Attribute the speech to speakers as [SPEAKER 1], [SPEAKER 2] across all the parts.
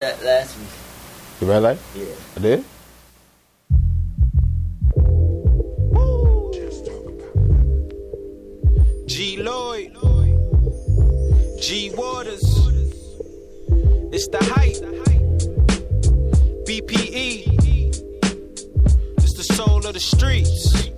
[SPEAKER 1] that last week.
[SPEAKER 2] The red light?
[SPEAKER 1] Yeah.
[SPEAKER 2] I did?
[SPEAKER 3] G Lloyd, G Waters, it's the hype. BPE, it's the soul of the streets.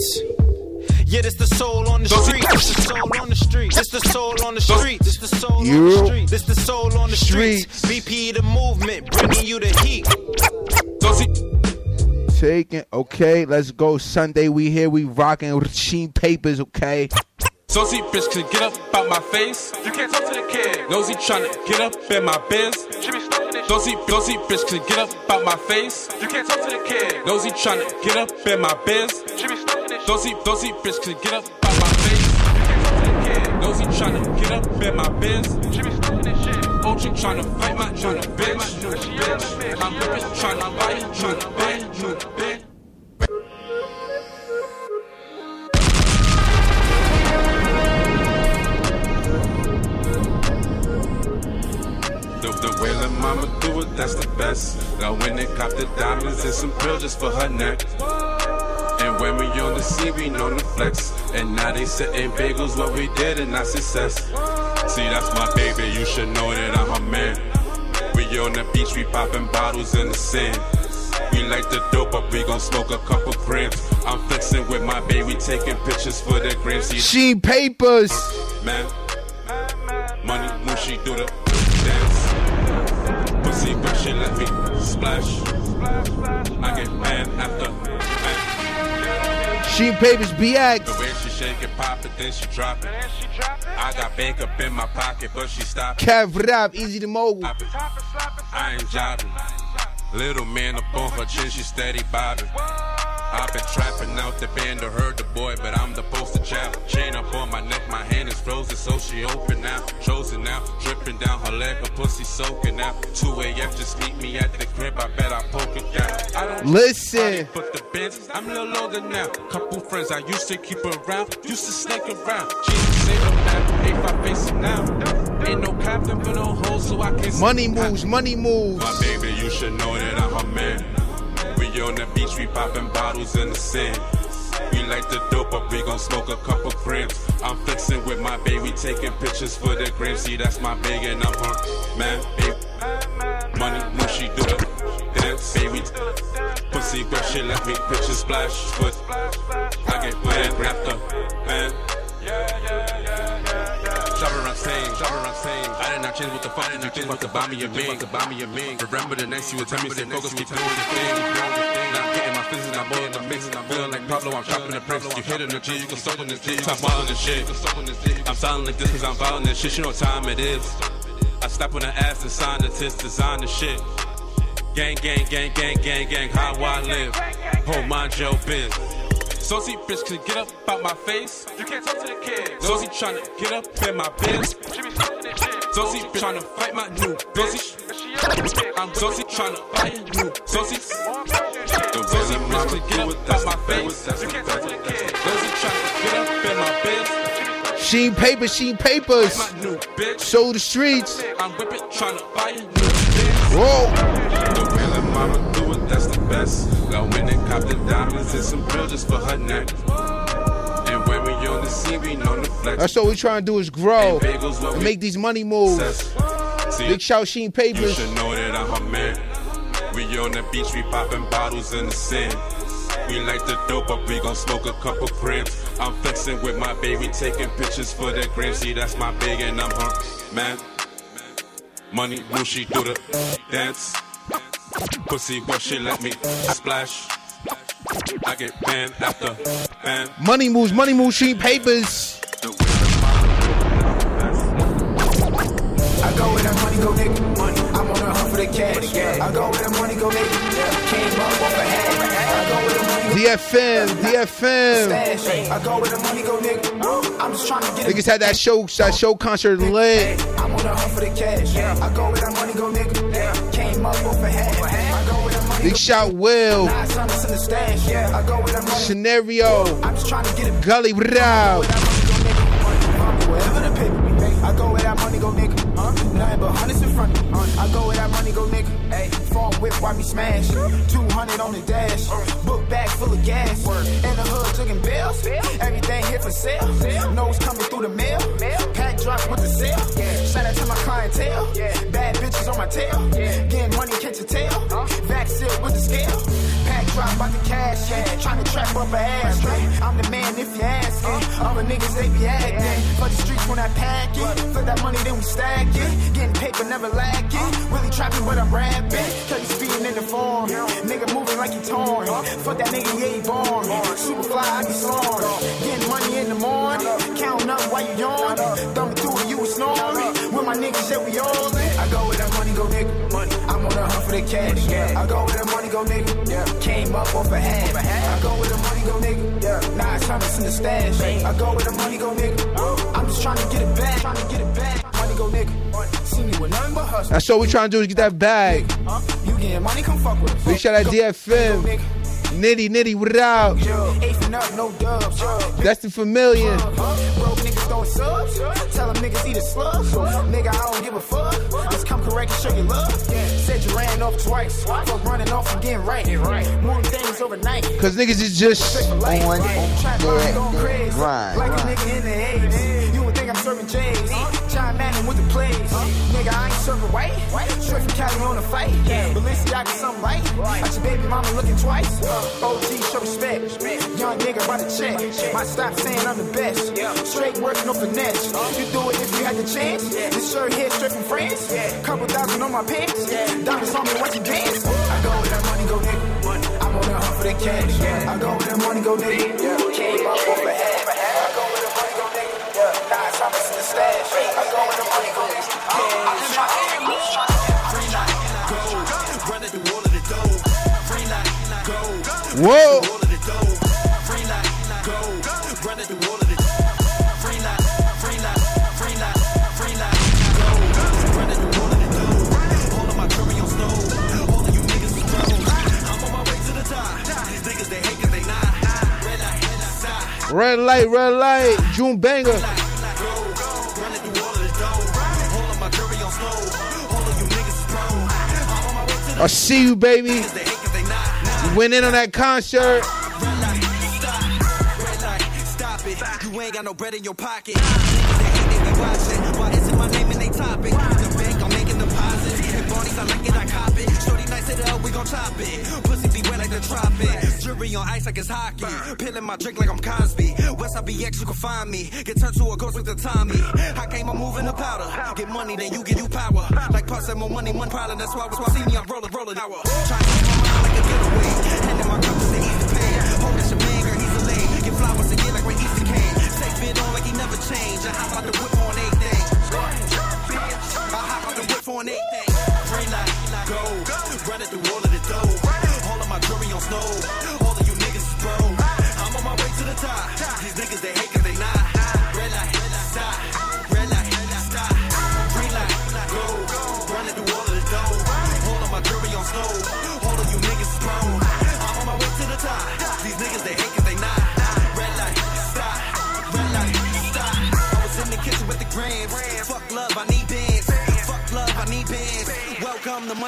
[SPEAKER 3] Yeah, this the soul on the street. This the soul on the street. This the soul on the street. This the soul on the street. This the soul on the streets. BP the movement, bringing you the heat.
[SPEAKER 2] Taking. Okay, let's go. Sunday, we here. We rocking with Sheen Papers, okay?
[SPEAKER 4] Saucy bitch can get up out my face. You can't talk to the kid. Nosy tryna get up in my biz. Nosy, nosy bitch can get up out my face. You can't talk to the kid. Nosy tryna get up in my biz. Nosy, nosy bitch can get up out my face. Nosy tryna get up in my biz. OG tryna fight my new bitch. I'm rippin' tryna buy a new bitch. New bitch. The, way the mama do it, that's the best. Now when they cop the diamonds and some pearls just for her neck. When we on the scene, we know the flex. And now they sitting bagels, what we did and not success. See, that's my baby, you should know that I'm her man. We on the beach, we popping bottles in the sand. We like the dope, but we gon' smoke a couple grams. I'm flexing with my baby, taking pictures for the gram. See,
[SPEAKER 2] Sheen Papers.
[SPEAKER 4] man. Money, when she do the dance. Pussy, but she let me splash. I get mad after man.
[SPEAKER 2] Sheen Papers
[SPEAKER 4] The
[SPEAKER 2] BX.
[SPEAKER 4] way she shake it, pop it, then she drop it. then she drop I got bank up in my pocket, but she stop it.
[SPEAKER 2] Cav Rap, Easy to Mogul.
[SPEAKER 4] Pop it. I ain't jobbing. Little man up on her chin, she steady bobbing. I've been trapping out the band to heard the boy, but I'm the poster child. Chain up on my neck, my hand is frozen, so she open now. Chosen now, dripping down her leg, her pussy soaking out. 2 a.m. just meet me at the crib, I bet I poke it down. I don't
[SPEAKER 2] Listen.
[SPEAKER 4] But the Benz, I'm a little older now. Couple friends I used to keep around, used to snake around. Jesus save them now, ain't my face now. Ain't no captain for no hoes, so I can't
[SPEAKER 2] Money moves, money moves.
[SPEAKER 4] my baby, you should know that I'm a man. We on the beach, we popping bottles in the sand. We like the dope, but we gon' smoke a couple grams. I'm flexing with my baby, taking pictures for the gram. See, that's my big and I'm her man, baby. Money, she do the dance, baby. Pussy, but she let me pictures splash. Foot, I get man after man. yeah, around same, shop around same. I did not change what the fuck did you think about to buy me a ming, to buy me a ming. Remember the next you would tell me, say focus, keep doing the thing. Not getting my fingers, not blowing the mix. I'm feeling like Pablo, I'm chopping the bricks. You hit in the G, you can soak in this G. Stop wildin' this shit. I'm silent like this cause I'm violent this shit. You know what time it is. I stop on the ass and sign the tits, design the shit. Gang, gang, gang, gang, gang, gang, how I live. Hold mind your biz. Saucy bitch can get up out my face. You can't talk to the kid. Saucy tryna get up in my biz. Saucy tryna fight my new bitch. I'm Saucy tryna fight a new Saucy. The Saucy bitch can get up out my face. You can't talk to the kid. Saucy tryna get up in my biz.
[SPEAKER 2] Sheen Papers, Sheen Papers.
[SPEAKER 4] My new bitch.
[SPEAKER 2] Show the streets.
[SPEAKER 4] I'm whipping, tryna buy a new bitch.
[SPEAKER 2] Whoa.
[SPEAKER 4] The way that mama do it, that's the best. Now when they cop the diamonds and some pearls just for her neck. And when we on the scene, we know the flex.
[SPEAKER 2] That's what we trying to do is grow
[SPEAKER 4] And
[SPEAKER 2] and make these money moves.
[SPEAKER 4] See,
[SPEAKER 2] Big shout Sheen
[SPEAKER 4] you should know that I'm her man. We on the beach, we popping bottles in the sand. We like the dope, but we gon' smoke a couple grams. I'm flexing with my baby, taking pictures for the gram. See, that's my big and I'm her man. Money, mushy, do the dance. Pussy, what she let me splash. I get banned after banned.
[SPEAKER 2] Money moves, money moves, Sheen Papers.
[SPEAKER 4] The way the mama do it, that's the best.
[SPEAKER 1] the money go, nigga. Money. I'm on the hunt for the cash. I go where the money go, nigga. Came up off a hat. I go where the money go.
[SPEAKER 2] DFM, DFM.
[SPEAKER 1] Stash. I go where the money go, nigga. Uh, I'm just trying to get it.
[SPEAKER 2] Niggas had that show, that show concert lit.
[SPEAKER 1] I'm on the hunt for the cash. I go where the money go, nigga. Came up off a hat.
[SPEAKER 2] Big
[SPEAKER 1] go.
[SPEAKER 2] shot Will,
[SPEAKER 1] Nine summers in the stash. I go where the money
[SPEAKER 2] scenario,
[SPEAKER 1] I'm just trying to get it.
[SPEAKER 2] Gully Rao.
[SPEAKER 1] Wherever the paper be made, I go where that money go, nigga. Nothing but hundreds in front of me. I go where that money go, nigga. Hey, phone whip, why me smash? 200 on the dash. Book bag full of gas. In the hood, taking bills. Everything here for sale. Nose coming through the mail. Drop with the sale. Shout out to my clientele. Yeah. Bad bitches on my tail. Yeah. Getting money, catch a tail. Uh-huh. Vac seal with the scale. Drop out the cash, yeah. Trying to trap up a ass? I'm the man if you asking. the niggas, they be acting. For the streets when I pack it. For that money, then we stack it. Getting paper, never lacking. Really trapping, but I'm rapping. Cause you speeding in the form. Nigga moving like you torn. Fuck that nigga, yeah, he born. Super fly, I be sworn. Getting money in the morning. Counting up while you yawn. Thumbing through you snoring. With my niggas, yeah, we all in. I go where that money go, nigga. Money. I'm on the hunt for the cash. I go where the money go, nigga. Came up off a hat. I go where the money go, nigga. Nine summers in the stash. I go where the money go, nigga. I'm just trying to get it back. Trying to get it back. Money go, nigga. See me with nothing but hustle.
[SPEAKER 2] That's all we trying to do is get that bag.
[SPEAKER 1] Huh? You getting money, come fuck with us.
[SPEAKER 2] Big shout out DFM.
[SPEAKER 1] go, nigga.
[SPEAKER 2] Nitty nitty,
[SPEAKER 1] what up?
[SPEAKER 2] That's the familiar.
[SPEAKER 1] Niggas. Tell them niggas eat a slug. Nigga, I don't give a fuck. Just come correct and show you love. Said you ran off twice. For running off and getting right. Moving things overnight.
[SPEAKER 2] Cause niggas is just
[SPEAKER 1] on
[SPEAKER 5] that grind.
[SPEAKER 1] Like a nigga in the 80s serving J's. John Madden with the plays. Nigga, I ain't serving white. Straight from Cali on the fight. Balenciaga something light. Got your baby mama looking twice. OG, show respect. Young nigga, write a check. My stop saying I'm the best. Straight working no finesse. Uh-huh. You do it if you had the chance. This shirt here straight from France. Couple thousand on my pants. Diamonds on me, watch you dance. I go where that money go, nigga. I'm on the hunt for the cash. I go where that money go, nigga. Came up off a
[SPEAKER 2] whoa.
[SPEAKER 3] Red light,
[SPEAKER 2] red light. June banger. I see you, baby. You went in on that concert.
[SPEAKER 3] You ain't got no bread in your pocket. Why isn't my name in they topic? The bank, I'm making deposits. Bodies, I like it, I cop it. Shorty nice it up, we gon' chop it. Pussy be wet like. Jury on ice like it's hockey. Pilling my drink like I'm Cosby. Westside BX, you can find me. Get turned to a ghost with the Tommy. I came, I'm moving the powder. Get money, then you get you power. Like puss and more money, one problem. That's why, that's why see me, I'm rolling, rolling hour. Trying to keep my mind like a getaway. And in my cup is the easy pay. Hold that your man, girl, he's a lay. Get flowers a year like when Easter came. Take fit on like he never changed. I hop out the whip on anything. I hop out the whip on anything. Free night, go.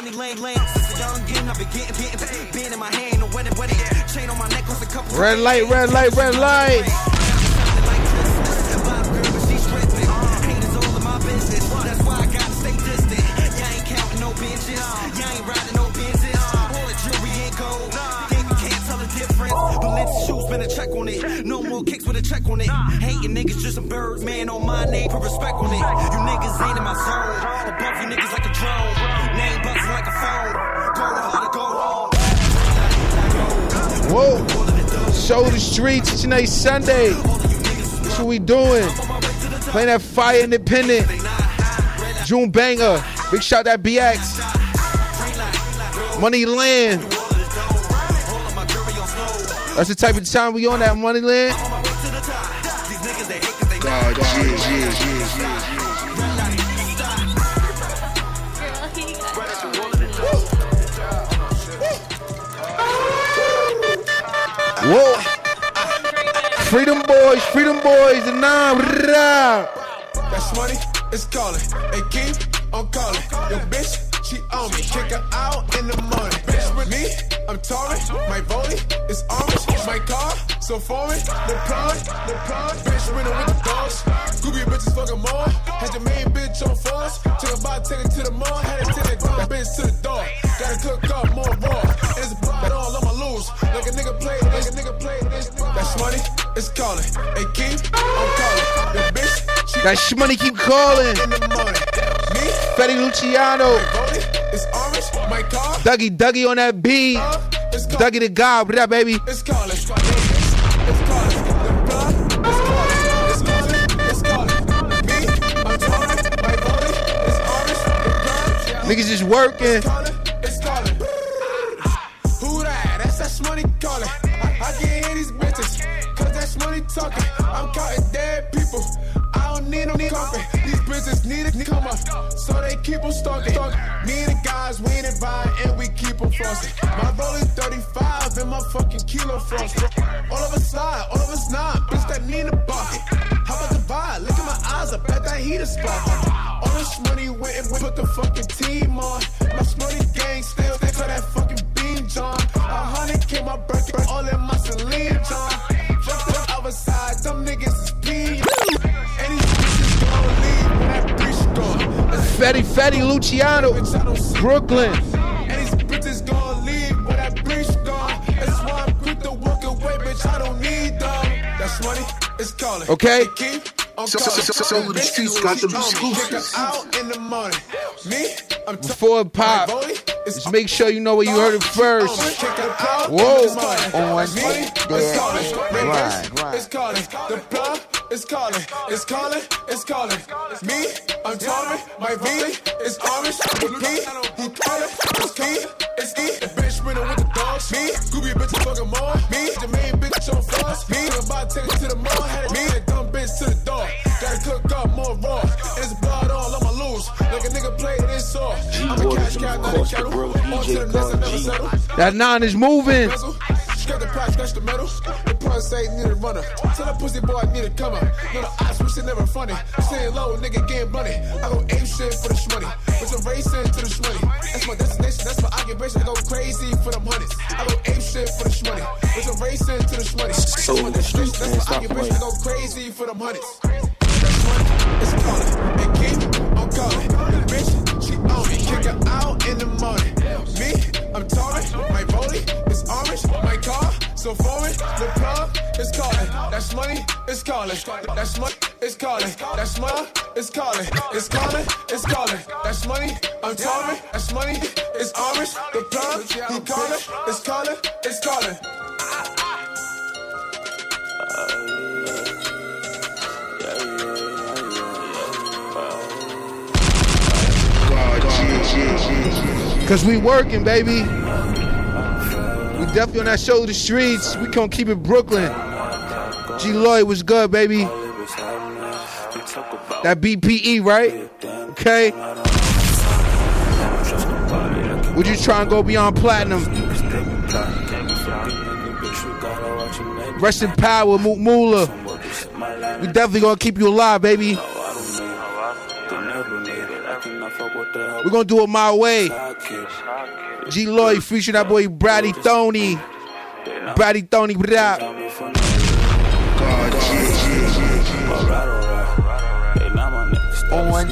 [SPEAKER 3] Money Lane Lane. Since a young kid, I've been getting, getting, been in my hand, a wedding, wedding. Chain on my neck, cost a couple.
[SPEAKER 2] Red light, red light, red light.
[SPEAKER 3] No more kicks with a check on it. Hating niggas just some birds, man. On my name, put respect on it. You niggas ain't in my zone. Above you niggas like a drone.
[SPEAKER 2] Whoa. Show the streets each Sunday. That's what we doing. Playing that fire independent. June Banger. Big shout that BX. Money Land. That's the type of time we on that Money Land.
[SPEAKER 5] God, yeah, yeah, yeah, yeah.
[SPEAKER 2] Whoa. Freedom Boys, Freedom Boys, and rah.
[SPEAKER 6] That's money, it's calling. Hey, keep on calling. Your bitch, she on me. Kick her out in the morning. Bitch with me, I'm touring. My volley is orange. My car, so foreign. The plug, the plug. Bitch winning with the dogs. Groupie bitches fucking more. Had your main bitch on force. Took a bite, take it to the mall. Had it that dumb bitch to the door. Gotta cook up more raw. Like a nigga play this, like a nigga play this. That's money, it's calling. Hey, keep on calling. Your bitch, she
[SPEAKER 2] That sh- money keep calling.
[SPEAKER 6] in the morning. Me,
[SPEAKER 2] Fetty Luciano.
[SPEAKER 6] Rolly, it's orange. My car,
[SPEAKER 2] Dougie, Dougie on that beat.
[SPEAKER 6] it's calling.
[SPEAKER 2] Dougie the God, what up, baby?
[SPEAKER 6] It's calling. It's calling. The blood, it's calling. It's calling. It's calling. Me, I'm calling. My Rolly, it's orange. The blood,
[SPEAKER 2] Niggas just working.
[SPEAKER 6] it's calling. Keep on stalking. Me and the guys, we ain't vibe, and we keep on frosting. My roll is 35 and my fucking kilo frost. All of us slide, all of us not. Bitch, that need a bucket. How about the vibe? Look at my eyes, I bet that heat is spot. All this money went and put the fucking team on. My money gang still,
[SPEAKER 2] Fetty, Fetty Luciano.
[SPEAKER 6] bitch I don't see.
[SPEAKER 2] Brooklyn.
[SPEAKER 6] And these bitches gon' leave when that bitch gone. That's why I'm quick to walk away, bitch. I don't need them. That's money, it's calling.
[SPEAKER 2] Okay.
[SPEAKER 6] Keep on
[SPEAKER 5] So- so- so- so the streets got them
[SPEAKER 6] She on me. Kick her
[SPEAKER 5] exclusives.
[SPEAKER 6] out in the morning. Me, I'm
[SPEAKER 2] Before it pop, just make sure you know where you heard it first. Whoa.
[SPEAKER 6] On
[SPEAKER 5] Right, right.
[SPEAKER 6] It's calling. The calling. It's calling. It's calling. Me, I'm calling. My V is orange. The P, he calling. It's key. It's E. The bitch winning with the dogs. Me, Gooby bitch fucking more. Me, the main bitch on floss. Me, I'm about to take it to the mall. Had. Me, that dumb bitch to the dog. Gotta cook up more raw. And it's blood all on my loose. Like a nigga play this song. I'm a cash cow, not a cattle. On to the next, I never settle.
[SPEAKER 2] That nine is moving.
[SPEAKER 6] Scratch the price, scratch the metal. The pun say need a runner. Tell the pussy boy I need a comer. No, the it never funny. Saying low, nigga getting money. I go aim shit for the shmoney. With some racing to the shmoney. That's my destination, that's my occupation. I go crazy for them hundreds. I go aim shit for the shmoney. With some racing to the shmoney. So, that's my destination, that's my occupation. I go crazy for. That's money, it's calling. And keep on calling. The bitch, she on me. Kick her out in the morning. Me, I'm touring. Orange. My car, so foreign. The plug is calling. That's money, it's calling. That's money, it's calling. That's money, it's calling. It's calling, it's calling. That's money, I'm touring. That's money, it's orange. The plug, he calling. It's calling, it's calling.
[SPEAKER 2] Cause we working, baby. We definitely on that show the streets. We gonna keep it Brooklyn. G Lloyd was good, baby. That BPE, right? Okay. Would you try and go beyond platinum? Rest in power, Mook. We definitely gonna keep you alive, baby. We're gonna do it my way. G Lloyd featuring that boy Brady Thoney. Brady Thoney, what up?
[SPEAKER 5] God, yeah, yeah, yeah.
[SPEAKER 7] on that grind.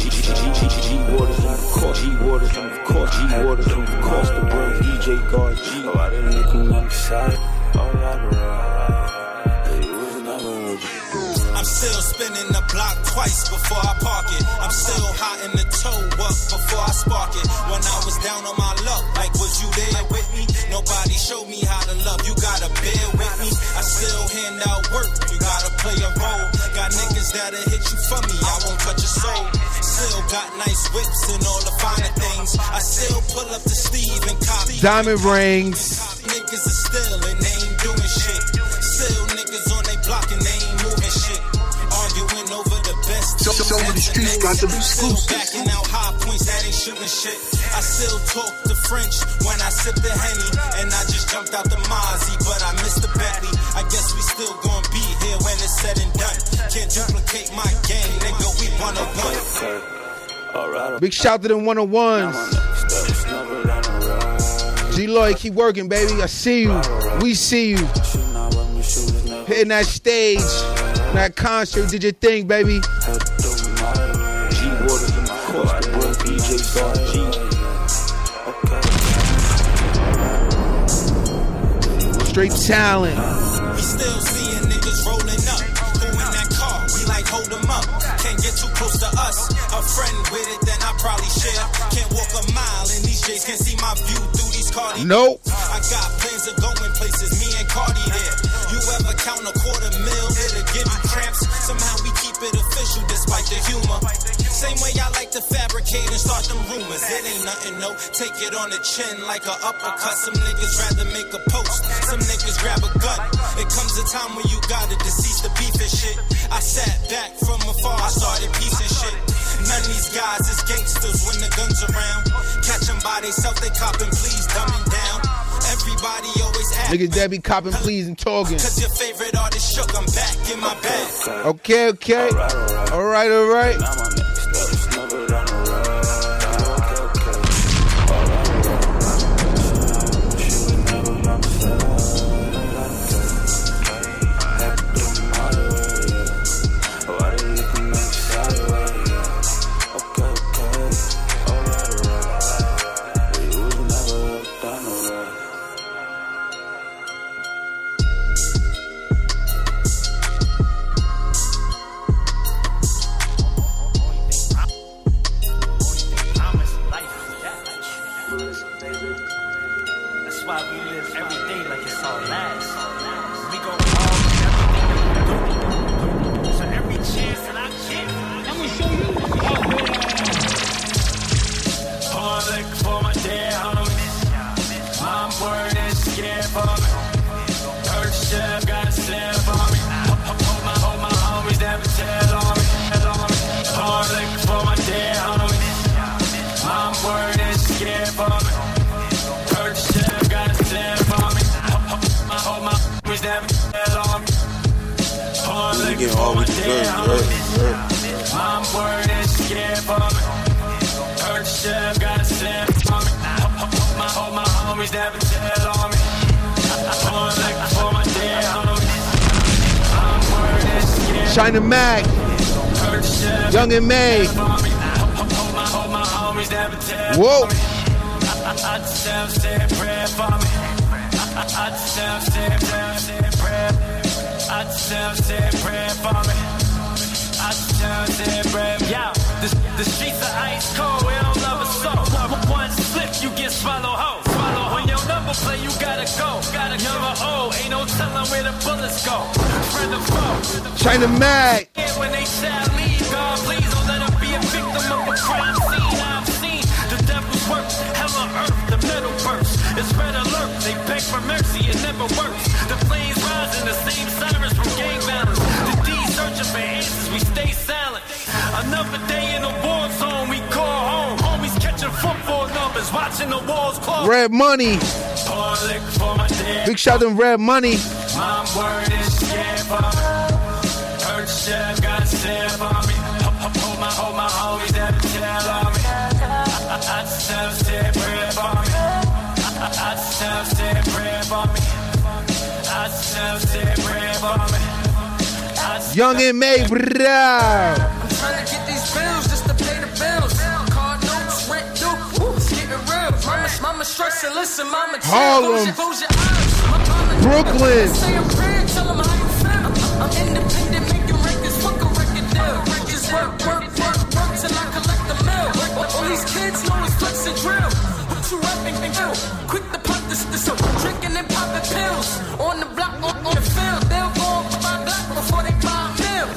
[SPEAKER 8] G Waters on the court, G Waters on the court, G Waters on the court, the bring DJ Guard G. Oh, I didn't make him inside. Alright, alright.
[SPEAKER 3] I'm still spinning the block.
[SPEAKER 9] Twice before I park it. I'm still hot in the toe up before I spark it. When I was down on my luck, like was you there with me? Nobody showed me how to love. You gotta bear with me. I still hand out work. You gotta play a role. Got niggas that'll hit you for me. I won't touch your soul. Still got nice whips and all the finer things. I still pull up Steve and copy.
[SPEAKER 2] Diamond rings.
[SPEAKER 9] Niggas are still and best.
[SPEAKER 5] So, so many streets got them
[SPEAKER 9] Still
[SPEAKER 5] exclusives.
[SPEAKER 9] backing out high points that ain't shooting shit. I still talk the French when I sip the Henny. And I just jumped out the Mozzie, but I missed the Bentley. I guess we still gonna be here when it's said and done. Can't duplicate my game, nigga. We one on one.
[SPEAKER 8] Alright,
[SPEAKER 2] Big shout to them 101s.
[SPEAKER 8] steps the road.
[SPEAKER 2] G Lloyd, keep working, baby. I see you. We see you.
[SPEAKER 8] She not with me, she was never
[SPEAKER 2] Hitting that stage, that concert. Did your thing, baby. Straight talent.
[SPEAKER 9] We still seeing niggas rolling up. Who in that car? We like hold 'em up. Can't get too close to us. A friend with it, then I probably share. Can't walk a mile in these J's. Can't see my view through these Cardi.
[SPEAKER 2] Nope.
[SPEAKER 9] I got plans of going places. Me and Cardi there. You ever count a quarter mil? It'll give you cramps. Somehow we keep it official despite the humor. Same way I like to fabricate and start them rumors. It ain't nothing, no. Take it on the chin like a uppercut. Some niggas rather make a post. Some niggas grab a gun. It comes a time when you gotta decease the beef and shit. I sat back from afar. I started piecing shit. None of these guys is gangsters when the guns around. Catch 'em by theyself, they copping, please dumbing down. Everybody always ask.
[SPEAKER 2] Niggas that be copping, please, and talking.
[SPEAKER 9] Cause your favorite artist shook, I'm back in my bag.
[SPEAKER 2] Okay, okay. All right, all right.
[SPEAKER 8] Now my me.
[SPEAKER 10] I just have said prayer. Yeah, the, the streets are ice cold. We don't love a soul. One slip, you get swallow whole. Swallow when your play, you gotta go. Gotta young or old, ain't no telling where the bullets go. Friend or foe.
[SPEAKER 2] China Mac.
[SPEAKER 10] When they shall leave, God, please don't let them be a victim of a crime scene. I've seen the devil's work, hell on earth, the metal burst. It's red alert, they beg for mercy, it never works. The flames rising, the same sirens from gang violence. The D searching for answers, we stay silent. Another day in a war zone, we call home. Homies catching football numbers, watching the walls close.
[SPEAKER 2] Red Money. Big shout to Red Money.
[SPEAKER 10] My word is. Young and May. Bro. Listen, mama, Harlem, close your, close Brooklyn. I'm independent, making records, fuck a record deal. Work, work, work, work till I collect the mail. All these kids know it's
[SPEAKER 2] flex and
[SPEAKER 11] drill. What you rapping? Quick to pop this, this up. Drinking and popping pills. On the block, on, on the field. They'll go
[SPEAKER 2] on
[SPEAKER 11] my block before they buy a pill.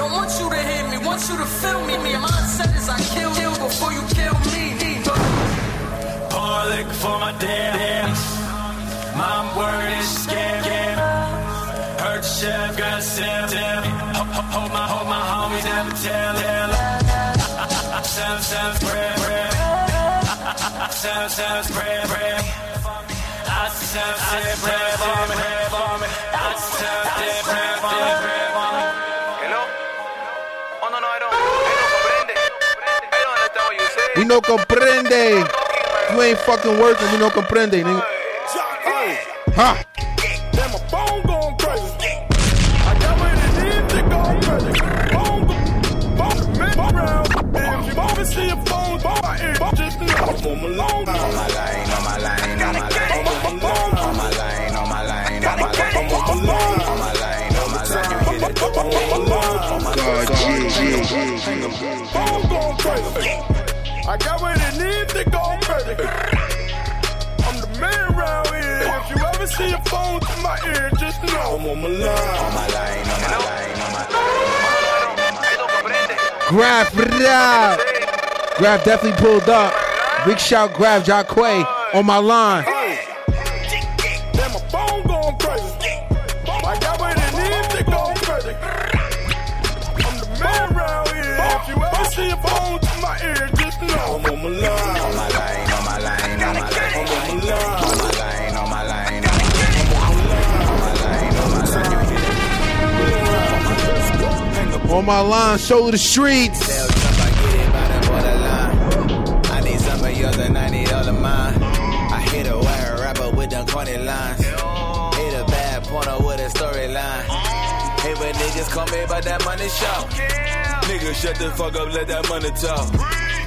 [SPEAKER 2] Don't
[SPEAKER 11] want you to hear me, want you to feel me, me, for my dance. My word is scam.
[SPEAKER 12] Heard the chef got Sam. Hold my, hold my homies, never tell. tell. sounds Sam's prayer, prayer. sounds Sam's prayer, prayer. I Sam, Sam, for me, prayer for me. I Sam, Sam, for me, prayer for me.
[SPEAKER 13] Hello? No, no, I don't. I don't comprende. I don't understand what you say.
[SPEAKER 2] We no comprende. You ain't fucking working. We no comprende, nigga. Ha.
[SPEAKER 14] You. You
[SPEAKER 2] yeah, yeah,
[SPEAKER 14] crazy. I got what it needs to go crazy. I'm the man around here. If you ever see a phone to my ear, just know I'm on my line. On my line, on my line, on my
[SPEAKER 2] Graf, rah. Graf definitely pulled up. Big shout, Graf, Jacquay on my line.
[SPEAKER 14] On my line,
[SPEAKER 2] show the streets.
[SPEAKER 15] Tell Trump I get it by the borderline. I need some of yours and I need all of mine. I hit a wire rapper with them corny lines. Hit a bad porno with a storyline. Hey, but niggas call me about that money show. Niggas shut the fuck up, let that money talk.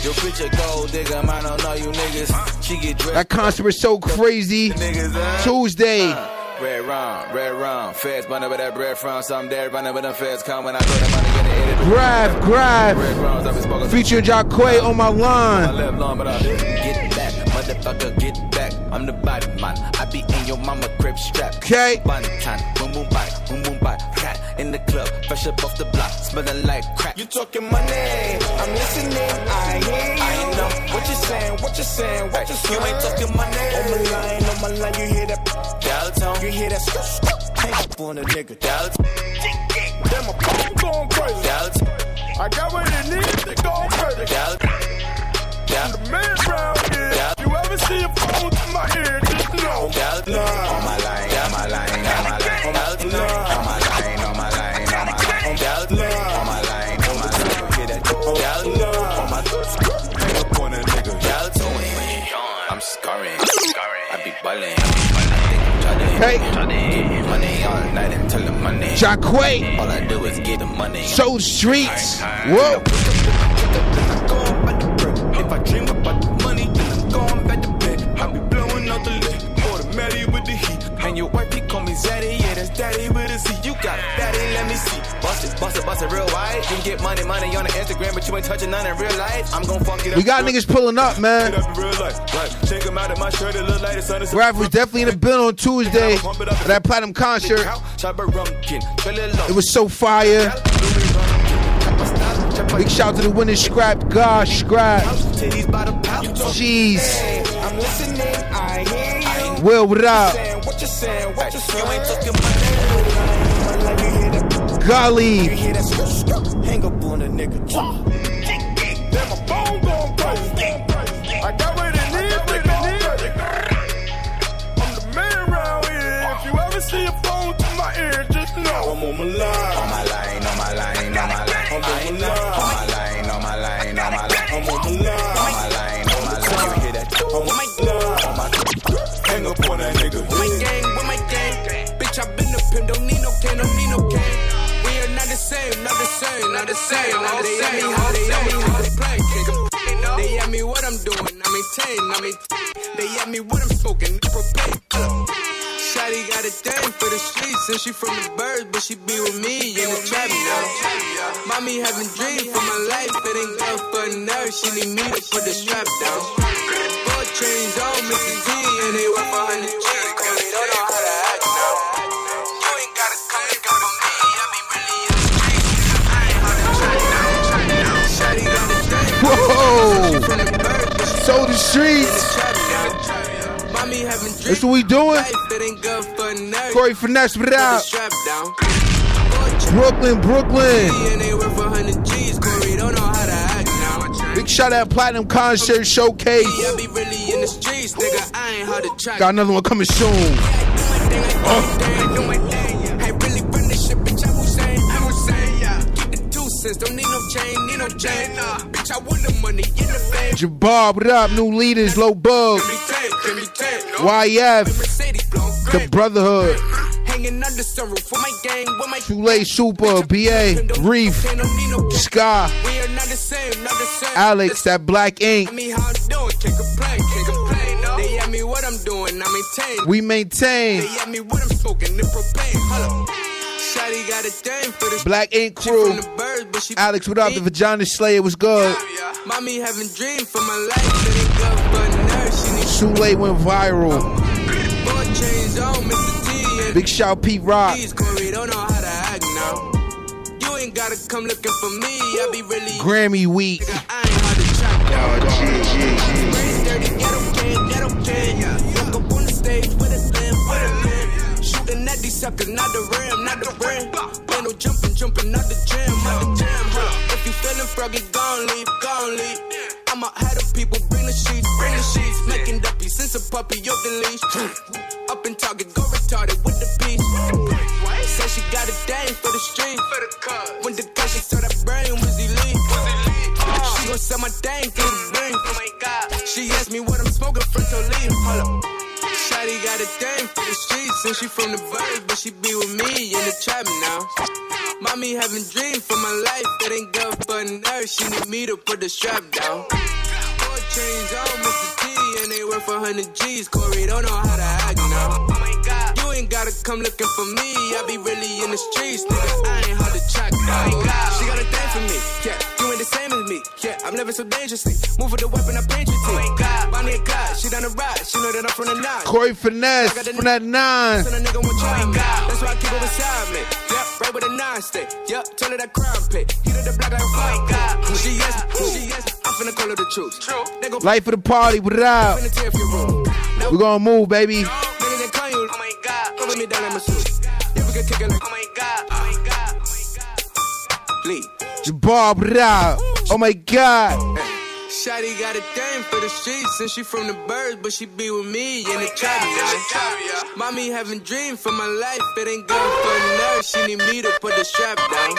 [SPEAKER 15] Your bitch a gold digger, I don't know you niggas. She get dressed.
[SPEAKER 2] That concert was so crazy. Uh, Tuesday.
[SPEAKER 15] Red round, red round, Feds bunny with that bread from some dead running with them feds come when I throw the money get it.
[SPEAKER 2] Grab, grab.
[SPEAKER 15] Red rums, I've been spoken.
[SPEAKER 2] Featuring Jacquay on my
[SPEAKER 15] I
[SPEAKER 2] line.
[SPEAKER 15] live long, but I get back, motherfucker, get back. I'm the body man. I be in your mama crib strap.
[SPEAKER 2] Okay.
[SPEAKER 15] Bunny time, boom boom bye, boom boom bye. Cat in the club, fresh up off the block, smelling like crack.
[SPEAKER 14] You talking money? I'm listening. I hear you.
[SPEAKER 15] I know
[SPEAKER 14] What you saying? What you saying? What you saying?
[SPEAKER 15] You ain't talking money.
[SPEAKER 14] On my line, on my line. You hear that?
[SPEAKER 15] Downtown,
[SPEAKER 14] You hear that? Skr, skr. Hang up on a nigga.
[SPEAKER 15] downtown,
[SPEAKER 14] Then my phone going crazy.
[SPEAKER 15] downtown,
[SPEAKER 14] I got what it needs to go crazy.
[SPEAKER 15] downtown,
[SPEAKER 14] I'm the man around here.
[SPEAKER 15] Yeah.
[SPEAKER 14] You ever see a phone to my ear? Just know.
[SPEAKER 15] Downtown. On my line, on my line, on my line, on my line, on my line, on my line, on my line, downtown. On my line, on my line, you hear that? Downtown. On my hang up on a nigga. Downtown. I'm scarring, I be ballin'.
[SPEAKER 2] Hey.
[SPEAKER 15] Money all night until the money.
[SPEAKER 2] Jacquay.
[SPEAKER 15] All I do is get the money.
[SPEAKER 2] Show streets. Whoa.
[SPEAKER 14] If I dream about And your wife, he call me Zaddy, yeah, that's daddy with a Z. You got it, daddy, let me see.
[SPEAKER 15] Bust it, bust it, bust it real wide. You can get money, money on the Instagram, but you ain't touching none in real life. I'm gon' fuck it up.
[SPEAKER 2] We got niggas pulling up, man.
[SPEAKER 14] It up in real life. Like, check him out of my shirt, it look like the sun is
[SPEAKER 2] Graf was definitely in the building on Tuesday for that platinum concert. It was so fire. Big shout to the winning scrap. Gosh, scrap. Jeez.
[SPEAKER 14] I'm listening, I hear.
[SPEAKER 2] Will, what up? Golly.
[SPEAKER 14] on. My. I'm line.
[SPEAKER 15] On my line, on my line, on my line.
[SPEAKER 14] On my line,
[SPEAKER 16] the same, not the same, not the same. The how they ask me how to play. They ask me what I'm doing, I maintain, I maintain. They ask me what I'm smoking, propane. Shotty got a thing for the streets, and she from the birds, but she be with me in the trap now. Mommy having dreams for my life, it ain't good for a. She need me to put the strap down. Four chains on Mr. T, and they work for 100 G. Cause they don't know how
[SPEAKER 2] Whoa. So the streets. That's what we doing. Corey Finesse,
[SPEAKER 16] Put
[SPEAKER 2] it out. Brooklyn, Brooklyn.
[SPEAKER 16] And they worth 100 G's. Corey don't know how to act now.
[SPEAKER 2] Big shout out Platinum Concert Showcase. Got another one coming soon.
[SPEAKER 16] I cents, don't need no chain, need no chain, nah. Bitch, I want the money, get the fame.
[SPEAKER 2] Jabbar, what up? New leaders, low bug.
[SPEAKER 16] Give me ten,
[SPEAKER 2] YF, the Brotherhood.
[SPEAKER 16] Hanging under sunroof for my gang, with my
[SPEAKER 2] Super, BA, Reef, Sky,
[SPEAKER 16] We are not the same, not the same.
[SPEAKER 2] Alex, that Black Ink.
[SPEAKER 16] Me I'm doing, can't complain, can't complain. No. They ask me what I'm doing, I maintain.
[SPEAKER 2] We maintain.
[SPEAKER 16] They ask me what I'm smoking, the propane. Hold up. Shawty got a thing for this.
[SPEAKER 2] Black Ink crew.
[SPEAKER 16] birds, but she
[SPEAKER 2] Alex, what up? The Vagina Slayer was good.
[SPEAKER 16] Mommy having dreams for my life, it ain't good for nerves. She
[SPEAKER 2] Too late went viral.
[SPEAKER 16] more chains on, Mr. T.
[SPEAKER 2] Big shout Pete Rock.
[SPEAKER 16] Please, Corey, don't know Shooting at these suckers, not the rim, not the rim. Ain't no jumping, jumping out the gym, out the gym. Huh. If you feeling froggy, gon' leave, gon' leave. I'ma have the people bring the sheets, bring the sheets. Making dopey since a puppy, yo, the leash. Up in Target, go retarded with the piece. Said she got a dame for the street. When the cash, she saw that brain was elite. She gon' sell my thing through the ring. Oh. She asked me what I'm smoking, fronto leaf. Hold up. Shotty got a thing for the streets, and she from the burbs, but she be with me in the trap now. Mommy having dreams for my life, that ain't good for nerves. She need me to put the strap down. Four chains on Mr. T, and they worth 100 G's. Corey don't know how to act now. You ain't gotta come looking for me, I be really in the streets, nigga. I ain't hard to track down. She got a thing for me, yeah. You ain't the same as me, yeah. I'm living so dangerously. Move with the weapon, I paint you team. Bonnie and Clyde, she done the ride, she know that I'm from the nine.
[SPEAKER 2] Corey Finesse from that nine.
[SPEAKER 16] Son, a nigga won't try me. That's why I keep it beside me. Yep, right with a nine stick. Yep, tell her that crime pit. Heat of the block like a oh fire pit. She yes, she yes. I'm finna call her the truth. True. Nigga,
[SPEAKER 2] Life of the party, what up?
[SPEAKER 16] finna tear up your room. Now
[SPEAKER 2] We gonna move, baby.
[SPEAKER 16] niggas ain't calling you. Oh my god. Cover me down like my suit. Yeah, we can kick it like. Oh my god. Oh my god. Oh Bleed.
[SPEAKER 2] Jabbar, what? Oh my God.
[SPEAKER 16] Shotty got a thing for the streets and she from the birds, but she be with me in the trap now. Mommy having dreams for my life, it ain't good for nerves. She need me to put the strap down.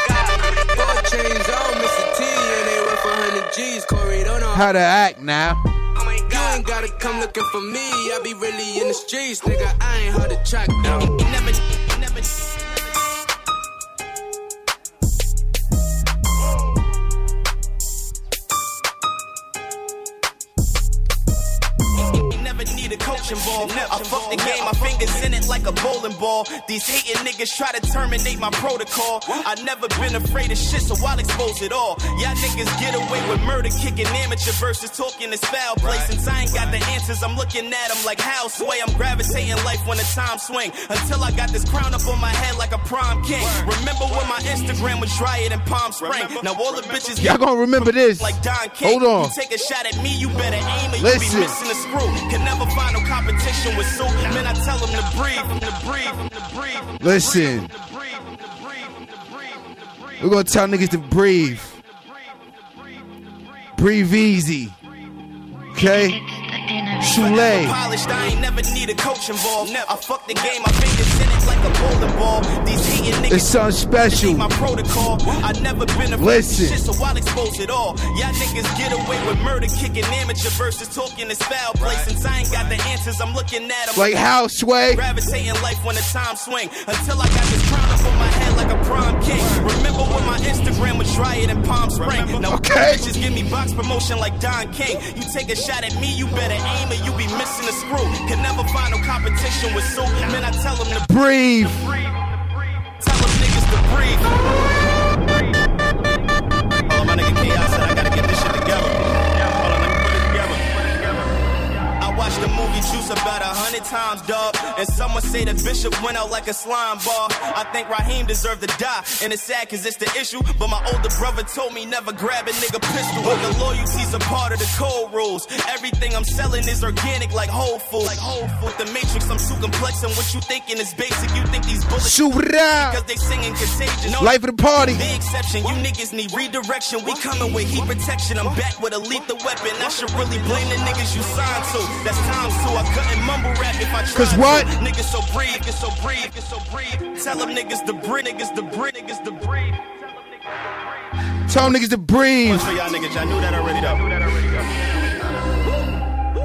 [SPEAKER 16] Four chains on Mr. T and they worth 100 G's. Corey don't know
[SPEAKER 2] How to act now.
[SPEAKER 16] You ain't gotta come looking for me. I be really in the streets, nigga. I ain't hard to track down. Never, never.
[SPEAKER 9] Never need ball. I fuck the game, my fingers in it like a bowling ball. These hating niggas try to terminate my protocol. I never been afraid of shit, so I'll expose it all. Y'all niggas get away with murder, kicking amateur versus talking this foul play. Since I ain't got the answers, I'm looking at them like how sway. I'm gravitating life when the time swing. Until I got this crown up on my head like a prime king. Remember when my Instagram was drier than Palm Spring? Now all the bitches
[SPEAKER 2] Y'all gonna remember this.
[SPEAKER 9] like Don King.
[SPEAKER 2] Hold on.
[SPEAKER 9] You take a shot at me, you better aim or you
[SPEAKER 2] Listen.
[SPEAKER 9] be missing a screw. Can never find no competition with Sue. Man, I tell him to breathe, to breathe, to breathe.
[SPEAKER 2] Listen. We're gonna tell niggas to breathe. Breathe easy. Okay? Shule.
[SPEAKER 9] Polished, I ain't never need a coach involved. I fuck the game, my fingers in it like a bowling ball. These hating niggas.
[SPEAKER 2] It's something special.
[SPEAKER 9] My protocol. I never been afraid
[SPEAKER 2] Listen.
[SPEAKER 9] shit, so I'll expose it all. Y'all niggas get away with murder, kicking amateur versus talking this foul play. Since I ain't got the answers, I'm looking at 'em
[SPEAKER 2] Like how, Sway?
[SPEAKER 9] Gravitating life when the time swing. Until I got this crown up on my head like a prom king. Remember when my Instagram was drier than Palm Spring? Now
[SPEAKER 2] Okay.
[SPEAKER 9] bitches give me box promotion like Don King. You take a shot at me, you better aim or you be missing a screw. Can never find no competition with Sue. Man, I tell them to
[SPEAKER 2] Breathe.
[SPEAKER 9] Tell them niggas to breathe. Oh, my nigga Chaos said I gotta get this shit together. Hold on, let me put it together. I watched the movie Juice about a hundred times, dog. And someone say the bishop went out like a slime ball. I think Raheem deserved to die. And it's sad cause it's the issue. But my older brother told me never grab a nigga pistol. But the loyalty's a part of the code rules. Everything I'm selling is organic like Whole Foods. Like Whole Food. The Matrix, I'm too complex. And what you thinking is basic. You think these bullets
[SPEAKER 2] Shoot
[SPEAKER 9] because they singing contagious. No,
[SPEAKER 2] Life of the party.
[SPEAKER 9] The exception. You niggas need redirection. We coming with heat protection. I'm back with a lethal weapon. I should really blame the niggas you signed to. That's times two. I couldn't mumble rap if I tried.
[SPEAKER 2] 'Cause
[SPEAKER 9] to.
[SPEAKER 2] what?
[SPEAKER 9] Niggas so breathe. Niggas so breathe. Niggas so breathe. Tell them niggas to breathe. Niggas to breathe. Niggas to breathe.
[SPEAKER 2] Tell them niggas to breathe.
[SPEAKER 9] For y'all niggas, y'all knew that already though.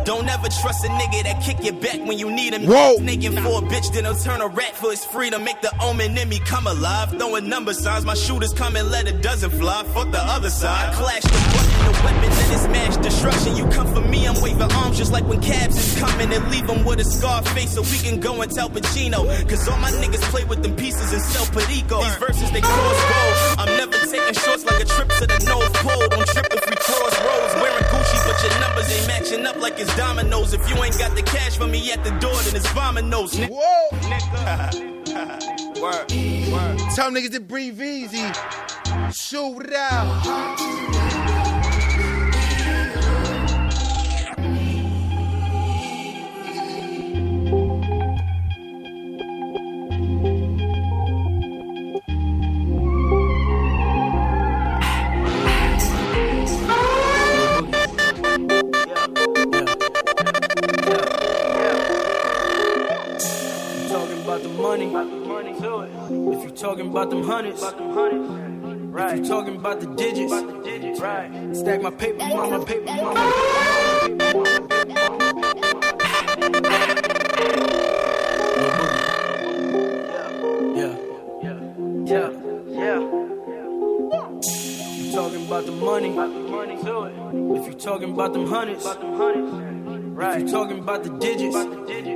[SPEAKER 9] Don't ever trust a nigga that kick your back when you need him.
[SPEAKER 2] Whoa.
[SPEAKER 9] Snaking for a bitch, then he'll turn a rat for his freedom. Make the omen in me come alive. Throwing number signs, my shooters come and let a dozen fly. Fuck the other side. Clash the button, the weapon, then it's mass destruction. You come for me, I'm waving arms just like when cabs is coming and leave them with a scar face so we can go and tell Pacino. Cause all my niggas play with them pieces and sell Perico. These verses, they cross gold. I'm never taking shorts like a trip to the North Pole. Don't trip if we cross roads. Wearing Gucci, but your numbers ain't matching up like it's dominoes. If you ain't got the cash for me at the door, then it's vominos. Nigga.
[SPEAKER 2] Whoa.
[SPEAKER 9] Nigga. word, word.
[SPEAKER 2] Tell niggas to breathe easy. Shoot it out.
[SPEAKER 12] About the money, if you talking about them hundreds, if you talking about the digits, right? Stack my paper, mama, paper, mama. Yeah, yeah, yeah, yeah. You talking about the money, if you talking about them hundreds. If you talking about the digits,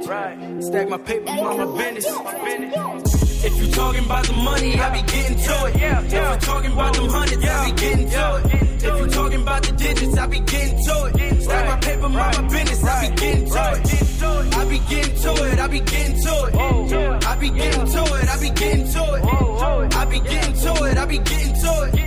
[SPEAKER 12] Right. Stack my paper, mind my business. My business. If you talking about the money, I be getting to it. If you talking about them hundreds, I be getting to it. If you talking about the digits, I be getting to it. Stack my paper, mind my business, I be getting to it. I be getting to it, I be getting to it. I be getting to it, I be getting to it. I be getting to it, I be getting to it.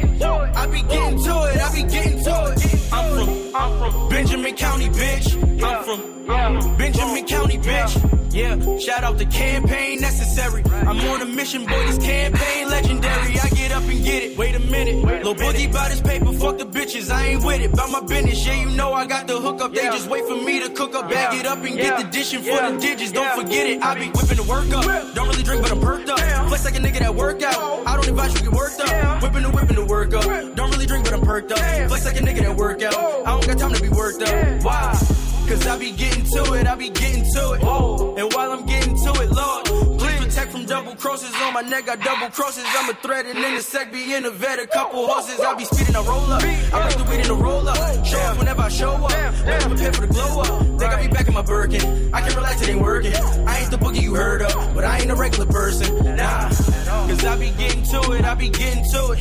[SPEAKER 12] I be getting to it, I be getting to it. I'm from, I'm from Benjamin County, bitch. I'm from Benjamin County, bitch. Yeah, shout out the campaign necessary. I'm on a mission, boy, this campaign legendary. I get up and get it. Wait a minute. Lil Boogie bout his paper, fuck the bitches. I ain't with it. Bout my business, yeah, you know I got the hook up. They just wait for me to cook up, bag it up and get the dishing for the digits. Don't forget it. I be whipping the work up. Don't really drink, but I'm perked up. Flex like a nigga that work out. I don't advise you get worked up. Whipping the whipping the work up. Don't really drink, but I'm perked up. Flex like a nigga that work out. I don't got time to be worked up. Why? Cause I be getting to it, I be getting to it. And while I'm getting to it, Lord, double crosses on my neck. Got double crosses, I'm a threat and in the sec be in a vet. A couple horses, I be speeding a roll up. I break the weed in a roll up. Show up whenever I show up. Better prepare for the glow up. Think I be back in my Birkin. I can relax, it ain't working. I ain't the boogie you heard of, but I ain't a regular person. Nah. Cause I be getting to it, I be getting to it.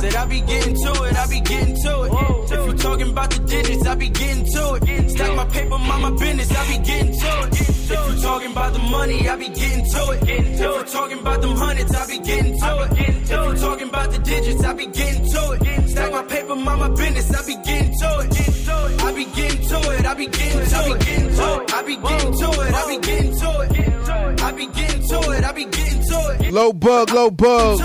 [SPEAKER 12] Said I be getting to it, I be getting to it. If you talking about the digits, I be getting to it. Stack my paper, mind my business, I be getting to it. If you talking about the money, I be getting to it. If you talking about them hundreds, I be getting to it. If you talking about the digits, I be getting to it. Stack my paper, mama business, I be getting to it. I be getting to it, I be getting to it. I be getting to it, I be getting to it. I be getting to it, I be getting to it.
[SPEAKER 2] Low bug, low bug.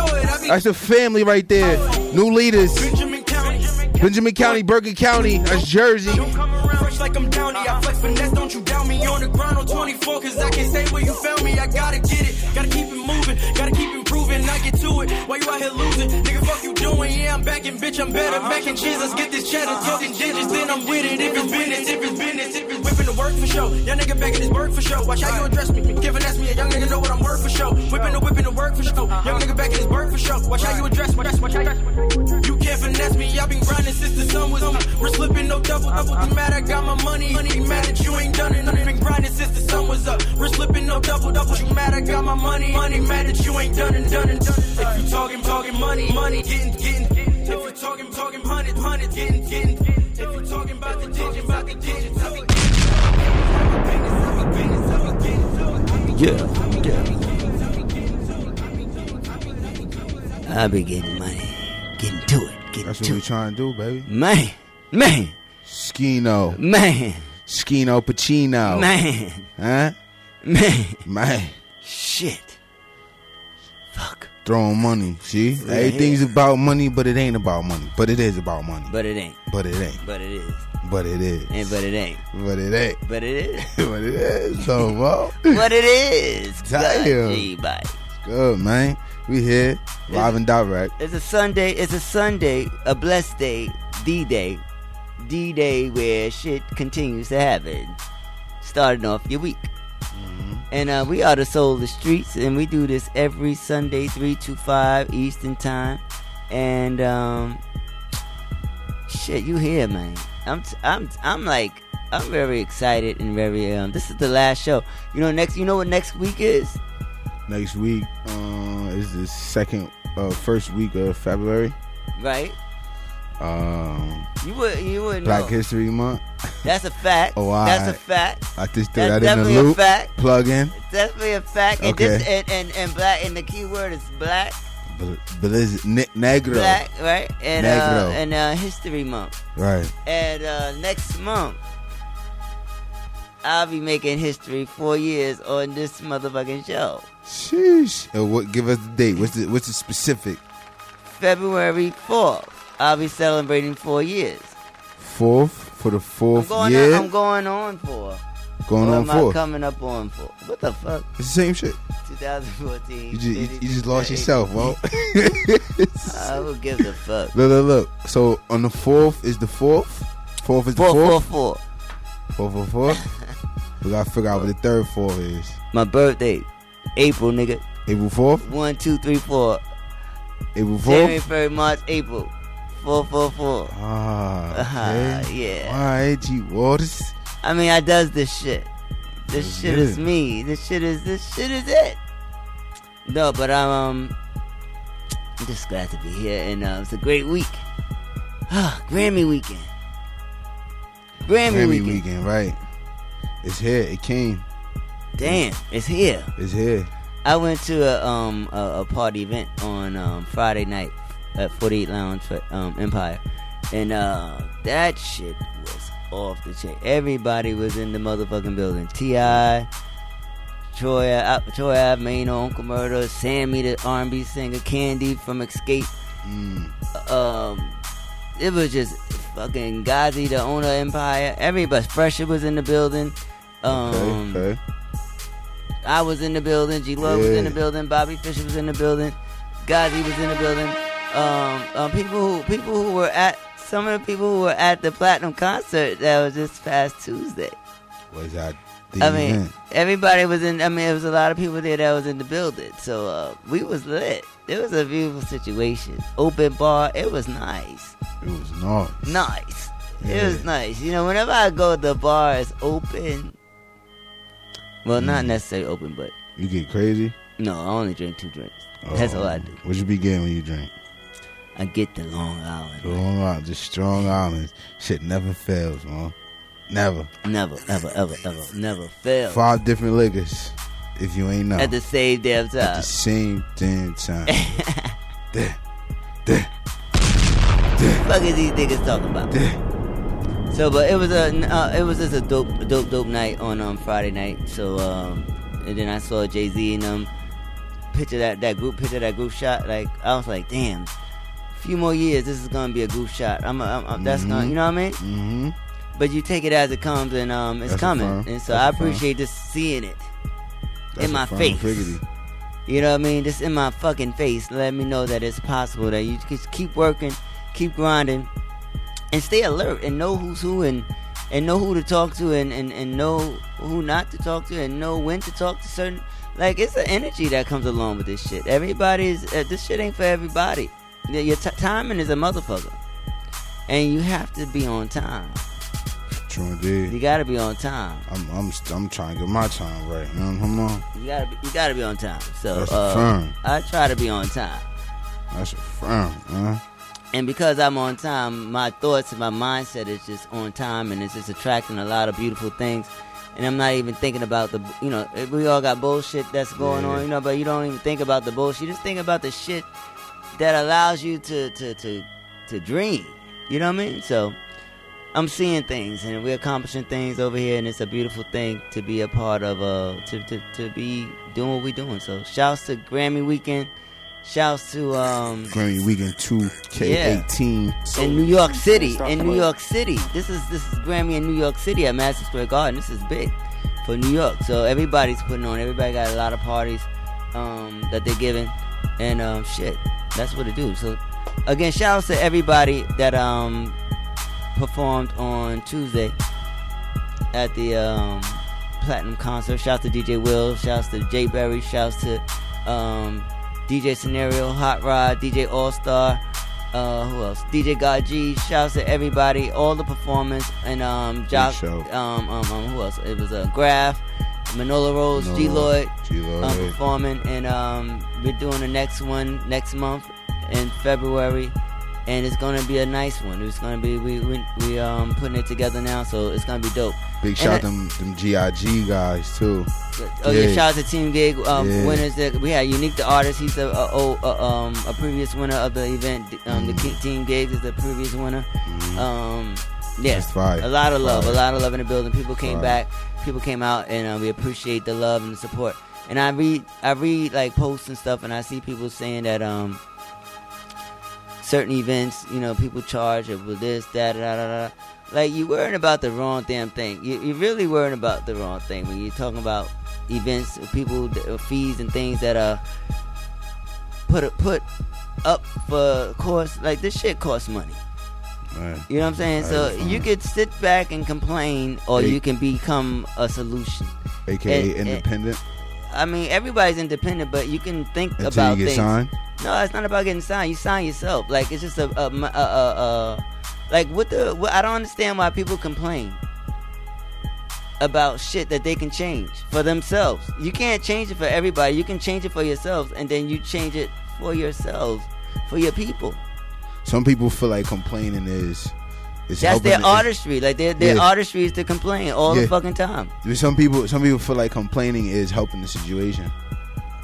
[SPEAKER 2] That's the family right there. New leaders.
[SPEAKER 12] Benjamin County.
[SPEAKER 2] Benjamin County, Bergen County. That's Jersey.
[SPEAKER 12] Fresh like I'm downy. I flex finesse, don't you doubt me. On the grind on 24, cause I can't stay where you found me. I gotta get it, gotta keep get to it while you out here losing. Nigga, fuck you doing? Yeah, I'm back and bitch, I'm better. Mac and cheese, let's get this cheddar. Uh-huh. Talking digits, then I'm with it. If it's business, if it's business, if it's whipping the work for show. Young nigga back in his work for show. Watch how you address me. Giving ask me, a young nigga know what I'm worth for show. Whipping the whipping the work for show. Young uh-huh. nigga back in his work for show. Watch how you address me. Watch how you You can't finesse me. I've been grinding since the sun was up. We're slipping no double double. I got my money? Money mad that you ain't done it. I've been grinding since the sun was up. We're slipping no double double. You mad I got my money? Money mad that you ain't done. Done. Done. If you talking talking money, money getting getting. If you talking talking hundred hundred getting getting. If you talking about the digits, about the digits.
[SPEAKER 17] Yeah, yeah. I be getting money, getting to it, getting
[SPEAKER 2] That's what
[SPEAKER 17] to
[SPEAKER 2] we trying to do, baby.
[SPEAKER 17] Man, man,
[SPEAKER 2] Skino.
[SPEAKER 17] man,
[SPEAKER 2] Skino Pacino.
[SPEAKER 17] man,
[SPEAKER 2] Huh?
[SPEAKER 17] man.
[SPEAKER 2] Man.
[SPEAKER 17] Shit. Fuck.
[SPEAKER 2] Throwing money. See?
[SPEAKER 17] Yeah.
[SPEAKER 2] Everything's about money, but it ain't about money. But it is about money.
[SPEAKER 17] But it ain't.
[SPEAKER 2] But it ain't.
[SPEAKER 17] But it is.
[SPEAKER 2] But it is.
[SPEAKER 17] And but it ain't.
[SPEAKER 2] But it ain't.
[SPEAKER 17] But it is.
[SPEAKER 2] but it is. So, well.
[SPEAKER 17] But it is.
[SPEAKER 2] Damn.
[SPEAKER 17] Gee, bye.
[SPEAKER 2] Good, man. We here. Live and direct.
[SPEAKER 17] It's a Sunday. It's a Sunday, a blessed day, D Day, D Day where shit continues to happen. Starting off your week. And uh, we are the Soul of the Streets, and we do this every Sunday, 3 to 5 Eastern Time. And, um, shit, you here, man. I'm, t- I'm, I'm like, I'm very excited and very, um, this is the last show. You know, next, you know what next week is?
[SPEAKER 2] Next week uh, is the second, uh, first week of February.
[SPEAKER 17] Right?
[SPEAKER 2] Um,
[SPEAKER 17] You would, you wouldn't
[SPEAKER 2] Black
[SPEAKER 17] know.
[SPEAKER 2] History Month.
[SPEAKER 17] That's a fact.
[SPEAKER 2] Oh, all
[SPEAKER 17] That's a fact.
[SPEAKER 2] I just threw
[SPEAKER 17] That's
[SPEAKER 2] that in the
[SPEAKER 17] definitely a fact.
[SPEAKER 2] Plug in.
[SPEAKER 17] It's definitely a fact. And,
[SPEAKER 2] Okay.
[SPEAKER 17] this, and, and, and black, and the key word is black.
[SPEAKER 2] But, ne- negro.
[SPEAKER 17] Black, right? And, uh, and uh, History Month.
[SPEAKER 2] Right.
[SPEAKER 17] And uh, next month, I'll be making history four years on this motherfucking show.
[SPEAKER 2] Sheesh. Uh, what? Give us the date. What's the What's the specific?
[SPEAKER 17] February 4th, I'll be celebrating four years.
[SPEAKER 2] Fourth for the
[SPEAKER 17] I'm
[SPEAKER 2] fourth
[SPEAKER 17] going,
[SPEAKER 2] year.
[SPEAKER 17] on, I'm going on for.
[SPEAKER 2] Going
[SPEAKER 17] what
[SPEAKER 2] on
[SPEAKER 17] am I
[SPEAKER 2] fourth.
[SPEAKER 17] coming up on for? What the fuck?
[SPEAKER 2] It's the same shit.
[SPEAKER 17] 2014.
[SPEAKER 2] You just you, you just lost yourself, bro.
[SPEAKER 17] I will give the fuck.
[SPEAKER 2] Look, look, look. So on the fourth is the fourth. Fourth is the
[SPEAKER 17] Four, four,
[SPEAKER 2] fourth.
[SPEAKER 17] four.
[SPEAKER 2] Four, four, four. we gotta figure out what the third four is.
[SPEAKER 17] My birthday, April, nigga.
[SPEAKER 2] April fourth.
[SPEAKER 17] One, two, three, four.
[SPEAKER 2] April
[SPEAKER 17] January,
[SPEAKER 2] fourth.
[SPEAKER 17] February, March, April. Four, four, four.
[SPEAKER 2] Ah, okay.
[SPEAKER 17] yeah.
[SPEAKER 2] All right, G Waters.
[SPEAKER 17] I mean, I does this shit. This shit is me. This shit is this shit is it. No, but I'm um, just glad to be here, and uh, it's a great week. Grammy weekend. Grammy,
[SPEAKER 2] Grammy
[SPEAKER 17] weekend.
[SPEAKER 2] weekend, right? It's here. It came.
[SPEAKER 17] Damn, it's here.
[SPEAKER 2] It's here.
[SPEAKER 17] I went to a um a, a party event on um Friday night at 48 Lounge for um Empire, and uh that shit was off the chain. Everybody was in the motherfucking building. Ti, Troy, uh, Troy Ave, Mano, Uncle Murder, Sammy, the R&B singer, Kandi from Xscape. Um, it was just fucking Ghazi, the owner of Empire. Everybody, Fresher was in the building. Um,
[SPEAKER 2] okay.
[SPEAKER 17] I was in the building. G Love was in the building. Bobby Fisher was in the building. Ghazi was in the building. Um, um, people who people who were at some of the people who were at the Platinum concert that was this past Tuesday.
[SPEAKER 2] Was that
[SPEAKER 17] I mean,
[SPEAKER 2] event?
[SPEAKER 17] everybody was in. I mean, there was a lot of people there that was in the building. So uh, we was lit. It was a beautiful situation. Open bar. It was nice.
[SPEAKER 2] It was nice.
[SPEAKER 17] Nice. It was nice. You know, whenever I go, the bar is open. Well, not
[SPEAKER 2] Mm.
[SPEAKER 17] necessarily open, but
[SPEAKER 2] You get crazy.
[SPEAKER 17] no, I only drink two drinks. That's
[SPEAKER 2] Oh,
[SPEAKER 17] all I do.
[SPEAKER 2] What you be getting when you drink?
[SPEAKER 17] I get the Long Island.
[SPEAKER 2] Long Island, just strong Island. Shit never fails, man. Never.
[SPEAKER 17] Never, ever, ever, ever, never fails.
[SPEAKER 2] Five different liquors. If you ain't know.
[SPEAKER 17] At the same damn time.
[SPEAKER 2] At the same damn time. there.
[SPEAKER 17] Fuck is these niggas talking about? So, but it was a, uh, it was just a dope, dope, dope night on um Friday night. So, um, and then I saw Jay Z and um picture that that group picture that group shot. Like I was like, damn, a few more years, this is gonna be a group shot. I'm, I'm, I'm that's gonna,
[SPEAKER 2] Mhm.
[SPEAKER 17] you know what I mean?
[SPEAKER 2] Mm-hmm.
[SPEAKER 17] But you take it as it comes, and um, it's
[SPEAKER 2] That's
[SPEAKER 17] coming, and so
[SPEAKER 2] that's
[SPEAKER 17] I appreciate just seeing it
[SPEAKER 2] That's
[SPEAKER 17] in my face. You know what I mean? Just in my fucking face. Let me know that it's possible that you just keep working, keep grinding, and stay alert and know who's who and and know who to talk to and, and, and know who not to talk to and know when to talk to certain like it's an energy that comes along with this shit. Everybody's uh, this shit ain't for everybody. Your your t- timing is a motherfucker, and you have to be on time.
[SPEAKER 2] True indeed.
[SPEAKER 17] You gotta be on time.
[SPEAKER 2] I'm I'm I'm trying to get my time right. You know, come on.
[SPEAKER 17] You gotta be, you gotta be on time. So
[SPEAKER 2] That's a
[SPEAKER 17] uh. I try to be on time.
[SPEAKER 2] That's a firm, huh?
[SPEAKER 17] And because I'm on time, my thoughts and my mindset is just on time and it's just attracting a lot of beautiful things. and I'm not even thinking about the you know we all got bullshit that's going
[SPEAKER 2] Yeah.
[SPEAKER 17] on, you know, but you don't even think about the bullshit. You just think about the shit that allows you to to to to dream. You know what I mean? So I'm seeing things and we're accomplishing things over here, and it's a beautiful thing to be a part of. Uh, to to to be doing what we're doing. So shouts to Grammy weekend. Shouts to um
[SPEAKER 2] Grammy Weekend 2K18.
[SPEAKER 17] in New York City. In New York City. This is this is Grammy in New York City at Madison Square Garden. This is big for New York. So everybody's putting on. Everybody got a lot of parties um, that they're giving, and um, shit, that's what it do. So again, shout out to everybody that um, performed on Tuesday at the um, Platinum concert. Shouts to DJ Will. Shouts to Jay Berry. Shouts to um, DJ Scenario, Hot Rod, DJ All Star. Uh, who else? DJ God G. Shouts to everybody, all the performance, and um. Um, um, um, who else? It was a uh, Graph, Manola Rose, G Lloyd,
[SPEAKER 2] G. Lloyd.
[SPEAKER 17] um, performing, and um, we're doing the next one next month in February, and it's gonna be a nice one. It's gonna be we we, we um putting it together now, so it's gonna be dope.
[SPEAKER 2] Big shout them them GIG guys too.
[SPEAKER 17] Oh yeah, shout out to Team Gig um,
[SPEAKER 2] Yeah.
[SPEAKER 17] winners. That we had Unique the artist. He's a, a, a, um a previous winner of the event. Um, the
[SPEAKER 2] Mm-hmm.
[SPEAKER 17] King- Team Gigs is the previous winner. Um, yeah, a lot of love,
[SPEAKER 2] Fire.
[SPEAKER 17] a lot of love in the building. People came
[SPEAKER 2] Fire.
[SPEAKER 17] back, people came out, and uh, we appreciate the love and the support. And I read, I read like posts and stuff, and I see people saying that um certain events, you know, people charge it with this, that, da, da, da. Like you worrying about the wrong damn thing. You, you're really worrying about the wrong thing when you're talking about events, people, uh, fees, and things that are put put up for course. Like this shit costs money.
[SPEAKER 2] Right.
[SPEAKER 17] You know what I'm saying? So
[SPEAKER 2] fine.
[SPEAKER 17] you could sit back and complain, or
[SPEAKER 2] Hey.
[SPEAKER 17] you can become a solution.
[SPEAKER 2] AKA
[SPEAKER 17] And- and-
[SPEAKER 2] independent.
[SPEAKER 17] I mean, everybody's independent, but you can think
[SPEAKER 2] Until
[SPEAKER 17] about
[SPEAKER 2] you get
[SPEAKER 17] things.
[SPEAKER 2] signed?
[SPEAKER 17] No, it's not about getting signed. You sign yourself. Like it's just a, a, a, a, a like what the. What, I don't understand why people complain about shit that they can change for themselves. You can't change it for everybody. You can change it for yourselves, and then you change it for yourselves, for your people.
[SPEAKER 2] Some people feel like complaining is is
[SPEAKER 17] That's their
[SPEAKER 2] the-
[SPEAKER 17] artistry. Like their their
[SPEAKER 2] Yeah.
[SPEAKER 17] artistry is to complain all
[SPEAKER 2] Yeah.
[SPEAKER 17] the fucking time.
[SPEAKER 2] Some people some people feel like complaining is helping the situation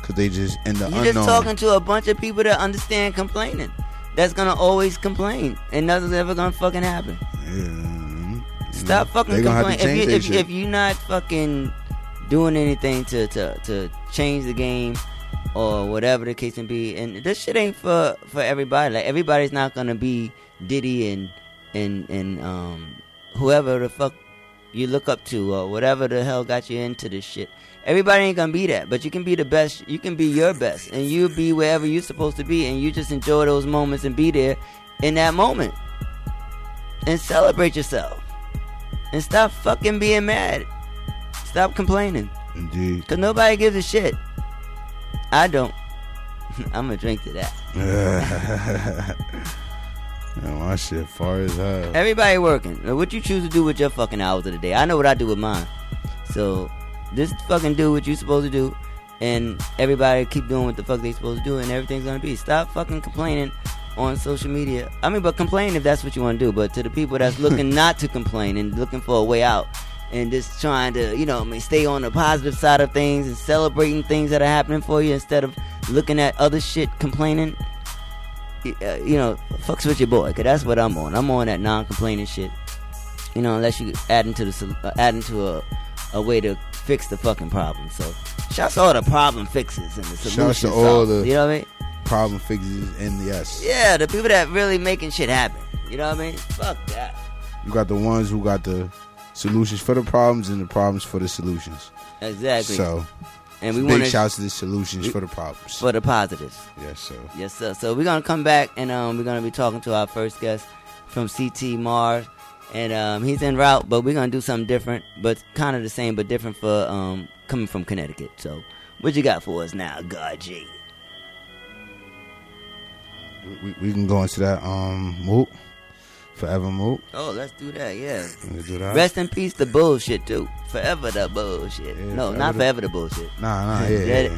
[SPEAKER 2] because they just in the
[SPEAKER 17] You're
[SPEAKER 2] unknown.
[SPEAKER 17] just talking to a bunch of people that understand complaining. That's gonna always complain, and nothing's ever gonna fucking happen. Yeah. Stop fucking
[SPEAKER 2] have to
[SPEAKER 17] complaining. If, you if,
[SPEAKER 2] shit.
[SPEAKER 17] if you're not fucking doing anything to, to, to change the game or whatever the case may be, and this shit ain't for, for everybody. Like everybody's not gonna be Diddy and and and um whoever the fuck you look up to or whatever the hell got you into this shit. Everybody ain't gonna be that, but you can be the best. You can be your best, and you be wherever you're supposed to be, and you just enjoy those moments and be there in that moment, and celebrate yourself, and stop fucking being mad. Stop complaining,
[SPEAKER 2] Indeed.
[SPEAKER 17] cause nobody gives a shit. I don't. I'm gonna drink to that.
[SPEAKER 2] Man, my shit far as hell.
[SPEAKER 17] Everybody working. Now, What you choose to do with your fucking hours of the day? I know what I do with mine. So just fucking do what you supposed to do, and everybody keep doing what the fuck they supposed to do, and everything's gonna be. Stop fucking complaining on social media. I mean, but complain if that's what you want to do. But to the people that's looking not to complain and looking for a way out, and just trying to, you know, I mean, stay on the positive side of things and celebrating things that are happening for you instead of looking at other shit complaining you know, fucks with your boy, cause that's what I'm on. I'm on that non-complaining shit. You know, unless you add into the uh, add into a a way to fix the fucking problem. So, shouts to all the problem fixes and the solutions.
[SPEAKER 2] Shouts to all the
[SPEAKER 17] you know what I mean?
[SPEAKER 2] problem fixes and the yes,
[SPEAKER 17] Yeah, the people that really making shit happen. You know what I mean? Fuck that.
[SPEAKER 2] you got the ones who got the solutions for the problems and the problems for the solutions.
[SPEAKER 17] Exactly.
[SPEAKER 2] So,
[SPEAKER 17] and we want
[SPEAKER 2] big
[SPEAKER 17] want
[SPEAKER 2] shouts to the solutions for the problems.
[SPEAKER 17] for the positives.
[SPEAKER 2] Yes, sir.
[SPEAKER 17] Yes, sir. So we're gonna come back and um, we're gonna be talking to our first guest from CT Mars, and um, he's en route, but we're gonna do something different, but kind of the same, but different for um, coming from Connecticut. So, what you got for us now, God G?
[SPEAKER 2] We, we can go into that um moot, forever moot.
[SPEAKER 17] Oh, let's do that. Yeah.
[SPEAKER 2] Let's do that.
[SPEAKER 17] Rest in peace, the bullshit too. Forever the bullshit. no,
[SPEAKER 2] forever
[SPEAKER 17] not
[SPEAKER 2] the-
[SPEAKER 17] forever the bullshit.
[SPEAKER 2] Nah, nah, yeah,
[SPEAKER 17] That-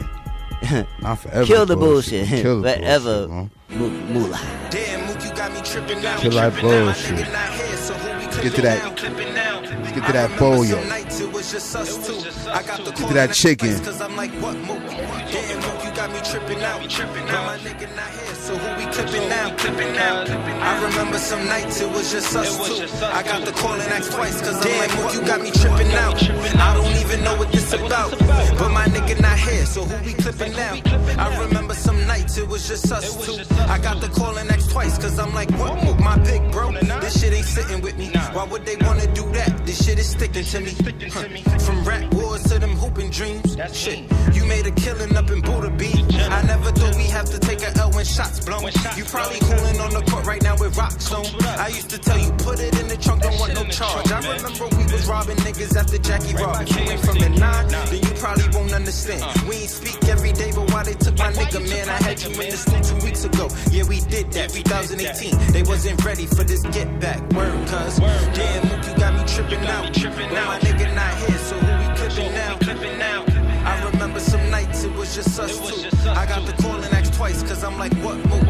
[SPEAKER 2] yeah, Not forever.
[SPEAKER 17] Kill the
[SPEAKER 2] bullshit.
[SPEAKER 17] bullshit.
[SPEAKER 2] Kill the
[SPEAKER 17] forever.
[SPEAKER 2] bullshit,
[SPEAKER 17] Mu- moolah.
[SPEAKER 3] Damn, Mook, you got me tripping now.
[SPEAKER 2] Kill that bullshit.
[SPEAKER 3] Nigga not here, so who we
[SPEAKER 2] Get to that.
[SPEAKER 3] now? Clipping now.
[SPEAKER 2] Get to that pollo.
[SPEAKER 3] Some nights it was just us two. I got the
[SPEAKER 2] Get to that chicken.
[SPEAKER 3] Cause I'm like, what Mook? Damn, Mook, you got me tripping out. Tripping out. My nigga not here, so who we clipping now? Clipping now. I remember some nights it was just us two. I got the call and ask twice, cause I'm like, you got me tripping out. I don't even know what this about. But my nigga not here, so who we clipping now? I remember some nights it was just us two. I got the call and ask twice, cause I'm like, what Mook? My big bro. This shit ain't sitting with me. Why would they wanna do that? This shit is sticking to me. Huh. From rap wars to them hooping dreams. Shit, you made a killing up in Buddha Beach. I never thought we have to take a L when shots blown. You probably cooling on the court right now with rocks on. I used to tell you, put it in the trunk, don't want no charge. I remember we was robbing niggas after Jackie Robinson. You ain't from the nine, then you probably won't understand. We ain't speak every day, but why they took my nigga, man? I had you in the stew two weeks ago. Yeah, we did that, 2018. They wasn't ready for this get back. Word, cuz. Damn, look, you got me tripping out. Out. My nigga not here, so who we clipping now? I remember some nights it was just us two. I got the call and asked twice, cause I'm like, what move?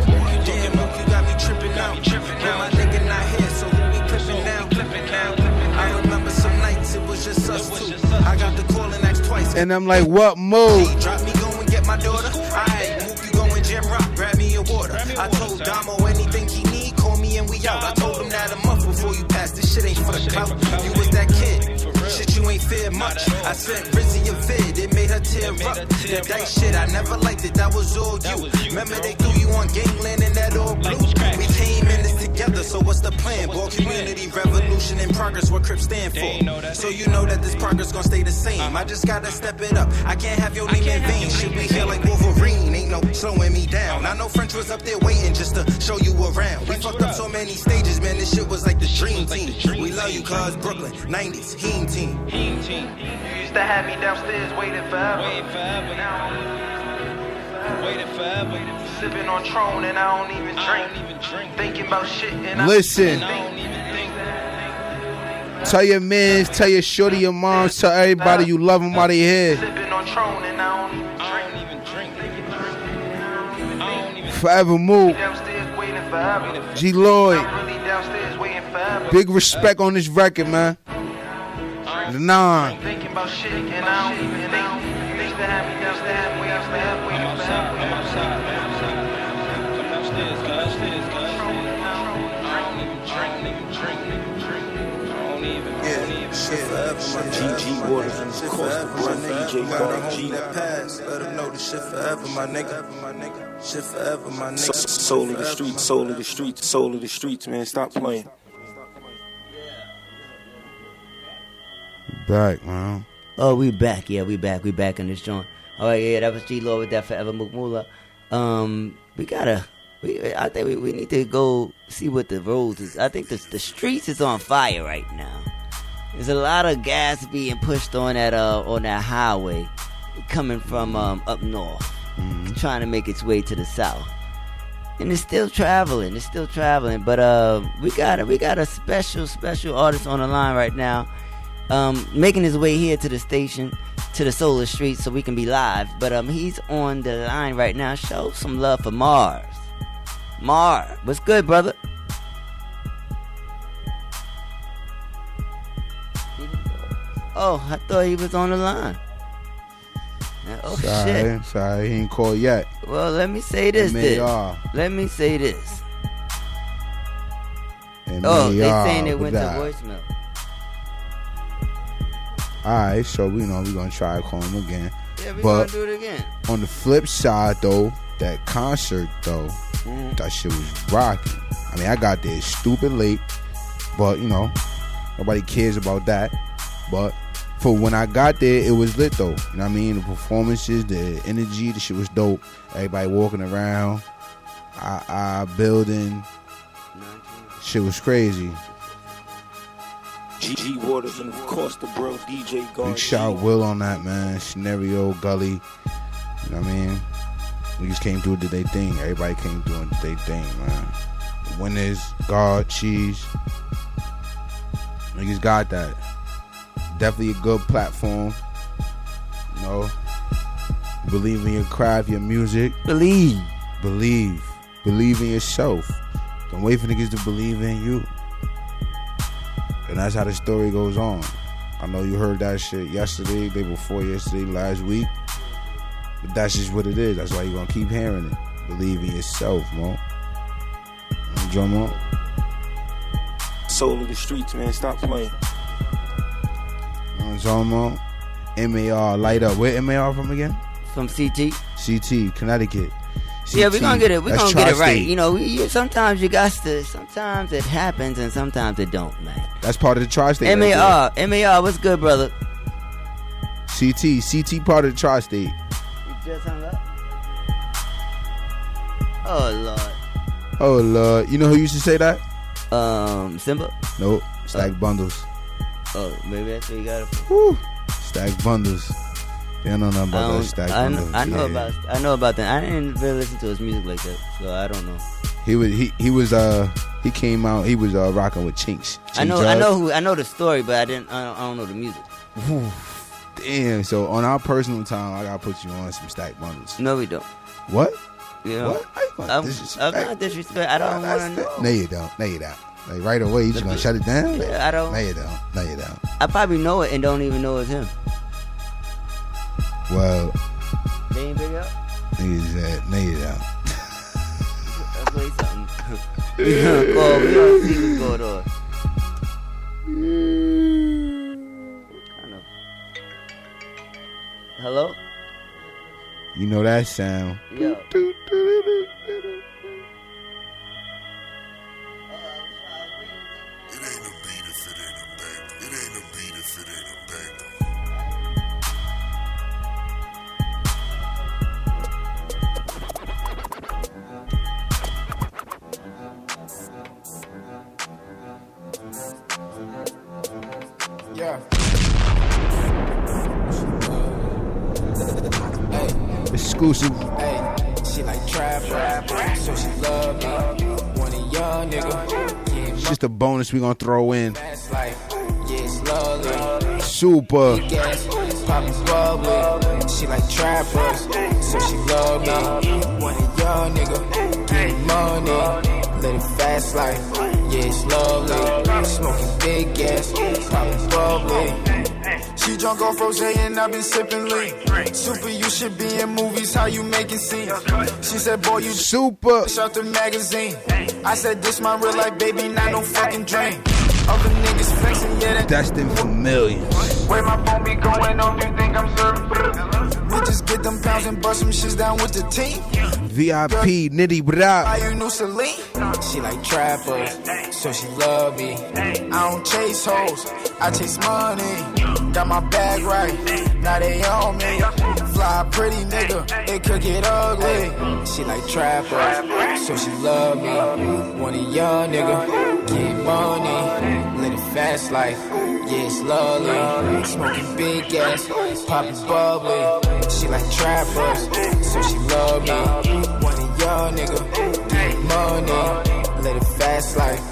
[SPEAKER 3] Damn, look, you got me tripping out. But my nigga not here, so who we clipping now? Clipping now. I remember some nights it was just us two. I got the call and asked twice.
[SPEAKER 2] And I'm like, what move?
[SPEAKER 3] Drop me, go and get my daughter. Alright, move you go and jam rock, grab me a water. I told Damo anything he need, call me and we out. I told him that a month before you passed, this shit ain't for the clout. You was that kid. Shit, you ain't fear much. I sent Rizzy a vid, it made her tear up. That dice shit, I never liked it, that was all you. Remember they threw you on gangland and that all blue. We came in this together, so what's the plan? Boy, community, revolution, and progress, what Crip stand for. So you know that this progress gonna stay the same. I just gotta step it up. I can't have your name in vain. Should be here like Wolverine, no slowing me down. I know French was up there waiting just to show you around. We fucked up so many stages, man. This shit was like the dream team. We love you, cuz Brooklyn, 90s, Heen team.
[SPEAKER 18] You used to have me downstairs waiting forever. Waiting forever. Waiting forever. Sipping on Tron and I don't even drink. Thinking about shit and
[SPEAKER 2] Listen.
[SPEAKER 18] I don't even think.
[SPEAKER 2] Tell your mans, tell your shorty, your moms, tell everybody you love them while they here.
[SPEAKER 18] Sipping on Tron and I don't even drink.
[SPEAKER 2] Forever move. G Lloyd. Big respect on this record, man. The nine.
[SPEAKER 18] GG Waters and
[SPEAKER 1] Shit
[SPEAKER 18] Costa
[SPEAKER 1] forever,
[SPEAKER 18] Brand,
[SPEAKER 1] my nigga.
[SPEAKER 18] DJ
[SPEAKER 1] Got a
[SPEAKER 18] Garden
[SPEAKER 1] homie
[SPEAKER 18] G.
[SPEAKER 1] Let him know the shit forever, my nigga. Shit forever, my nigga.
[SPEAKER 18] So- Soul of the streets, soul of the streets, soul of the streets, man. Stop playing.
[SPEAKER 2] Back, man.
[SPEAKER 17] Oh, we back. Yeah, we back. We back in this joint. All right, yeah, that was G Lloyd with that Forever Mukmula. Um, we gotta. We, I think we, we need to go see what the roads is. I think the the streets is on fire right now. There's a lot of gas being pushed on that uh on that highway, coming from um up north, trying to make its way to the south. And it's still traveling. It's still traveling. But uh, we got a, we got a special special artist on the line right now um, making his way here to the station, to the Solar Street, so we can be live. But um, he's on the line right now. Show some love for Mars. Mar, what's good, brother? Oh, I thought he was on the line. Oh
[SPEAKER 2] sorry,
[SPEAKER 17] shit.
[SPEAKER 2] sorry, he ain't called yet.
[SPEAKER 17] Well, let me say this. Then. Let me say this.
[SPEAKER 2] And
[SPEAKER 17] Oh, they saying it went
[SPEAKER 2] that.
[SPEAKER 17] to voicemail.
[SPEAKER 2] All right, so we know we're gonna try to call him again.
[SPEAKER 17] Yeah, we
[SPEAKER 2] but
[SPEAKER 17] gonna do it again.
[SPEAKER 2] on the flip side, though, that concert though,
[SPEAKER 17] Mhm.
[SPEAKER 2] that shit was rocking. I mean, I got there stupid late, but you know, nobody cares about that. But for when I got there, it was lit though. You know what I mean? The performances, the energy, the shit was dope. Everybody walking around, our, our building, shit was crazy.
[SPEAKER 18] GG Waters and of course the bro DJ Garden
[SPEAKER 2] Big shout Will on that man. Scenario, Gully. You know what I mean? We just came through did they thing. Everybody came through and did they thing, man. Winners, God, cheese. Niggas got that. Definitely a good platform. You know. Believe in your craft, your music.
[SPEAKER 17] Believe.
[SPEAKER 2] Believe. Believe in yourself. Don't wait for niggas to believe in you. And that's how the story goes on. I know you heard that shit yesterday, day before yesterday, last week. But that's just what it is. That's why you're gonna keep hearing it. Believe in yourself, Mo. Drum on.
[SPEAKER 19] Soul of the streets, man. Stop playing.
[SPEAKER 2] You know what I'm talking about? MAR, light up. Where MAR from again?
[SPEAKER 17] From CT.
[SPEAKER 2] CT, Connecticut.
[SPEAKER 17] Yeah, we're gonna get it. We're
[SPEAKER 2] That's
[SPEAKER 17] gonna get it right. You know, we, you, sometimes you got to. Sometimes it happens, and sometimes it don't, man.
[SPEAKER 2] That's part of the tri-state. right
[SPEAKER 17] MAR, MAR, what's good, brother?
[SPEAKER 2] CT, CT part of the tri-state.
[SPEAKER 17] You just hung up. Oh lord.
[SPEAKER 2] Oh Lord, you know who used to say that?
[SPEAKER 17] Um, Simba.
[SPEAKER 2] Nope. Stack bundles.
[SPEAKER 17] Oh, maybe that's where you got it.
[SPEAKER 2] Woo. Stack bundles. They don't know nothing about that stack
[SPEAKER 17] I,
[SPEAKER 2] bundles.
[SPEAKER 17] know, I know
[SPEAKER 2] Yeah.
[SPEAKER 17] about I know about that. I didn't really listen to his music like that, so I don't know.
[SPEAKER 2] He was he he was uh he came out he was uh rocking with Chinx.
[SPEAKER 17] I know. I know who I know the story, but I didn't I don't, I don't know the music.
[SPEAKER 2] Damn. So on our personal time, I gotta put you on some stack bundles.
[SPEAKER 17] No, we don't.
[SPEAKER 2] What?
[SPEAKER 17] Know,
[SPEAKER 2] What? How
[SPEAKER 17] I'm? I'm not disrespect. I don't want to know.
[SPEAKER 2] No, you don't. No, you don't. Like right away, you just gonna shut it down?
[SPEAKER 17] Yeah, I don't.
[SPEAKER 2] No, you don't. No, you don't.
[SPEAKER 17] I probably know it and don't even know it's him.
[SPEAKER 2] Well,
[SPEAKER 17] They ain't it up.
[SPEAKER 2] niggas said, no, you don't.
[SPEAKER 17] Play something. we gonna call. We gonna see what's going on. Kind of. Hello.
[SPEAKER 2] You know that sound.
[SPEAKER 1] Yeah.
[SPEAKER 2] Exclusive.
[SPEAKER 1] Hey, she like trap rap, so she love me. Want a young nigga,
[SPEAKER 2] It's just a bonus we gonna throw in.
[SPEAKER 1] That's like, yeah, it's lovely.
[SPEAKER 2] Super.
[SPEAKER 1] Big poppin' bubbly. She like trappers, so she love me. Want a young nigga, getting money. Live a fast life, yeah, it's lovely. Smoking big gas, poppin' bubbly. She drunk off rose and I've been sipping lean. Super, you should be in movies. How you making scenes? She said, Boy, you
[SPEAKER 2] super.
[SPEAKER 1] Out the magazine. I said, This my real life, baby, not no fucking dream. Other niggas flexing, yeah, that
[SPEAKER 2] Destined for millions.
[SPEAKER 1] Where my phone be going off, you think I'm serving? We just get them pounds and bust some shits down with the team.
[SPEAKER 2] VIP, nitty bra.
[SPEAKER 1] Buy you new Celine. She like trappers, so she love me. I don't chase hoes, I chase money. Got my bag right, now they on me. Fly pretty nigga, it could get ugly. She like trappers, so she love me. Want a young nigga, get money, live a fast life. Yeah, it's lovely. Smoking big ass, popping bubbly. She like trappers, so she love me. Want a young nigga, get money, live a fast life.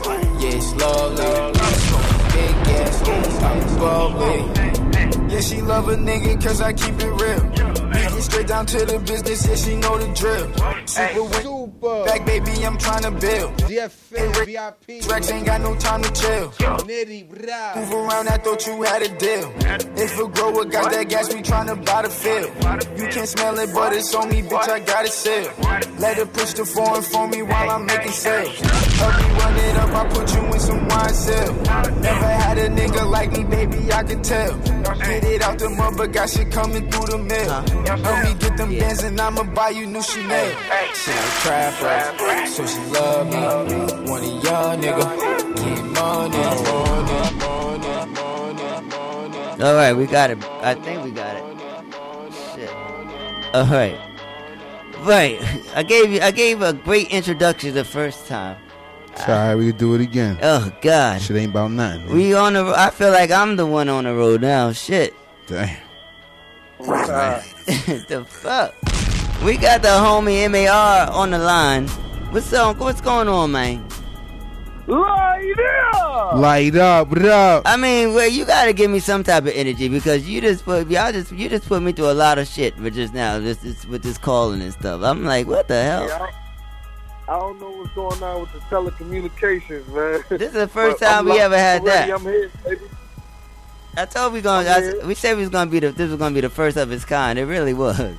[SPEAKER 1] Yeah, it's lovely. Big popping bubbly. Yeah, she love a nigga cause I keep it real. Straight down to the business, yeah, she know the drill. Super win- back, baby, I'm trying to build.
[SPEAKER 2] DFA, VIP.
[SPEAKER 1] Rex ain't got no time to chill.
[SPEAKER 2] Nitty.
[SPEAKER 1] Move around, I thought you had a deal. If a grower got that gas, we tryna buy the field. You can't smell it, but it's on me, bitch, I got it sealed. Let her push the foreign for me while I'm making sales. Help me run it up, I put you in some wine sale. Never had a nigga like me, baby, I can tell. Get it out the mud, but got shit coming through the mill. Help me get them bands and I'ma buy you new Chanel. She like trapper, so she love me. Want a young nigga, get money, money, money, money, money.
[SPEAKER 17] All right, we got it. I think we got it. Shit. All right. Right. I gave you. I gave a great introduction the first time.
[SPEAKER 2] Sorry, we can do it again.
[SPEAKER 17] Oh God.
[SPEAKER 2] Shit ain't about nothing. man.
[SPEAKER 17] We on the. I feel like I'm the one on the road now. Shit.
[SPEAKER 2] Damn.
[SPEAKER 17] the fuck. We got the homie MAR on the line. What's up? What's going on, man?
[SPEAKER 20] Light up!
[SPEAKER 2] Light up, bro.
[SPEAKER 17] I mean, well, you gotta give me some type of energy because you just put y'all just you just put me through a lot of shit with just now, just, just with this calling and stuff. I'm like, what the hell?
[SPEAKER 20] I don't know what's going on with the telecommunications, man.
[SPEAKER 17] This is the first
[SPEAKER 20] But I'm
[SPEAKER 17] time we
[SPEAKER 20] locked
[SPEAKER 17] ever had
[SPEAKER 20] already.
[SPEAKER 17] that.
[SPEAKER 20] I'm here, baby.
[SPEAKER 17] I told we I, we said we was gonna be the this was gonna be the first of its kind. It really was.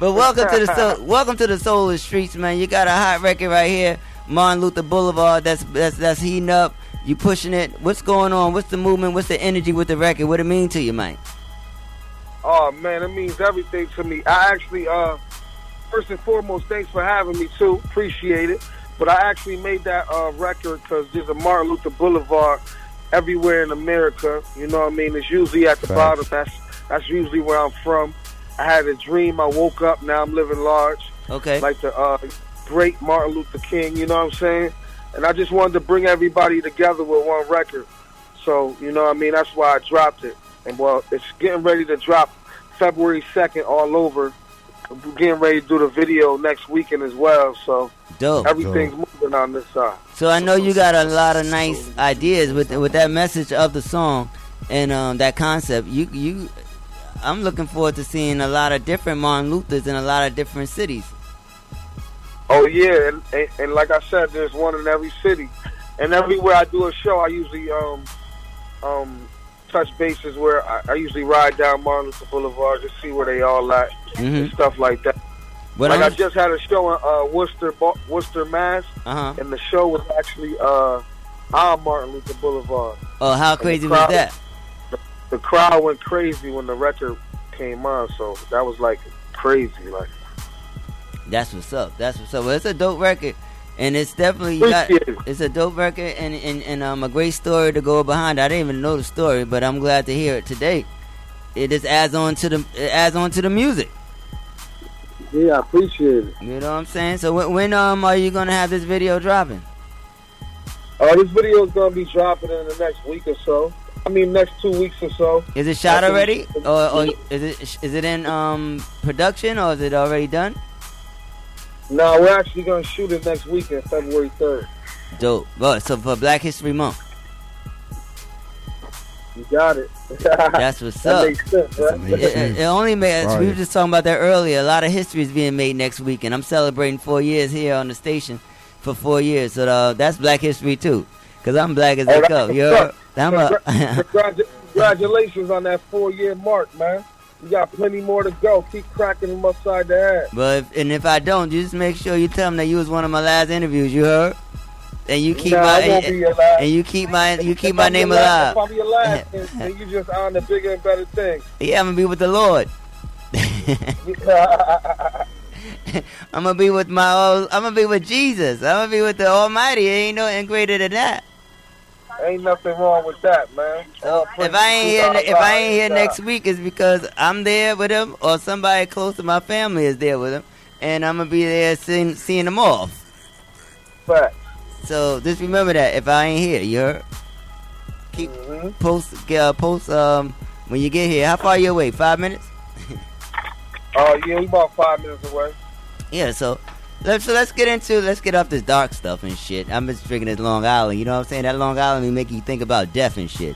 [SPEAKER 17] but welcome to the soul, welcome to the soul of the streets, man. You got a hot record right here, Martin Luther Boulevard. That's that's that's heating up. You pushing it. What's going on? What's the movement? What's the energy with the record? What it mean to you, man?
[SPEAKER 20] Oh man, it means everything to me. I actually, uh, first and foremost, thanks for having me too. Appreciate it. But I actually made that uh, record because there's a Martin Luther Boulevard everywhere in America. You know what I mean? It's usually at the
[SPEAKER 2] Facts.
[SPEAKER 20] bottom. That's that's usually where I'm from. I had a dream. I woke up. Now I'm living large.
[SPEAKER 17] Okay.
[SPEAKER 20] Like the uh, great Martin Luther King. You know what I'm saying? And I just wanted to bring everybody together with one record. So you know what I mean? That's why I dropped it. And well, it's getting ready to drop February 2nd all over. We're getting ready to do the video next weekend as well. So
[SPEAKER 17] Dope.
[SPEAKER 20] everything's moving on this side.
[SPEAKER 17] So I know you got a lot of nice ideas with with that message of the song and um, that concept. You you, I'm looking forward to seeing a lot of different Martin Luthers in a lot of different cities.
[SPEAKER 20] Oh yeah, and, and, and like I said, there's one in every city, and everywhere I do a show, I usually um um touch bases where I, I usually ride down Martin Luther Boulevard to see where they all at and stuff like that.
[SPEAKER 17] But
[SPEAKER 20] like
[SPEAKER 17] I'm-
[SPEAKER 20] I just had a show in uh, Worcester, Worcester, Mass,
[SPEAKER 17] Uh-huh.
[SPEAKER 20] and the show was actually uh on Martin Luther Boulevard.
[SPEAKER 17] Oh, how crazy was that?
[SPEAKER 20] The, the crowd went crazy when the record came on, so that was like crazy, like.
[SPEAKER 17] That's what's up. That's what's up. Well, it's a dope record, and it's definitely got, it's a dope record and, and and um a great story to go behind. I didn't even know the story, but I'm glad to hear it today. It just adds on to the it adds on to the music.
[SPEAKER 20] Yeah, I appreciate it.
[SPEAKER 17] You know what I'm saying? So when, when um are you gonna have this video dropping?
[SPEAKER 20] Uh, this video is gonna be dropping in the next week or so. I mean, next two weeks or so.
[SPEAKER 17] Is it shot already, or, or is it is it in um production, or is it already done?
[SPEAKER 20] No, we're actually gonna shoot it next weekend, February third.
[SPEAKER 17] Dope. Well, so for Black History Month.
[SPEAKER 20] You got it.
[SPEAKER 17] That's what's
[SPEAKER 20] that
[SPEAKER 17] up.
[SPEAKER 20] Makes sense, right?
[SPEAKER 17] It, it- it only makes. We were just talking about that earlier. A lot of history is being made next week, and I'm celebrating four years here on the station for four years. So uh, that's Black History too, because I'm black as
[SPEAKER 20] Oh,
[SPEAKER 17] they
[SPEAKER 20] that's
[SPEAKER 17] come.
[SPEAKER 20] what's
[SPEAKER 17] You
[SPEAKER 20] up.
[SPEAKER 17] I'm a,
[SPEAKER 20] Congratulations on that four year mark, man. You got plenty more to go. Keep cracking them upside the head.
[SPEAKER 17] but if, and if I don't, you just make sure you tell them that you was one of my last interviews. You heard? And you keep
[SPEAKER 20] Nah,
[SPEAKER 17] my and,
[SPEAKER 20] be your last.
[SPEAKER 17] and you keep my you keep
[SPEAKER 20] If
[SPEAKER 17] my
[SPEAKER 20] I'm
[SPEAKER 17] name
[SPEAKER 20] last-
[SPEAKER 17] alive.
[SPEAKER 20] If I'm last, then, then you just on the bigger and better things.
[SPEAKER 17] Yeah, I'm gonna be with the Lord. I'm gonna be with my old, I'm gonna be with Jesus. I'm gonna be with the Almighty. Ain't no ain't greater than that.
[SPEAKER 20] Ain't nothing wrong with that, man. All
[SPEAKER 17] If I ain't here, if I ain't here next week, it's because I'm there with him, or somebody close to my family is there with him, and I'm gonna be there seeing seeing them off.
[SPEAKER 20] Fact.
[SPEAKER 17] So just remember that if I ain't here, you heard. Keep post uh, post um when you get here. How far you away? Five minutes.
[SPEAKER 20] Oh yeah, we about five minutes away.
[SPEAKER 17] Yeah, so let's so let's get into let's get off this dark stuff and shit. I'm just drinking this Long Island. You know what I'm saying? That Long Island will make you think about death and shit.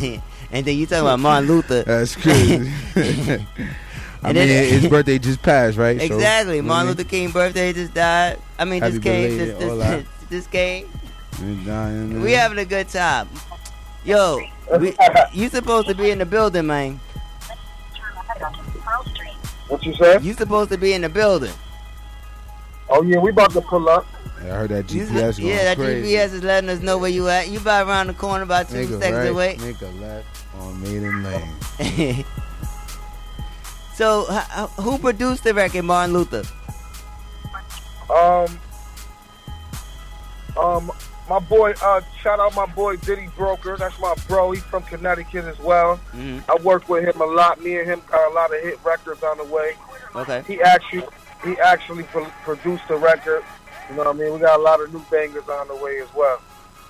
[SPEAKER 17] and then you talking about Martin Luther.
[SPEAKER 2] That's crazy. I
[SPEAKER 17] And
[SPEAKER 2] mean,
[SPEAKER 17] then-
[SPEAKER 2] his birthday just passed, right?
[SPEAKER 17] Exactly.
[SPEAKER 2] you know
[SPEAKER 17] Martin
[SPEAKER 2] what
[SPEAKER 17] Luther King birthday just died. I mean,
[SPEAKER 2] Happy
[SPEAKER 17] just came.
[SPEAKER 2] belated,
[SPEAKER 17] Just, just,
[SPEAKER 2] that.
[SPEAKER 17] just came.
[SPEAKER 2] I? Dying,
[SPEAKER 17] We having a good time. Yo, we, you supposed to be in the building, man.
[SPEAKER 20] What you say?
[SPEAKER 17] You supposed to be in the building.
[SPEAKER 20] Oh yeah, we about to pull up.
[SPEAKER 2] Yeah, I heard that GPS
[SPEAKER 17] su-
[SPEAKER 2] going
[SPEAKER 17] yeah, that
[SPEAKER 2] crazy.
[SPEAKER 17] GPS is letting us know where you at. You about around the corner, about two
[SPEAKER 2] Make
[SPEAKER 17] seconds
[SPEAKER 2] right,
[SPEAKER 17] away.
[SPEAKER 2] make a left on Maiden Lane.
[SPEAKER 17] so, h- h- who produced the record, Martin Luther?
[SPEAKER 20] Um, um, my boy, uh, shout out my boy Diddy Broker. That's my bro. He's from Connecticut as well.
[SPEAKER 17] Mhm.
[SPEAKER 20] I work with him a lot. Me and him got a lot of hit records on the way.
[SPEAKER 17] Okay.
[SPEAKER 20] He actually, he actually pro- produced the record. You know what I mean? We got a lot of new bangers on the way as well.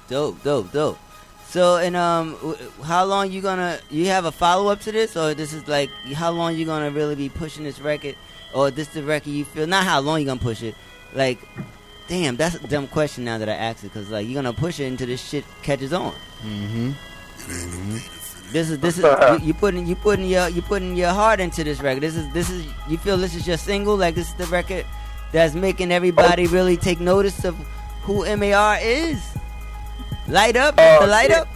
[SPEAKER 17] Dope, dope, dope. So, and um, how long you gonna? You have a follow up to this, or this is like how long you gonna really be pushing this record, or this the record you feel? Not how long you gonna push it. Like, damn, that's a dumb question now that I asked it, cause like you're gonna push it until this shit catches on.
[SPEAKER 2] Mm-hmm.
[SPEAKER 17] This is this is you, you putting you putting your you putting your heart into this record. This is this is you feel this is your single, like this is the record that's making everybody really take notice of who MAR is? Light up,
[SPEAKER 20] Uh,
[SPEAKER 17] the light
[SPEAKER 20] yeah.
[SPEAKER 17] up.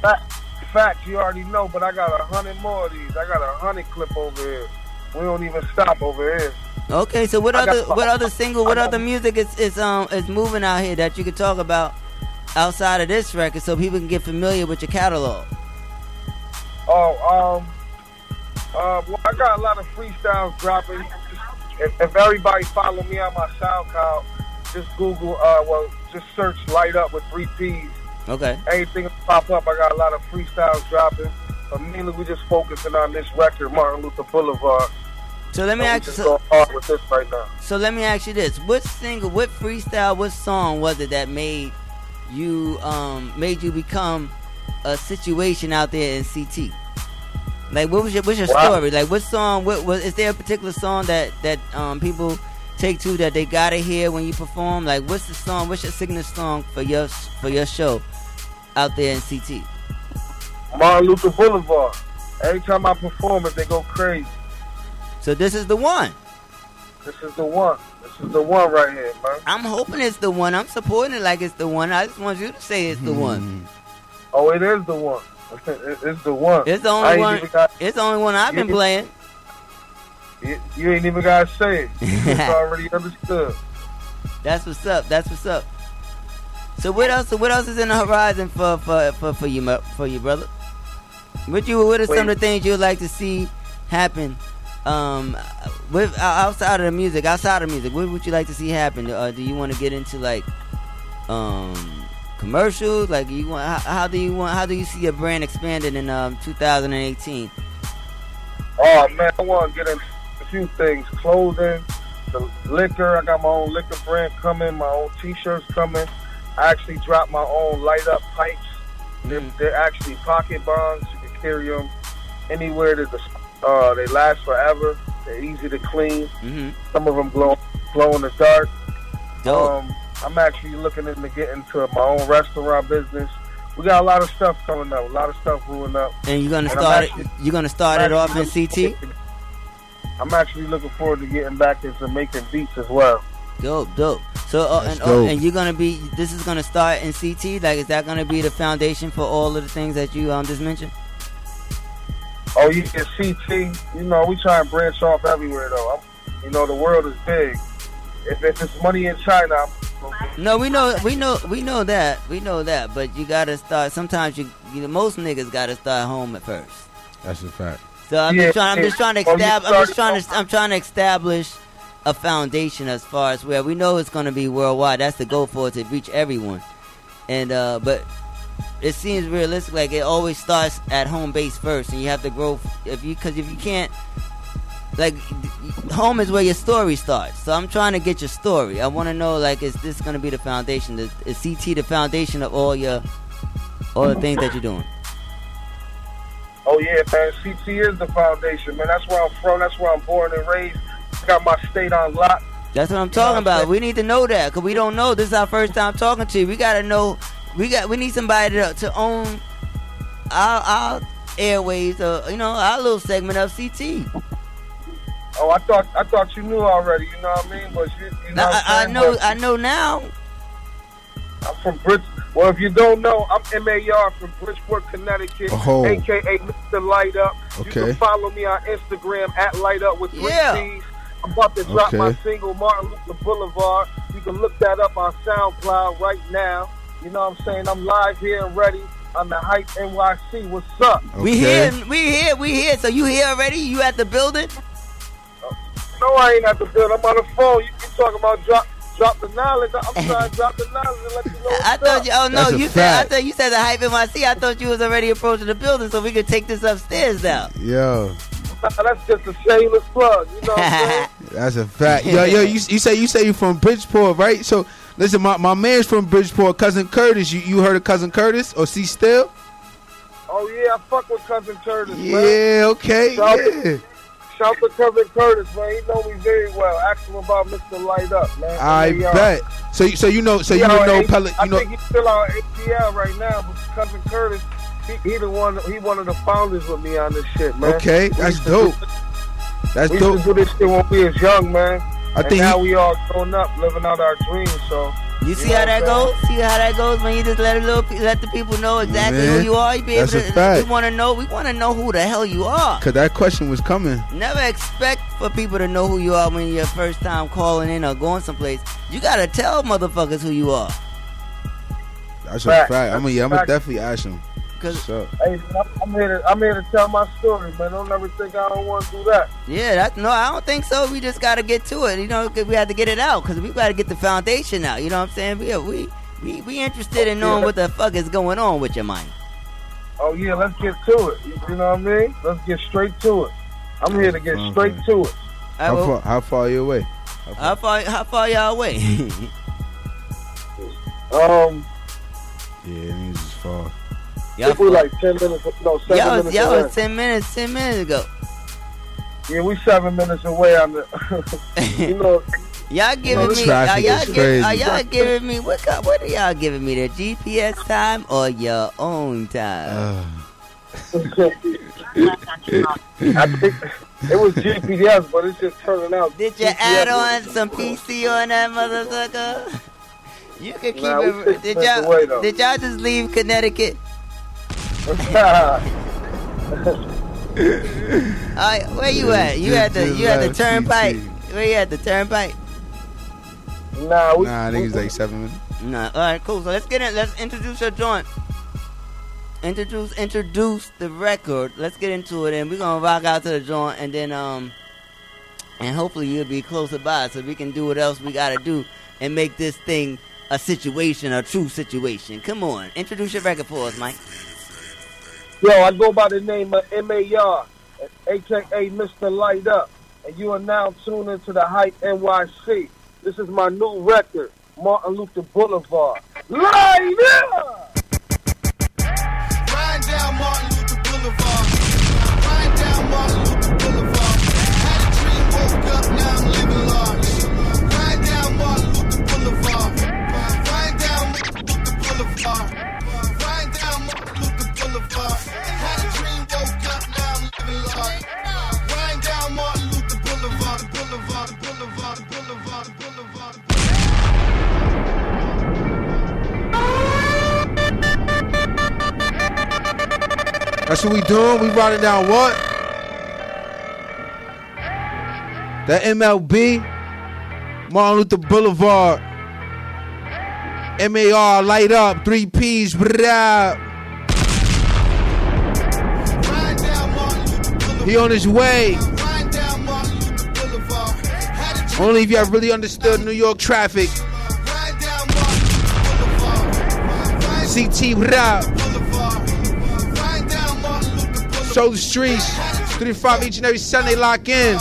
[SPEAKER 20] Fact, facts, you already know, but I got a hundred more of these. I got a hundred clip over here. We don't even stop over here.
[SPEAKER 17] Okay, so what
[SPEAKER 20] I got-
[SPEAKER 17] other what other single, what other music is is um is moving out here that you could talk about outside of this record, so people can get familiar with your catalog?
[SPEAKER 20] Oh, um, uh, well, I got a lot of freestyles dropping. If, if everybody follow me on my SoundCloud, just Google, uh, well, just search "Light Up" with three P's.
[SPEAKER 17] Okay.
[SPEAKER 20] Anything pop up, I got a lot of freestyles dropping. But mainly, we just focusing on this record, Martin Luther Boulevard.
[SPEAKER 17] So let me ask you. So,
[SPEAKER 20] going hard with this right
[SPEAKER 17] so let me ask you this: What single, what freestyle, what song was it that made you um made you become a situation out there in CT? Like, what was your what's your
[SPEAKER 20] Wow.
[SPEAKER 17] story? Like, what song? What was? Is there a particular song that that um people take to that they gotta hear when you perform? Like, what's the song? What's your signature song for your for your show out there in CT?
[SPEAKER 20] Martin Luther Boulevard. Every time I perform it, they go crazy.
[SPEAKER 17] So this is the one.
[SPEAKER 20] This is the one. This is the one right here, man.
[SPEAKER 17] I'm hoping it's the one. I'm supporting it like it's the one. I just want you to say it's the one. Hmm.
[SPEAKER 20] Oh, it is the one. It's the one.
[SPEAKER 17] It's the only one.
[SPEAKER 20] got-
[SPEAKER 17] It's the only one I've been playing.
[SPEAKER 20] You, you ain't even gotta say it. It's already understood.
[SPEAKER 17] That's what's up. That's what's up. So what else? So What else is in the horizon for for for, for you, for you, brother? What you? What are some of the things you'd like to see happen? Um, with uh, outside of the music, outside of music, what would you like to see happen? Uh, do you want to get into like um commercials? Like you want? How, how do you want? How do you see your brand expanding in um 2018?
[SPEAKER 20] Oh man, I want to get into a few things: clothing, the liquor. I got my own liquor brand coming. My own T-shirts coming. I actually dropped my own light up pipes. They're, they're actually pocket bombs. You can carry them anywhere. That the, uh, they last forever. They're easy to clean.
[SPEAKER 17] Mm-hmm.
[SPEAKER 20] Some of them glow glow in the dark.
[SPEAKER 17] Dope.
[SPEAKER 20] Um, I'm actually looking into getting into my own restaurant business. We got a lot of stuff coming up. A lot of stuff brewing up.
[SPEAKER 17] And you're gonna
[SPEAKER 20] And
[SPEAKER 17] start
[SPEAKER 20] actually-
[SPEAKER 17] it. You're gonna start it
[SPEAKER 20] I'm
[SPEAKER 17] off in
[SPEAKER 20] actually
[SPEAKER 17] CT.
[SPEAKER 20] I'm actually looking forward to getting back into making beats as well.
[SPEAKER 17] Dope, dope. So, uh, and,
[SPEAKER 20] That's
[SPEAKER 17] oh, and you're gonna be. This is gonna start in CT. Like, is that gonna be the foundation for all of the things that you um just mentioned?
[SPEAKER 20] Oh, you can CT. You know, we try and branch off everywhere though. I'm, you know, the world is big. If, if it's money in China, I'm,
[SPEAKER 17] No, we know, we know, we know that, we know that. But you gotta start. Sometimes you, you know, most niggas gotta start home at first.
[SPEAKER 2] That's a fact.
[SPEAKER 17] So I'm
[SPEAKER 2] Yeah,
[SPEAKER 17] just trying. I'm just trying to establish. I'm just trying to. I'm trying to establish a foundation as far as where we know it's going to be worldwide. That's the goal for it to reach everyone. And uh, but it seems realistic. Like it always starts at home base first, and you have to grow. If you because if you can't. Like home is where your story starts. So I'm trying to get your story. I want to know like is this going to be the foundation? Is, is CT the foundation of all your all the things that you're doing?
[SPEAKER 20] oh yeah, man, CT is the foundation, man. That's where I'm from. That's where I'm born and raised. I Got my state on lock.
[SPEAKER 17] That's what I'm talking about. We need to know that because we don't know. This is our first time talking to you. We gotta know. We got. We need somebody to, to own our, our airways. Uh, you know, our little segment of CT.
[SPEAKER 20] Oh, I thought I thought you knew already. You know what I mean? But you, you know,
[SPEAKER 17] Now,
[SPEAKER 20] what
[SPEAKER 17] I, I
[SPEAKER 20] I'm
[SPEAKER 17] know.
[SPEAKER 20] But
[SPEAKER 17] I know now.
[SPEAKER 20] I'm from Bridge. Well, if you don't know, I'm MAR from Bridgeport, Connecticut,
[SPEAKER 2] Oh.
[SPEAKER 20] aka Mr. Light Up.
[SPEAKER 2] Okay.
[SPEAKER 20] You can follow me on Instagram at Light Up with three
[SPEAKER 17] Yeah.
[SPEAKER 20] C's. I'm about to drop
[SPEAKER 2] Okay.
[SPEAKER 20] my single Martin Luther Boulevard. You can look that up on SoundCloud right now. You know what I'm saying? I'm live here and ready on the Hype NYC. What's up?
[SPEAKER 17] We here. We here. We here. So you here already? You at the building?
[SPEAKER 20] Uh, no, I ain't at the building. I'm on the phone. You, you talking about drop drop the knowledge? I'm trying to drop the knowledge and let you know what's
[SPEAKER 17] I thought
[SPEAKER 20] up.
[SPEAKER 17] you. Oh no,
[SPEAKER 2] That's
[SPEAKER 17] you said. I thought you said the hype NYC. I thought you was already approaching the building, so we could take this upstairs now.
[SPEAKER 2] Yo,
[SPEAKER 20] That's just a shameless plug. You know what I'm saying?
[SPEAKER 2] that's a fact. Yo, yo, you, you say you say you from Bridgeport, right? So listen, my, my man's from Bridgeport, cousin Curtis. You you heard of cousin Curtis or C Still?
[SPEAKER 20] Oh yeah, I fuck with cousin Curtis. man.
[SPEAKER 2] Yeah, okay,
[SPEAKER 20] Shout,
[SPEAKER 2] yeah.
[SPEAKER 20] shout to cousin Curtis, man. He know me very well. Ask him about Mr. Light Up, man.
[SPEAKER 2] I
[SPEAKER 20] MAR.
[SPEAKER 2] Uh, bet. So so you know so you know
[SPEAKER 20] A-
[SPEAKER 2] Pellet.
[SPEAKER 20] I
[SPEAKER 2] know
[SPEAKER 20] think he's still on ATL right now, but cousin Curtis, he, he the one. He one of the founders with me on this shit, man.
[SPEAKER 2] Okay, that's dope.
[SPEAKER 20] do-
[SPEAKER 2] That's
[SPEAKER 20] we
[SPEAKER 2] dope.
[SPEAKER 20] used to do this shit when we was young, man.
[SPEAKER 2] I
[SPEAKER 20] and
[SPEAKER 2] think
[SPEAKER 20] now
[SPEAKER 2] he-
[SPEAKER 20] we all grown up, living out our dreams. So
[SPEAKER 17] You see how that goes? See how that goes when you just let a little, let the people know exactly who you are. You be able
[SPEAKER 2] that's a
[SPEAKER 17] to.
[SPEAKER 2] fact.
[SPEAKER 17] We want to know. We want to know who the hell you are.
[SPEAKER 2] Cause that question was coming.
[SPEAKER 17] Never expect for people to know who you are when you're first time calling in or going someplace. You gotta tell motherfuckers who you are.
[SPEAKER 2] That's a
[SPEAKER 20] Fact.
[SPEAKER 2] fact. I'm gonna, yeah, I'm gonna definitely ask him.
[SPEAKER 17] Cause
[SPEAKER 2] So,
[SPEAKER 20] Hey, I'm- I'm here. To, I'm here to tell my story, man. Don't ever think I don't want to do that.
[SPEAKER 17] yeah, that no, I don't think so. We just gotta get to it. You know, 'cause we have to get it out because we gotta get the foundation out. You know what I'm saying? We we we, we interested in knowing what the fuck is going on with your mind.
[SPEAKER 20] Oh yeah, let's get to it. You you know what I mean? Let's get straight to it. I'm here to get
[SPEAKER 2] Okay.
[SPEAKER 20] straight to it.
[SPEAKER 17] I
[SPEAKER 2] how
[SPEAKER 17] will-
[SPEAKER 2] far, how far are you away?
[SPEAKER 17] How far how far y'all away?
[SPEAKER 20] Um,
[SPEAKER 2] Yeah, niggas is far.
[SPEAKER 20] I
[SPEAKER 17] y'all
[SPEAKER 20] think we like ten minutes. No, seven
[SPEAKER 17] y'all,
[SPEAKER 20] minutes
[SPEAKER 17] y'all
[SPEAKER 20] away.
[SPEAKER 17] was ten minutes ten minutes ago.
[SPEAKER 20] Yeah, we seven minutes away on the. you know,
[SPEAKER 17] Y'all giving
[SPEAKER 20] this
[SPEAKER 17] me, are y'all,
[SPEAKER 2] is
[SPEAKER 17] give, are y'all giving me what? kind- What are y'all giving me? The GPS time or your own time? Uh.
[SPEAKER 20] I think it was GPS, but it's just turning out.
[SPEAKER 17] Did you
[SPEAKER 20] GPS
[SPEAKER 17] add on some PC on that motherfucker? You can keep
[SPEAKER 20] Nah,
[SPEAKER 17] it. Did y'all?
[SPEAKER 20] away,
[SPEAKER 17] did y'all just leave Connecticut? Alright, where you at? You at the you at the turnpike? Where you at the turnpike?
[SPEAKER 20] Nah, we,
[SPEAKER 2] Nah, niggas like seven minutes.
[SPEAKER 17] Nah. All right, cool. So let's get in. Let's introduce your joint. Introduce introduce the record. Let's get into it, and we're gonna rock out to the joint, and then um, and hopefully you'll be closer by, so we can do what else we gotta do and make this thing a situation, a true situation. Come on, introduce your record for us, Mike.
[SPEAKER 20] Yo, I go by the name of M.A.R., aka Mr. Light Up, and you are now tuned into the Hype NYC. This is my new record, Martin Luther Boulevard. Light Up!
[SPEAKER 21] Riding down Martin Luther Boulevard. Riding down Martin Luther
[SPEAKER 2] That's what we doing. We riding down what? The MLB, Martin Luther Boulevard, MAR, light up, three P's, brah. He on his way. Only if y'all really understood New York traffic. CT, brah. Show the streets. 3 to 5 each and every Sunday, lock in.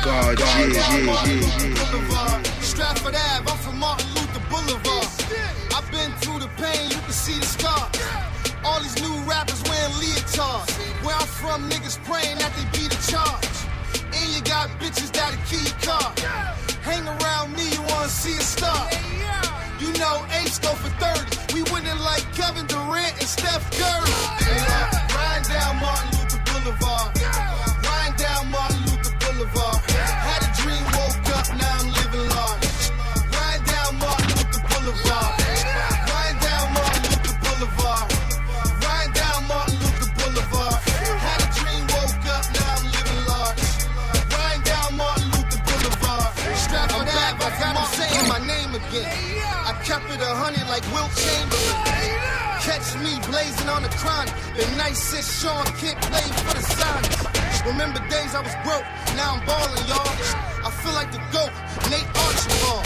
[SPEAKER 5] God, yeah, yeah, yeah, yeah.
[SPEAKER 21] Stratford Ave, I'm from Martin Luther Boulevard. I've been through the pain, you can see the scars. All these new rappers wearing leotards. Where I'm from, niggas praying that they be the charge. And you got bitches that'll kill your car. Hang around me, you wanna see a star. You know Ace go for 30. We winning like Kevin Durant and Steph Curry. Riding down Martin Luther Boulevard. Riding down Martin Luther Boulevard. Had a dream, woke up, now I'm living large. Riding down Martin Luther Boulevard. Riding down Martin Luther Boulevard. Riding down Martin Luther Boulevard. Had a dream, woke up, now I'm living large. Riding down Martin Luther Boulevard. Stratford Ave, I got 'em saying my name again. I kept it a hundred like Wilt Chamberlain. Catch me blazing on the chronic. The nicest Shawn Kemp played for the Sonics. Remember days I was broke, now I'm balling, y'all. I feel like the GOAT, Nate Archibald.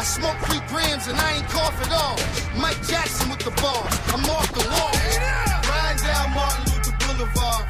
[SPEAKER 21] I smoke three grams and I ain't cough at all. Mike Jackson with the ball, I'm off the wall. Riding down Martin Luther Boulevard.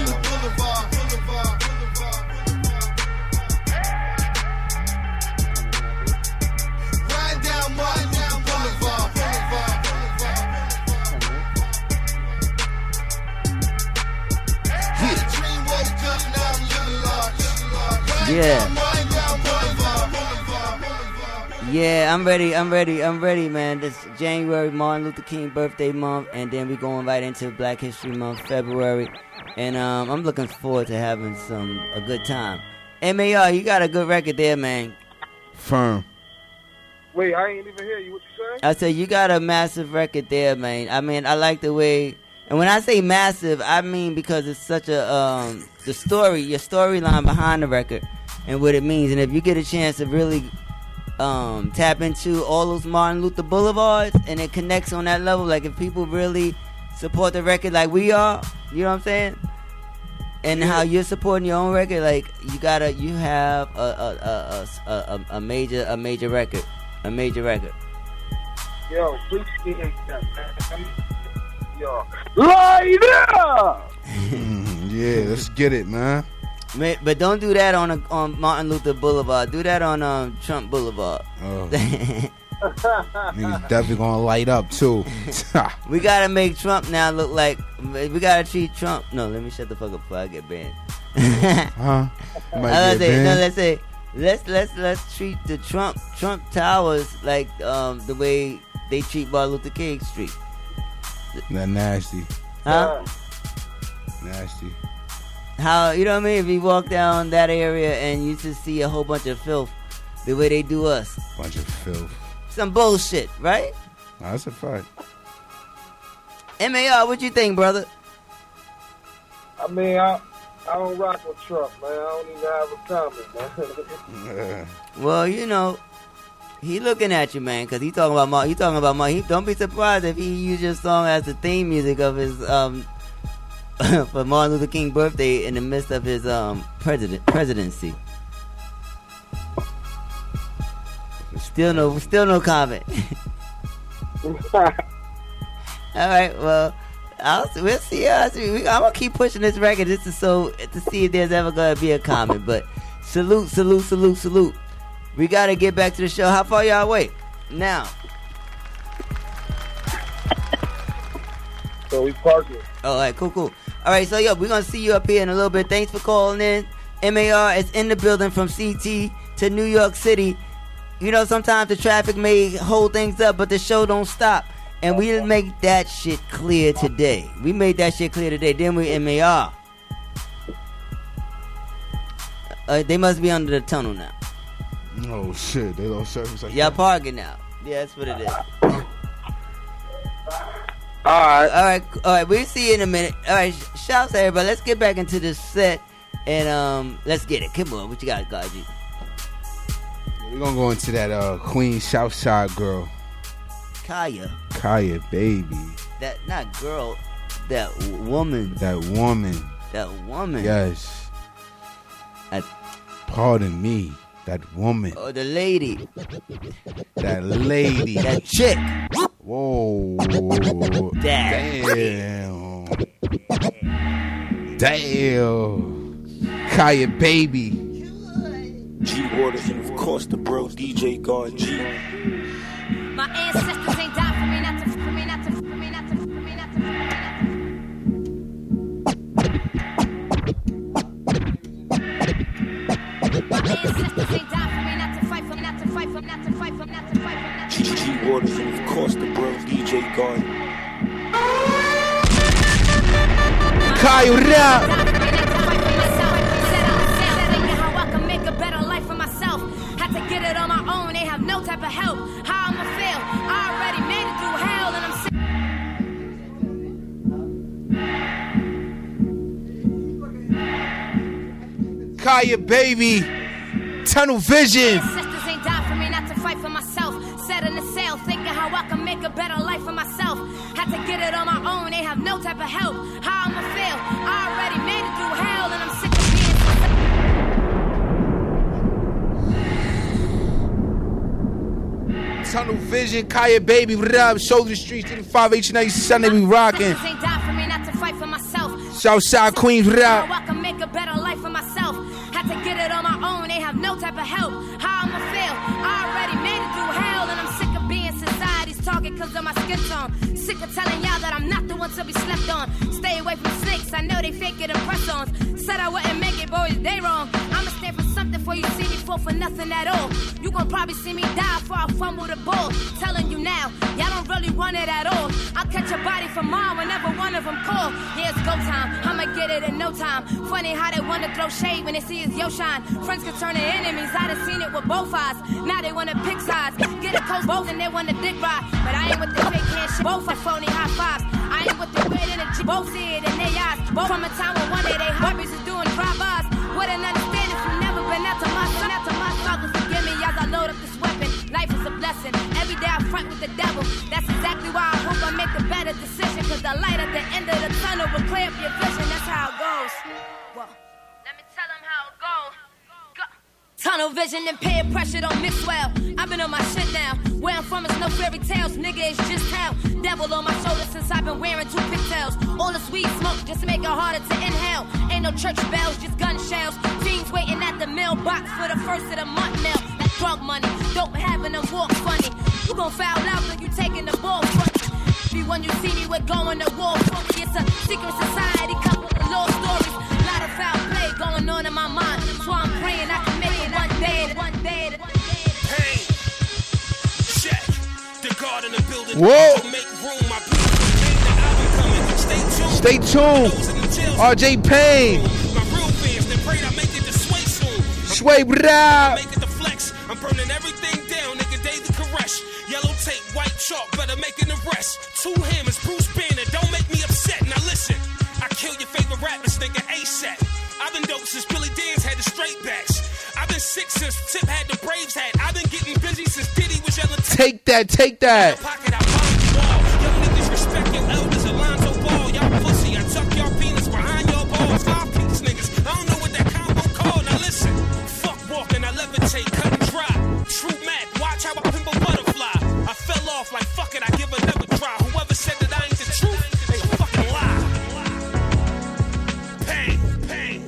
[SPEAKER 5] Yeah,
[SPEAKER 21] I'm
[SPEAKER 17] ready. I'm ready. I'm ready, man. This January, Martin Luther King birthday month, and then we going right into Black History Month, February, and um, I'm looking forward to having some a good time. Mar, you got a good record there, man.
[SPEAKER 2] Firm.
[SPEAKER 20] Wait, I ain't even hear you. What you saying?
[SPEAKER 17] I said you got a massive record there, man. I mean, I like the way, and when I say massive, I mean because it's such a um the story, your storyline behind the record, and what it means. And if you get a chance to really um tap into all those Martin Luther Boulevards, and it connects on that level, like if people really support the record like we are, you know what I'm saying? And how you're supporting your own record, like you gotta, you have a a a a, a, a major a major record, a major record.
[SPEAKER 20] Yo, appreciate that, man. Yo, light up!
[SPEAKER 2] yeah, let's get it, man.
[SPEAKER 17] Ma- But don't do that on a, on Martin Luther Boulevard. Do that on um, Trump Boulevard.
[SPEAKER 2] Oh. Niggas definitely gonna light up too.
[SPEAKER 17] we gotta make Trump now look like we gotta treat Trump. No, let me shut the fuck up before I get banned.
[SPEAKER 2] huh?
[SPEAKER 17] I
[SPEAKER 2] Might
[SPEAKER 17] was
[SPEAKER 2] get
[SPEAKER 17] say, no, let's say let's let's let's treat the Trump Trump Towers like um, the way they treat Martin Luther King Street.
[SPEAKER 2] That nasty.
[SPEAKER 17] Huh?
[SPEAKER 2] Nasty.
[SPEAKER 17] How you know what I mean? If you walk down that area and you just see a whole bunch of filth, the way they do us,
[SPEAKER 2] Bunch of filth.
[SPEAKER 17] some bullshit, right?
[SPEAKER 2] Nah, that's a fact.
[SPEAKER 17] Mar, what you think, brother?
[SPEAKER 20] I mean, I, I don't rock with Trump, man. I don't even have a comment, man.
[SPEAKER 17] Well, you know, he looking at you, man, because he talking about Mark. He talking about Mark. He, don't be surprised if he use your song as the theme music of his um for Martin Luther King birthday in the midst of his um president presidency. Still no, still no comment. All right, well, I'll, we'll see. See we, I'm gonna keep pushing this record just to so to see if there's ever gonna be a comment. But salute, salute, salute, salute. We gotta get back to the show. How far y'all away? Now.
[SPEAKER 20] So we parking.
[SPEAKER 17] All right, cool, cool. All right, so yo, we're gonna see you up here in a little bit. Thanks for calling in. MAR is in the building from CT to New York City. You know, sometimes the traffic may hold things up, but the show don't stop. And we didn't make that shit clear today. We made that shit clear today, didn't we, MAR? Uh, they must be under the tunnel now.
[SPEAKER 2] Oh shit, they don't service like
[SPEAKER 17] Y'all parking now. Yeah, that's what it is.
[SPEAKER 20] All right.
[SPEAKER 17] All right. All right. We'll see you in a minute. All right. sh- Shouts to everybody. Let's get back into this set and um, let's get it. Come on. What you got, Ghazi?
[SPEAKER 2] We're gonna go into that uh Queen Southside girl,
[SPEAKER 17] Kaya.
[SPEAKER 2] Kaya baby.
[SPEAKER 17] That not girl. That woman.
[SPEAKER 2] That woman.
[SPEAKER 17] That woman.
[SPEAKER 2] Yes.
[SPEAKER 17] That,
[SPEAKER 2] Pardon me. That woman.
[SPEAKER 17] oh, the lady.
[SPEAKER 2] That lady.
[SPEAKER 17] That chick.
[SPEAKER 2] Whoa.
[SPEAKER 17] Damn.
[SPEAKER 2] Damn. Damn. Kaya baby.
[SPEAKER 19] G Waters and of course the bro DJ God G.
[SPEAKER 22] My ancestors ain't died for me not to, for me not to, how I can make a better life for myself. Had to get it on my own, they have no type of help. How I'ma feel?
[SPEAKER 2] Kaya baby. Tunnel vision.
[SPEAKER 22] Ancestors ain't died for me not to fight for myself. Set in the sail, thinking how I can make a better life for myself. Had to get it on my own, they have no type of help. How I'ma feel? I already made it through hell and I'm sick of being
[SPEAKER 2] Tunnel Vision, Kaya Baby, what up? Shoulder Streets, 35 H90 Sunday, we rocking.
[SPEAKER 22] Ain't die for me not to fight for myself.
[SPEAKER 2] Southside Queens, what up?
[SPEAKER 22] I can make a better life for myself. To get it on my own, they have no type of help. How I'ma feel? I already made it through hell, and I'm sick of being society's target cause of my skin tone. Sick of telling y'all that I'm not the one to be slept on. Stay away from snakes, I know they fake it and press ons. Said I wouldn't make it, boys, they wrong. I'ma stand for something for you see me fall for nothing at all. You gon' probably see me die before I fumble the ball. Telling you now, y'all don't really want it at all. I'll catch a body from mom whenever one of them call. Yeah, it's go time, I'ma get it in no time. Funny how they wanna throw shade when they see it's yo shine. Friends can turn to enemies, I done seen it with both eyes. Now they wanna pick sides, get a coach both and they wanna dick ride. But I ain't with the fake hand both are phony high fives. I ain't with the weird energy, both see it in their eyes. Both from a time when one day they hobbies is doing drive-bys. Wouldn't understand if you never been out to my son, out to my struggle. Forgive me as I load up this weapon. Life is a blessing. Every day I fight with the devil. That's exactly why I hope I make a better decision. Cause the light at the end of the tunnel will clear up your vision. That's how it goes. Tunnel vision and peer pressure don't mix well. I've been on my shit now. Where I'm from is no fairy tales, nigga, it's just hell. Devil on my shoulder since I've been wearing two pigtails. All this weed smoke just make it harder to inhale. Ain't no church bells, just gun shells. Fiends waiting at the mailbox for the first of the month mail. That drug money, dope having them walk funny. You gon' foul out when you taking the ball funny. Be when you see me, we're going to war. It's a secret society, couple of law stories. Lot of foul play going on in my mind.
[SPEAKER 23] Prayed Stay tuned.
[SPEAKER 2] RJ Payne.
[SPEAKER 23] sway soon.
[SPEAKER 2] Sway, what up?
[SPEAKER 23] Make it to flex. I'm burning everything down, nigga. David Koresh. Yellow tape, white chalk, better making the rest. Two hammers, Bruce Banner. Don't make me upset. Now listen, I kill your favorite rappers, nigga. ASAP. I've been dope since Billy Dan's had the straight backs. I've been sick since Tip had the Braves hat. I've been
[SPEAKER 2] Take that, take that.
[SPEAKER 23] Pocket, I bought the wall. Young niggas respect your elders. Alonzo Ball, y'all pussy. I tuck y'all penis behind your balls. Five piece niggas. I don't know what that combo called. Now listen, fuck walking, I levitate, cut and dry. True Mac, watch how I pimp a butterfly. I fell off like fuck I give another try. Whoever said that ain't the truth, they a fucking lie. Pain,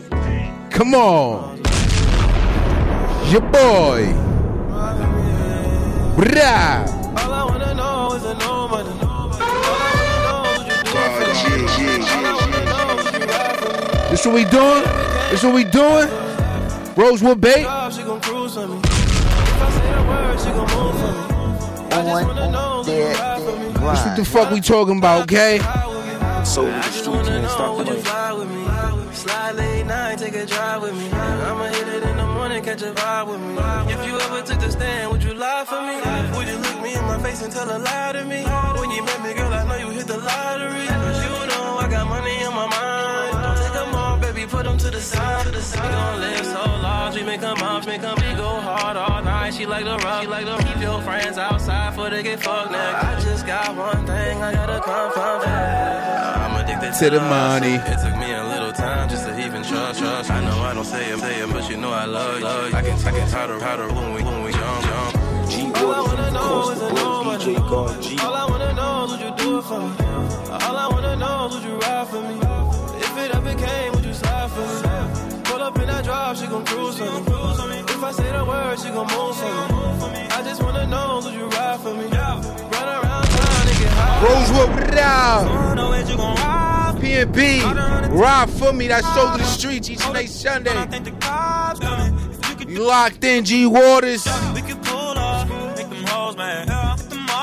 [SPEAKER 23] pain.
[SPEAKER 2] Come on. Your boy. Bra.
[SPEAKER 24] All I wanna know is a no money. All I wanna know is what you do for me. All I wanna know is you ride for me.
[SPEAKER 2] This what we doing? This what we doing? Rosewood Bay?
[SPEAKER 24] Job, she gon' cruise for me. If I say a word, she gon' move for me. I just wanna know is you ride for me.
[SPEAKER 2] This what the fuck we talking about, okay?
[SPEAKER 24] So the street can't stop would you with me? Slide late night, take a drive with me. Lie for me? Would you look me in my face and tell a lie to me? When you met me, girl, I know you hit the lottery. Cause you know I got money on my mind. Don't take them all, baby, put them to the side. To the side. We gon' live so large, we make them up, make them we go hard all night. She like the rock, she like the keep your friends outside for they get fucked next. I just got one thing, I gotta come from that. I'm addicted
[SPEAKER 2] To the money.
[SPEAKER 24] It took me a little time just to even trust, trust. I know I don't say it, say it, but you know I love you. I can, I can how to, how to when we, when we jump, jump. All I wanna know is a nobody. All I wanna know is would you do it for me. All I wanna know is would you ride for me. If it ever came, would you slide for me? Pull up in that drive, she gon' cruise for me. If I say the word, she gon' move for me. I just wanna know would you ride for me. Run around town and get high.
[SPEAKER 2] Rosewood, what up? P&B, ride for me. That's Soul to the Streets each and every Sunday. You locked in, G Waters.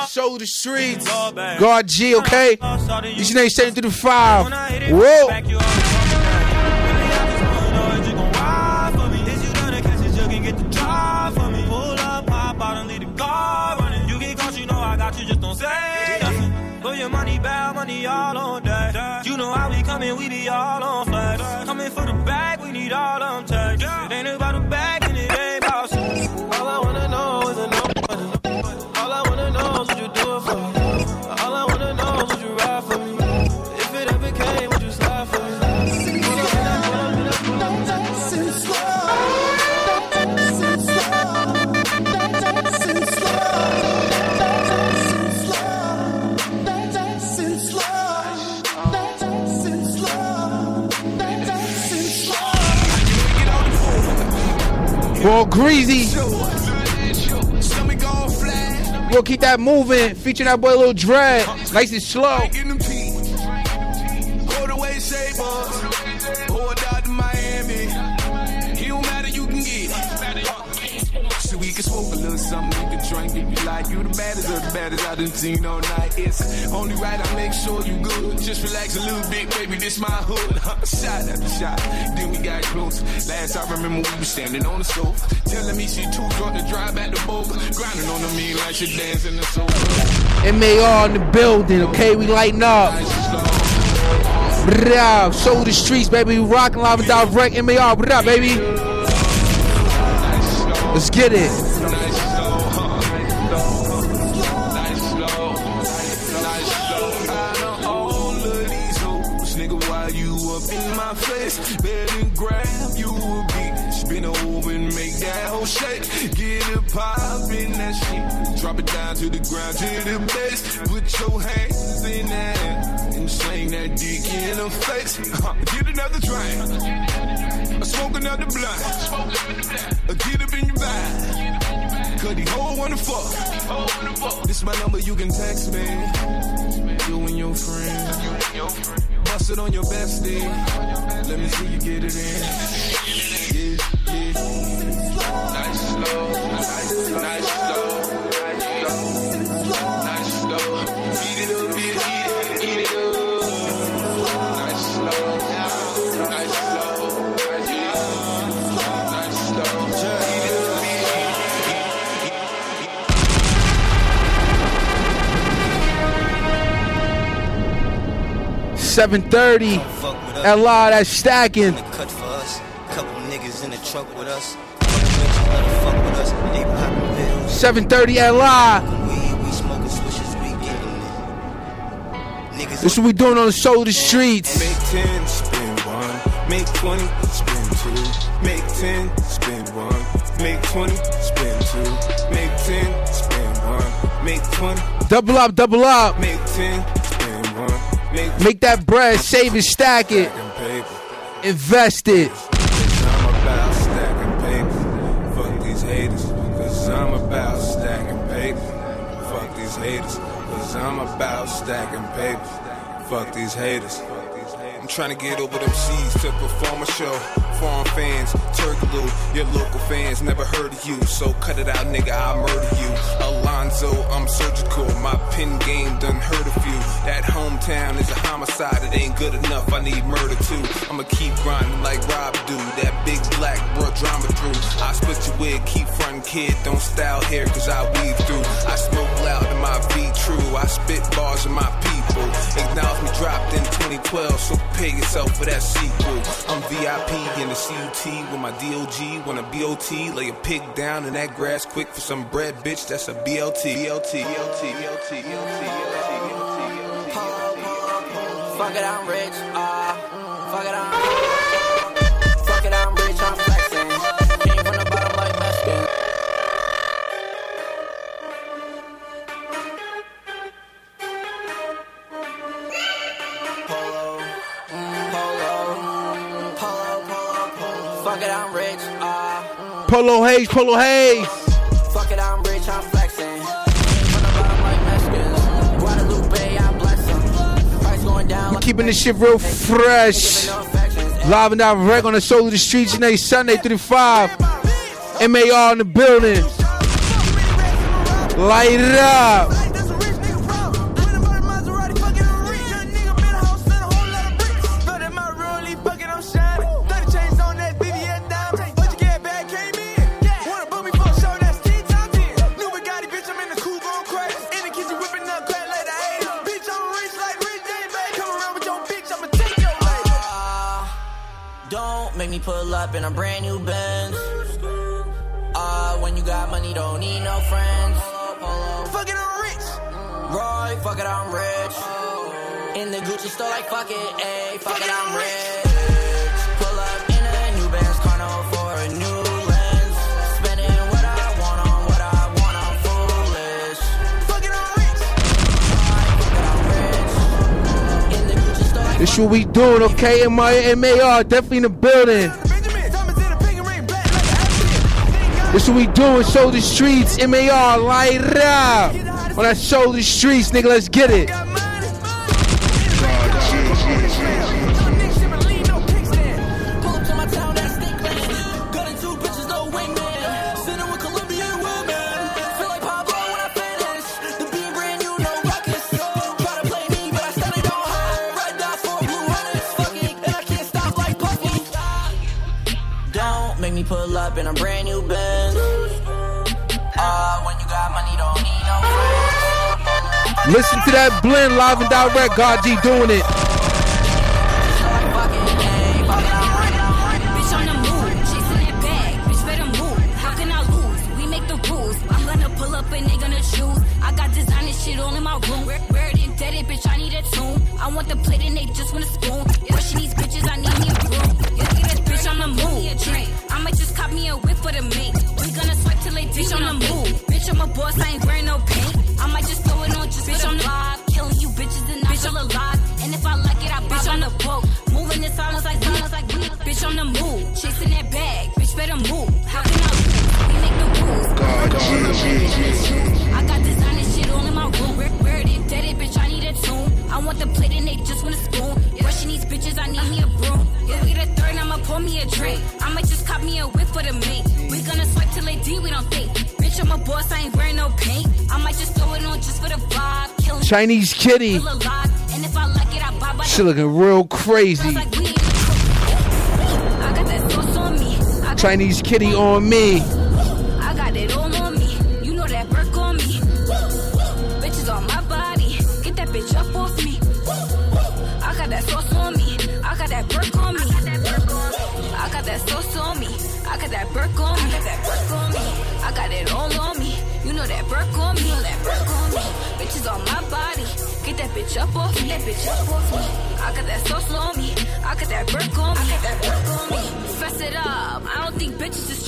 [SPEAKER 2] Soul to the Streets. God G, okay? Each and every Sunday through the five. Whoa.
[SPEAKER 25] Blow your money back, money all on that. You know how we coming, we be all on flex. Coming for the bag, we need all them tags. It ain't about the bag
[SPEAKER 2] Ball greasy. We'll keep that moving. Featuring that boy Lil Dread. Nice and slow.
[SPEAKER 13] If you the baddest of the baddest I done seen all night. It's only right I make sure you good. Just relax a little bit, baby, this my hood. shot after shot, then we got close. Last I remember we was standing on the sofa. Telling me she too drunk to drive back to Boca. Grinding on the mean like she dancing the sofa.
[SPEAKER 2] MAR in the building, okay? We lighting up. Brah, show the streets, baby. We rocking live and direct. MAR, what up, baby? Let's get it.
[SPEAKER 13] Whole shake, get it poppin' that shit, drop it down to the ground to the base, put your hands in that and sling that dick in the face, get another drink, I smoke another blunt, get up in your bag. Cause the whole wanna fuck. This my number, you can text me. You and your friends. Bust it on your bestie. Let me see you get it in.
[SPEAKER 2] 730. That lot, that's stacking.
[SPEAKER 26] cut for us. Couple niggas in the truck with us.
[SPEAKER 2] 730 at live.
[SPEAKER 26] Weed, we smoking swishes, we getting it.
[SPEAKER 2] This what we doing on the shoulder streets.
[SPEAKER 13] Make 10, spend one. Make 20, spend two. Make 10, spend one. Make 20, spend two. Make 10, spend one. Make 20,
[SPEAKER 2] Double up, double up.
[SPEAKER 13] make 10, spend one. Make
[SPEAKER 2] Make that bread, save it, stack it, invest it.
[SPEAKER 13] Fuck these haters. I'm trying to get over them C's to perform a show. Foreign fans, Turkaloo, your local fans never heard of you. So cut it out, nigga, I'll murder you. Alonzo, I'm surgical. My pen game done hurt a few. That hometown is a homicide, it ain't good enough. I need murder too. I'ma keep grinding like Rob do. That big black bro drama through. I split your wig, keep frontin' kid. Don't style hair, cause I weave through. I smoke loud in my V true. I spit bars in my people. Acknowledge me dropped in 2012, so pay yourself for that sequel. I'm VIP in the CUT with my DOG. When a BOT, lay a pig down in that grass quick for some bread, bitch. That's a BLT. BLT. BLT. BLT. BLT.
[SPEAKER 12] Fuck it, I'm rich. Uh, fuck it, I'm Fuck it, I'm rich. Uh,
[SPEAKER 2] Polo Hayes, Polo Hayes.
[SPEAKER 12] fuck it, I'm rich, I'm flexing. Came from the bottom like Mexicans. Guadalupe, I bless 'em. Price going down
[SPEAKER 2] We keeping this shit real fresh. Live and direct on the soul of the streets next Sunday through the 5. MAR in the building. Light it up.
[SPEAKER 12] store like fuck it, ayy, fuck it, Fuck it, I'm rich.
[SPEAKER 2] This what we doing, okay? M-I-M-A-R, definitely in the building.
[SPEAKER 25] This what we doing, show the streets, M-A-R, light up. When I show the streets, nigga, let's get it. Listen to that blend live and direct. God G doing
[SPEAKER 27] it.
[SPEAKER 25] Chinese kitty. She looking real crazy. Chinese kitty on me.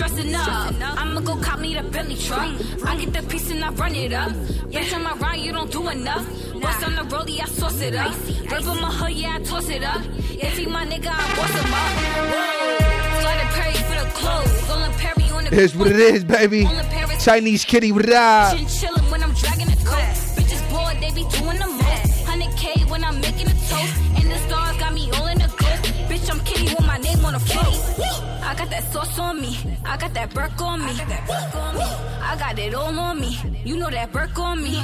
[SPEAKER 27] stressing up. I'ma go cop me the Bentley truck. I get the piece and I run it up. Bitch, I'm around, you don't do enough. Bust on the rollie, I sauce it up. Rip on my hood, yeah, I toss it up. If he my nigga, I bust him up. For the clothes.
[SPEAKER 25] Here's what it is, baby. Chinese kitty, what up?
[SPEAKER 27] I got that burk on me. I got it all on me. You know that burk on me.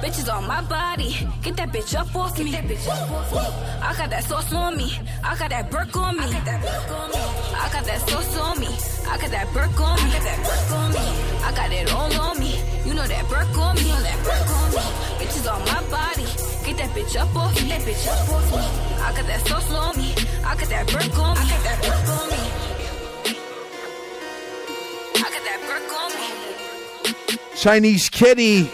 [SPEAKER 27] Bitches on my body. Get that bitch up off me. I got that sauce on me. I got that burk on me. I got that sauce on me. I got that burk on me. I got it all on me. You know that burk on me. Bitches on my body. Get that bitch up off me. I got that sauce on me. I got that burk on me.
[SPEAKER 25] Chinese kitty.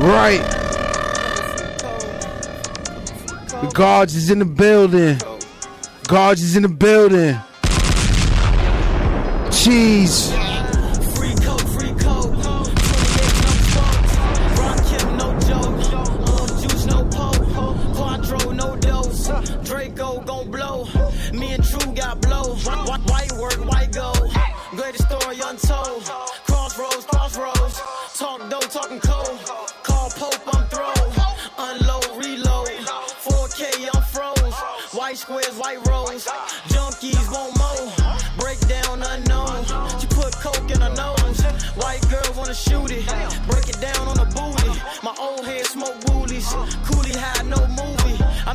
[SPEAKER 25] Right. The guards is in the building. Guards is in the building. Cheese.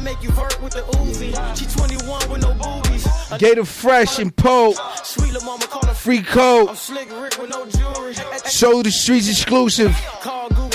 [SPEAKER 13] Make you hurt with the Uzi. She 21 with no boobies.
[SPEAKER 25] Gator fresh and Pope,
[SPEAKER 13] Sweet little mama call
[SPEAKER 25] free coat.
[SPEAKER 13] I'm slick Rick with no jewelry.
[SPEAKER 25] Show the streets exclusive.
[SPEAKER 13] Call Google.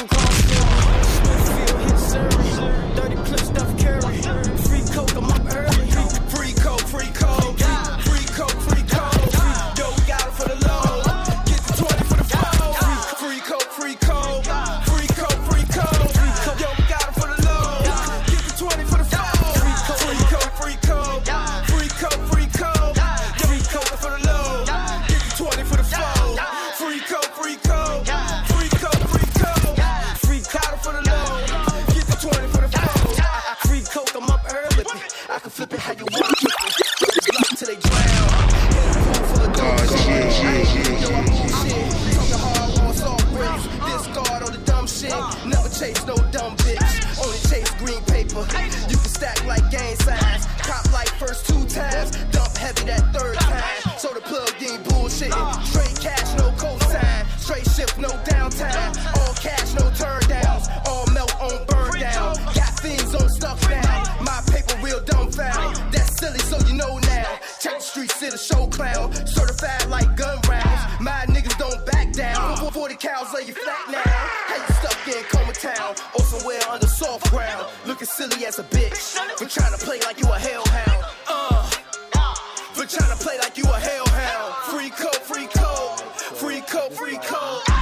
[SPEAKER 13] Free
[SPEAKER 28] code,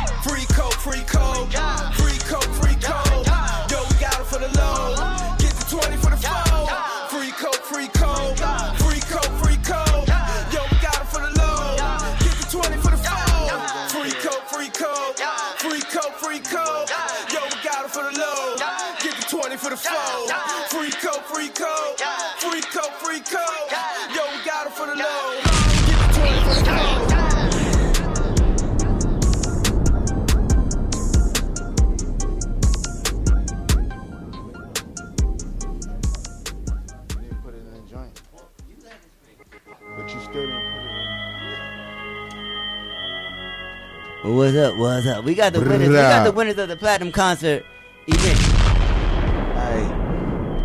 [SPEAKER 17] What's up? What's up? We got the winners. We got the winners of the platinum concert event.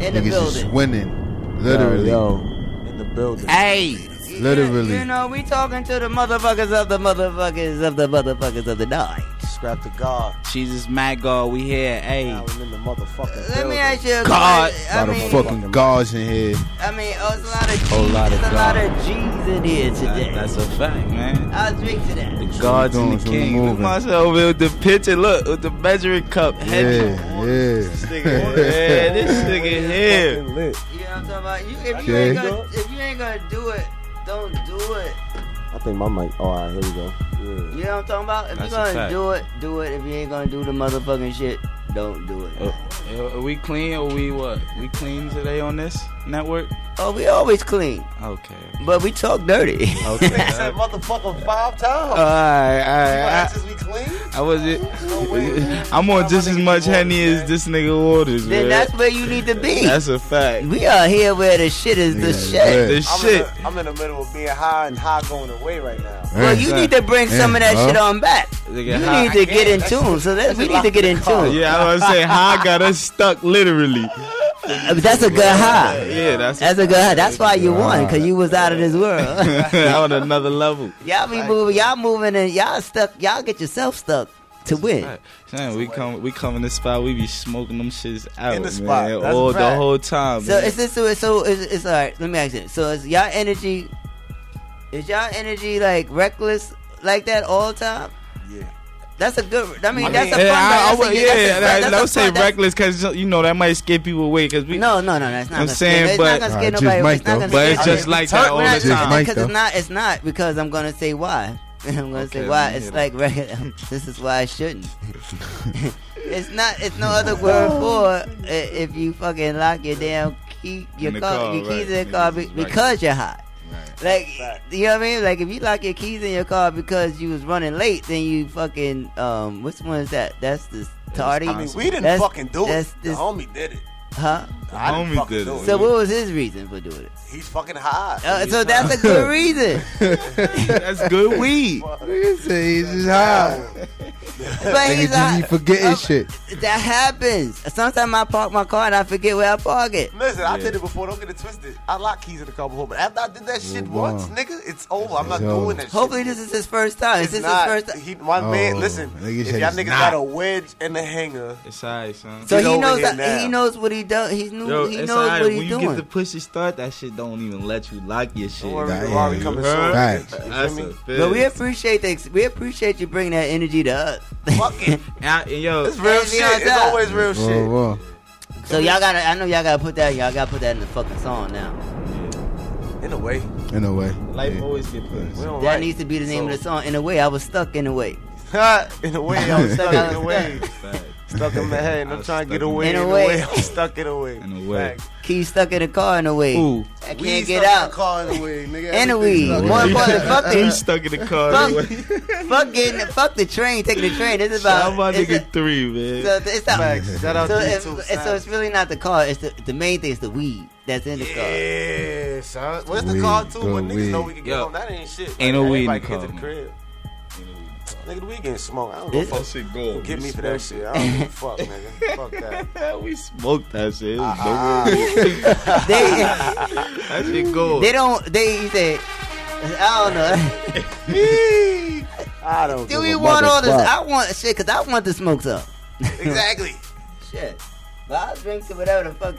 [SPEAKER 17] In the
[SPEAKER 2] Niggas is
[SPEAKER 17] building.
[SPEAKER 2] winning. Literally.
[SPEAKER 29] in the building.
[SPEAKER 17] Hey.
[SPEAKER 2] Literally.
[SPEAKER 17] You know, we talking to the motherfuckers of the motherfuckers of the motherfuckers of the night.
[SPEAKER 29] Skrapp Da Gawd.
[SPEAKER 30] Cheesus, Mad God, we here. Hey.
[SPEAKER 29] Now we in the motherfucking
[SPEAKER 17] Let me ask you a
[SPEAKER 30] God.
[SPEAKER 17] question.
[SPEAKER 2] A
[SPEAKER 17] I
[SPEAKER 2] lot
[SPEAKER 17] mean,
[SPEAKER 2] of fucking gods in here.
[SPEAKER 17] I mean, oh, it's a lot of G's.
[SPEAKER 30] Whole lot of
[SPEAKER 17] There's a lot of G's in here today.
[SPEAKER 30] That's a fact, man.
[SPEAKER 17] I'll drink to that.
[SPEAKER 30] The gods and
[SPEAKER 2] doing?
[SPEAKER 30] the king. Look
[SPEAKER 2] moving.
[SPEAKER 30] myself with the picture. Look with the measuring cup.
[SPEAKER 2] Yeah,
[SPEAKER 30] Head.
[SPEAKER 2] yeah.
[SPEAKER 30] This nigga, yeah, this nigga here.
[SPEAKER 29] Lit.
[SPEAKER 17] You know what I'm talking about? You, if you
[SPEAKER 2] Okay.
[SPEAKER 17] ain't gonna, if you ain't gonna do it, don't do it.
[SPEAKER 29] I think my mic. Oh, all right, here we go. Yeah.
[SPEAKER 17] You know what I'm talking about? If
[SPEAKER 30] That's
[SPEAKER 17] you're gonna do it, do it. If you ain't gonna do the motherfucking shit, don't do it.
[SPEAKER 30] Uh, Are we clean or we what? We clean today on this network?
[SPEAKER 17] Oh, we always clean,
[SPEAKER 30] Okay.
[SPEAKER 17] but we talk dirty.
[SPEAKER 30] Okay.
[SPEAKER 29] Nigga said motherfucker five times.
[SPEAKER 30] Alright, alright.
[SPEAKER 29] Glasses we clean.
[SPEAKER 30] I, I was it. I'm on just as much henny as this nigga orders,
[SPEAKER 17] then
[SPEAKER 30] man.
[SPEAKER 17] that's where you need to be.
[SPEAKER 30] That's a fact.
[SPEAKER 17] we are here where the shit is the
[SPEAKER 2] Yeah,
[SPEAKER 17] shit.
[SPEAKER 30] The
[SPEAKER 29] I'm
[SPEAKER 30] shit.
[SPEAKER 29] In the, I'm in the middle of being high and high going away right now.
[SPEAKER 17] Well, you need to bring some of that
[SPEAKER 2] Yeah,
[SPEAKER 17] shit on back. You
[SPEAKER 30] how-
[SPEAKER 17] need to get in
[SPEAKER 29] That's-
[SPEAKER 17] tune. So that
[SPEAKER 29] that's
[SPEAKER 17] we need to get in tune.
[SPEAKER 30] Yeah, I was gonna say high got us stuck literally.
[SPEAKER 17] Uh, That's a good high.
[SPEAKER 30] Yeah, that's
[SPEAKER 17] That's a good high. That's why you won, because you was out of this world.
[SPEAKER 30] on another level.
[SPEAKER 17] y'all be moving, y'all moving, and y'all stuck. Y'all get yourself stuck to win.
[SPEAKER 30] Right. Man, we come we come in the spot, we be smoking them shits out,
[SPEAKER 29] In the
[SPEAKER 30] man,
[SPEAKER 29] spot. That's
[SPEAKER 30] all the whole time.
[SPEAKER 17] So
[SPEAKER 30] man.
[SPEAKER 17] it's this. So, so it's, it's all right. Let me ask you. So is y'all energy? Is y'all energy like reckless like that all the time?
[SPEAKER 29] Yeah.
[SPEAKER 17] That's a good. I mean,
[SPEAKER 30] I
[SPEAKER 17] that's
[SPEAKER 30] mean,
[SPEAKER 17] a fun.
[SPEAKER 30] yeah, I, I
[SPEAKER 17] that's a-
[SPEAKER 30] would-
[SPEAKER 17] that's a
[SPEAKER 30] yeah,
[SPEAKER 17] fun- that's
[SPEAKER 30] don't say
[SPEAKER 17] fun-
[SPEAKER 30] reckless because you know that might scare people away. Because we,
[SPEAKER 17] No, no, no, that's not.
[SPEAKER 30] I'm saying,
[SPEAKER 17] scare,
[SPEAKER 30] but-
[SPEAKER 17] it's not gonna
[SPEAKER 2] Nah,
[SPEAKER 17] scare
[SPEAKER 2] just
[SPEAKER 17] nobody.
[SPEAKER 2] Mike,
[SPEAKER 17] it's not gonna
[SPEAKER 30] but
[SPEAKER 17] scare
[SPEAKER 30] it's
[SPEAKER 17] nobody.
[SPEAKER 30] just like that all
[SPEAKER 17] not-
[SPEAKER 30] the
[SPEAKER 2] Just
[SPEAKER 30] time.
[SPEAKER 2] Mike,
[SPEAKER 17] because it's not. It's not because I'm gonna say why. I'm gonna say why. It's like regular. Um, this is why I shouldn't. it's not. It's no other word for i- if you fucking lock your damn key, your
[SPEAKER 30] In the
[SPEAKER 17] car,
[SPEAKER 30] car,
[SPEAKER 17] your keys
[SPEAKER 30] right.
[SPEAKER 17] in your car be, because you're hot. Like you know what I mean? Like if you lock your keys in your car because you was running late, then you fucking um. Which one is that? That's the tardy.
[SPEAKER 29] I mean, we didn't
[SPEAKER 17] That's-
[SPEAKER 29] fucking do it.
[SPEAKER 17] that's
[SPEAKER 29] The
[SPEAKER 17] this-
[SPEAKER 29] homie did it.
[SPEAKER 17] Huh?
[SPEAKER 29] I didn't
[SPEAKER 30] homie did it.
[SPEAKER 29] it.
[SPEAKER 17] So what was his reason for doing it?
[SPEAKER 29] He's fucking high.
[SPEAKER 17] Uh,
[SPEAKER 29] He's
[SPEAKER 17] so
[SPEAKER 29] not-
[SPEAKER 17] that's a good reason.
[SPEAKER 30] that's good weed.
[SPEAKER 2] Nigga say he's just high.
[SPEAKER 17] But he's
[SPEAKER 2] Nigga just be
[SPEAKER 17] not.
[SPEAKER 2] forgetting shit.
[SPEAKER 17] That happens. Sometimes I park my car and I forget where I park it.
[SPEAKER 29] Listen, I
[SPEAKER 30] Yeah.
[SPEAKER 29] did it before. Don't get it twisted. I lock keys in the car before, but after I did that shit
[SPEAKER 2] Well,
[SPEAKER 29] once, nigga, it's over. I'm not
[SPEAKER 2] Yo.
[SPEAKER 29] doing that shit.
[SPEAKER 17] Hopefully this is his first time.
[SPEAKER 29] It's
[SPEAKER 17] Is this
[SPEAKER 29] not.
[SPEAKER 17] his first time?
[SPEAKER 29] He, my
[SPEAKER 2] Oh,
[SPEAKER 29] man, listen.
[SPEAKER 2] nigga
[SPEAKER 29] If
[SPEAKER 2] said
[SPEAKER 29] y'all niggas
[SPEAKER 2] not.
[SPEAKER 29] got a wedge and a hanger,
[SPEAKER 30] It's alright, son.
[SPEAKER 17] So he knows
[SPEAKER 29] here
[SPEAKER 17] he knows what he does. He knew
[SPEAKER 30] Yo,
[SPEAKER 17] he
[SPEAKER 30] it's
[SPEAKER 17] knows
[SPEAKER 30] alright.
[SPEAKER 17] what
[SPEAKER 30] When you get the push start, that shit don't even let you like your shit.
[SPEAKER 29] don't worry,
[SPEAKER 2] Nah,
[SPEAKER 29] the
[SPEAKER 2] yeah,
[SPEAKER 29] Rari
[SPEAKER 2] you
[SPEAKER 29] coming soon.
[SPEAKER 2] Facts.
[SPEAKER 29] You
[SPEAKER 30] That's
[SPEAKER 29] me?
[SPEAKER 30] a
[SPEAKER 17] but we appreciate the, we appreciate you bringing that energy to us.
[SPEAKER 29] Fuck it.
[SPEAKER 30] And- and yo,
[SPEAKER 29] It's real shit. It's
[SPEAKER 17] top.
[SPEAKER 29] always real
[SPEAKER 2] Whoa,
[SPEAKER 29] shit.
[SPEAKER 2] whoa.
[SPEAKER 17] so y'all gotta. I know y'all gotta put that. Y'all gotta put that in the fucking song now.
[SPEAKER 29] In a way.
[SPEAKER 2] In a way.
[SPEAKER 30] life
[SPEAKER 2] Yeah.
[SPEAKER 30] always get pushed.
[SPEAKER 17] That
[SPEAKER 29] write.
[SPEAKER 17] needs to be the name
[SPEAKER 29] So-
[SPEAKER 17] of the song. In a way, I was stuck in a way.
[SPEAKER 29] in a way, I was stuck in a way.
[SPEAKER 30] Fact.
[SPEAKER 29] Stuck in my head, and
[SPEAKER 30] I
[SPEAKER 29] I'm trying to get away.
[SPEAKER 17] In
[SPEAKER 29] In
[SPEAKER 17] a
[SPEAKER 29] a
[SPEAKER 17] way.
[SPEAKER 29] way, I'm stuck in a way.
[SPEAKER 30] In a way.
[SPEAKER 17] Key stuck in the car in a way.
[SPEAKER 30] Ooh.
[SPEAKER 17] I
[SPEAKER 29] We
[SPEAKER 17] can't
[SPEAKER 29] stuck
[SPEAKER 17] get
[SPEAKER 29] in
[SPEAKER 17] out.
[SPEAKER 29] the car in a way, nigga.
[SPEAKER 17] And a
[SPEAKER 29] Everything
[SPEAKER 17] weed. More
[SPEAKER 29] the
[SPEAKER 17] important, fuck
[SPEAKER 30] We
[SPEAKER 17] the
[SPEAKER 30] stuck in the car.
[SPEAKER 17] fuck,
[SPEAKER 30] anyway.
[SPEAKER 17] fuck getting fuck the train, taking the train. This is about.
[SPEAKER 30] Shout out my nigga
[SPEAKER 17] a-
[SPEAKER 30] three, man.
[SPEAKER 17] So it's not,
[SPEAKER 29] Facts. Shout out
[SPEAKER 17] so,
[SPEAKER 29] to you
[SPEAKER 17] if-
[SPEAKER 29] too,
[SPEAKER 17] and so it's really not the car. It's the the main thing is the weed that's in the car.
[SPEAKER 29] Yeah, son. What's the
[SPEAKER 2] Weed,
[SPEAKER 29] car too?
[SPEAKER 2] good
[SPEAKER 29] But niggas know we can get
[SPEAKER 30] Yo.
[SPEAKER 29] home. That ain't shit.
[SPEAKER 30] Ain't no weed in the car,
[SPEAKER 29] Get to the crib. Nigga, we weed getting smoked. I don't know.
[SPEAKER 17] It-
[SPEAKER 29] Fuck.
[SPEAKER 30] That shit gold.
[SPEAKER 29] Get
[SPEAKER 30] We
[SPEAKER 29] me for that shit. I don't give a fuck, nigga. Fuck that.
[SPEAKER 30] we smoked that shit. It was
[SPEAKER 29] Ah.
[SPEAKER 17] They
[SPEAKER 30] that shit gold.
[SPEAKER 17] they don't they he said I don't know.
[SPEAKER 29] I don't.
[SPEAKER 17] Do
[SPEAKER 29] give
[SPEAKER 17] we
[SPEAKER 29] a
[SPEAKER 17] want all this?
[SPEAKER 29] motherfucker.
[SPEAKER 17] I want shit because I want the smokes up.
[SPEAKER 29] Exactly.
[SPEAKER 17] shit. But I'll drink to whatever the fuck.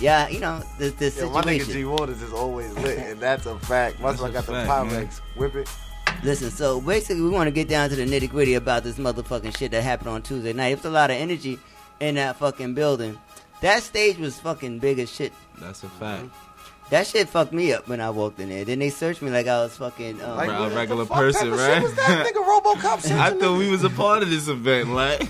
[SPEAKER 17] Yeah, you know the the
[SPEAKER 29] Yo, my nigga
[SPEAKER 17] situation.
[SPEAKER 29] G Waters is always lit, and that's a fact. Once I got the
[SPEAKER 30] fact,
[SPEAKER 29] Pyrex, whip it.
[SPEAKER 17] Listen, so basically, we want to get down to the nitty gritty about this motherfucking shit that happened on Tuesday night. It was a lot of energy in that fucking building. That stage was fucking big as shit.
[SPEAKER 30] That's a fact.
[SPEAKER 17] That shit fucked me up when I walked in there. Then they searched me like I was fucking. Um,
[SPEAKER 30] Like, a regular
[SPEAKER 29] fuck
[SPEAKER 30] person,
[SPEAKER 29] type
[SPEAKER 30] right?
[SPEAKER 29] shit was that? Nigga RoboCop
[SPEAKER 30] I thought
[SPEAKER 29] me?
[SPEAKER 30] we was a part of this event, like.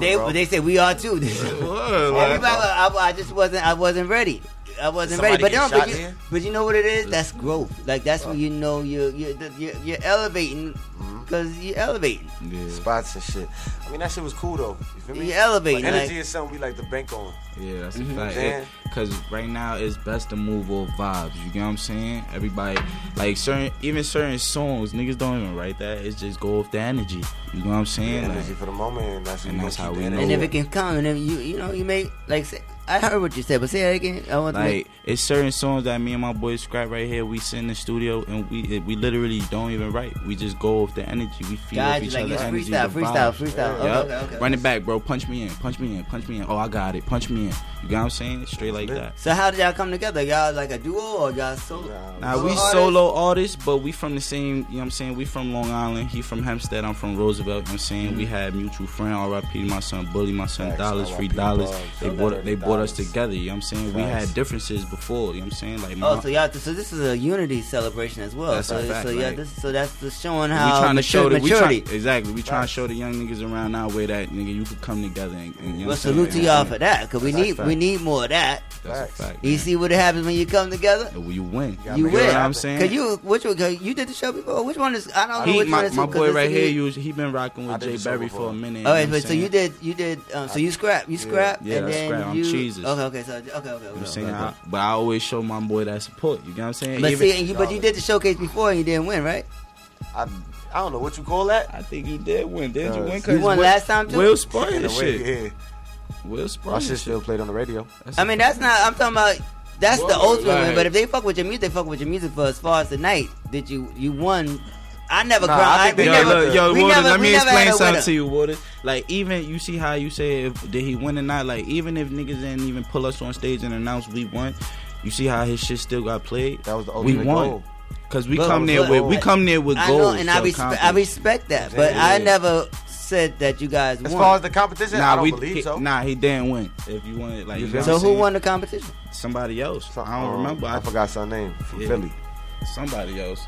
[SPEAKER 17] they, they said we are too.
[SPEAKER 30] Word,
[SPEAKER 17] Everybody,
[SPEAKER 30] like-
[SPEAKER 17] I, I just wasn't. I wasn't ready. I wasn't
[SPEAKER 29] Somebody
[SPEAKER 17] ready. But
[SPEAKER 29] get
[SPEAKER 17] no, but you,
[SPEAKER 29] there?
[SPEAKER 17] but you know what it is? That's growth. Like that's when you know you're you're you're, you're elevating
[SPEAKER 29] Mm-hmm.
[SPEAKER 17] because you're elevating.
[SPEAKER 29] Spots and shit. I mean, that shit was cool though. You feel me?
[SPEAKER 17] You elevating,
[SPEAKER 29] But energy
[SPEAKER 17] like-
[SPEAKER 29] is something we like to bank on.
[SPEAKER 30] Yeah, that's
[SPEAKER 29] Mhm.
[SPEAKER 30] a fact.
[SPEAKER 29] Yeah.
[SPEAKER 30] Because right now it's best to move off vibes. You get what I'm saying? Everybody, like certain, even certain songs, niggas don't even write that. It's just go off the energy. You know what I'm saying?
[SPEAKER 29] Yeah,
[SPEAKER 30] Like,
[SPEAKER 29] energy for the moment, and that's,
[SPEAKER 30] and that's how we
[SPEAKER 29] the
[SPEAKER 30] know.
[SPEAKER 17] And if it can come, and if you you know you make like say, I heard what you said, but say it again. I want
[SPEAKER 30] Like
[SPEAKER 17] make,
[SPEAKER 30] it's certain songs that me and my boys scrap right here. We sit in the studio and we we literally don't even write. We just go off the energy. We feel
[SPEAKER 17] Got
[SPEAKER 30] off
[SPEAKER 17] you,
[SPEAKER 30] each
[SPEAKER 17] like
[SPEAKER 30] other's
[SPEAKER 17] it's
[SPEAKER 30] energy.
[SPEAKER 17] freestyle,
[SPEAKER 30] the
[SPEAKER 17] freestyle,
[SPEAKER 30] vibes.
[SPEAKER 17] freestyle. Okay,
[SPEAKER 30] Yup.
[SPEAKER 17] okay, okay.
[SPEAKER 30] Run it back, bro. Punch me in. Punch me in. Punch me in. Oh, I got it. Punch me in. You got what I'm saying? Straight like that.
[SPEAKER 17] so how did y'all come together? Y'all like a duo or y'all solo?
[SPEAKER 30] Now
[SPEAKER 17] solo
[SPEAKER 30] we
[SPEAKER 17] artists?
[SPEAKER 30] solo artists, but we from the same. You know what I'm saying? We from Long Island. He from Hempstead. I'm from Roosevelt. You know what I'm saying? We had mutual friend. R.I.P. My son Bully. My son
[SPEAKER 29] Facts,
[SPEAKER 30] Dollars. Free Dollars. They
[SPEAKER 29] Shout
[SPEAKER 30] brought
[SPEAKER 29] out
[SPEAKER 30] they
[SPEAKER 29] to
[SPEAKER 30] brought us together. You know what I'm saying? We had differences before. You know what I'm saying? Like
[SPEAKER 17] Oh, so y'all, so this is a unity celebration as well.
[SPEAKER 30] That's
[SPEAKER 17] so,
[SPEAKER 30] a fact,
[SPEAKER 17] so yeah,
[SPEAKER 30] like-
[SPEAKER 17] this, so that's just showing
[SPEAKER 30] we
[SPEAKER 17] how
[SPEAKER 30] trying to show the we
[SPEAKER 17] maturity.
[SPEAKER 30] try, exactly. We trying to show the young niggas around now where that nigga you could come together and, and you know
[SPEAKER 17] well, salute to y'all for that, cause we need
[SPEAKER 30] fact.
[SPEAKER 17] we need more of that.
[SPEAKER 30] That's a fact.
[SPEAKER 17] You see what happens when you come together?
[SPEAKER 30] You win.
[SPEAKER 17] You
[SPEAKER 30] know
[SPEAKER 17] win.
[SPEAKER 30] what I'm saying?
[SPEAKER 17] Cause you which one? Cause you did the show before. Which one is? I don't know
[SPEAKER 30] He,
[SPEAKER 17] which
[SPEAKER 30] my,
[SPEAKER 17] one is.
[SPEAKER 30] my
[SPEAKER 17] who, 'cause
[SPEAKER 30] boy right
[SPEAKER 17] is-
[SPEAKER 30] here, you, he been rocking with Jay
[SPEAKER 29] the
[SPEAKER 30] Berry for a minute.
[SPEAKER 17] Oh,
[SPEAKER 30] you
[SPEAKER 17] wait,
[SPEAKER 30] know
[SPEAKER 17] wait,
[SPEAKER 30] what
[SPEAKER 17] so you did you did um, so you scrap you scrap
[SPEAKER 30] Yeah,
[SPEAKER 17] and
[SPEAKER 30] that's
[SPEAKER 17] then
[SPEAKER 30] scrap. I'm
[SPEAKER 17] you
[SPEAKER 30] cheeses.
[SPEAKER 17] okay okay so okay okay okay,
[SPEAKER 30] You
[SPEAKER 17] okay,
[SPEAKER 30] saying
[SPEAKER 17] okay.
[SPEAKER 30] I, but I always show my boy that support. You get what I'm saying?
[SPEAKER 17] But
[SPEAKER 30] Even-
[SPEAKER 17] see, and you but you did the showcase before and you didn't win, right?
[SPEAKER 29] I, I don't know what you call that.
[SPEAKER 30] I think you did win. Did you win?
[SPEAKER 17] You
[SPEAKER 30] 'Cause
[SPEAKER 17] won
[SPEAKER 30] Will-
[SPEAKER 17] last time too.
[SPEAKER 30] Will spun
[SPEAKER 29] In
[SPEAKER 30] the
[SPEAKER 29] a
[SPEAKER 30] shit.
[SPEAKER 29] yeah.
[SPEAKER 30] Will spun
[SPEAKER 29] My
[SPEAKER 30] the
[SPEAKER 29] shit
[SPEAKER 30] shit.
[SPEAKER 29] still played on the radio.
[SPEAKER 17] I mean, that's not. I'm talking about. That's the
[SPEAKER 30] Word,
[SPEAKER 17] ultimate win. But if they fuck with your music, they fuck with your music for as far as the night that you you won. I never
[SPEAKER 29] Nah,
[SPEAKER 17] cried.
[SPEAKER 29] I think
[SPEAKER 17] we
[SPEAKER 29] they-
[SPEAKER 30] Yo,
[SPEAKER 17] never,
[SPEAKER 30] look, yo,
[SPEAKER 17] we
[SPEAKER 30] Waters,
[SPEAKER 17] never,
[SPEAKER 30] let me
[SPEAKER 17] never
[SPEAKER 30] explain
[SPEAKER 17] a
[SPEAKER 30] something to you, Waters. Like, even you see how you say if did he win or not? Like, even if niggas didn't even pull us on stage and announce we won, you see how his shit still got played.
[SPEAKER 29] That was the
[SPEAKER 30] we won.
[SPEAKER 29] goal.
[SPEAKER 30] Cause we
[SPEAKER 17] But-
[SPEAKER 30] come there
[SPEAKER 17] but-
[SPEAKER 30] with we come there with
[SPEAKER 17] I know, and
[SPEAKER 30] to
[SPEAKER 17] I respect, I respect that. But
[SPEAKER 30] Yeah.
[SPEAKER 17] I never said that you guys
[SPEAKER 29] As far as the competition,
[SPEAKER 30] Nah,
[SPEAKER 29] I don't
[SPEAKER 30] we
[SPEAKER 29] believe
[SPEAKER 30] he,
[SPEAKER 29] so.
[SPEAKER 30] nah he didn't win. If you want it, like
[SPEAKER 29] You
[SPEAKER 30] you know
[SPEAKER 17] so who
[SPEAKER 30] saying?
[SPEAKER 17] won the competition?
[SPEAKER 30] Somebody else. I don't
[SPEAKER 29] Um,
[SPEAKER 30] remember.
[SPEAKER 29] I forgot some name from
[SPEAKER 30] Yeah.
[SPEAKER 29] Philly.
[SPEAKER 30] Somebody else.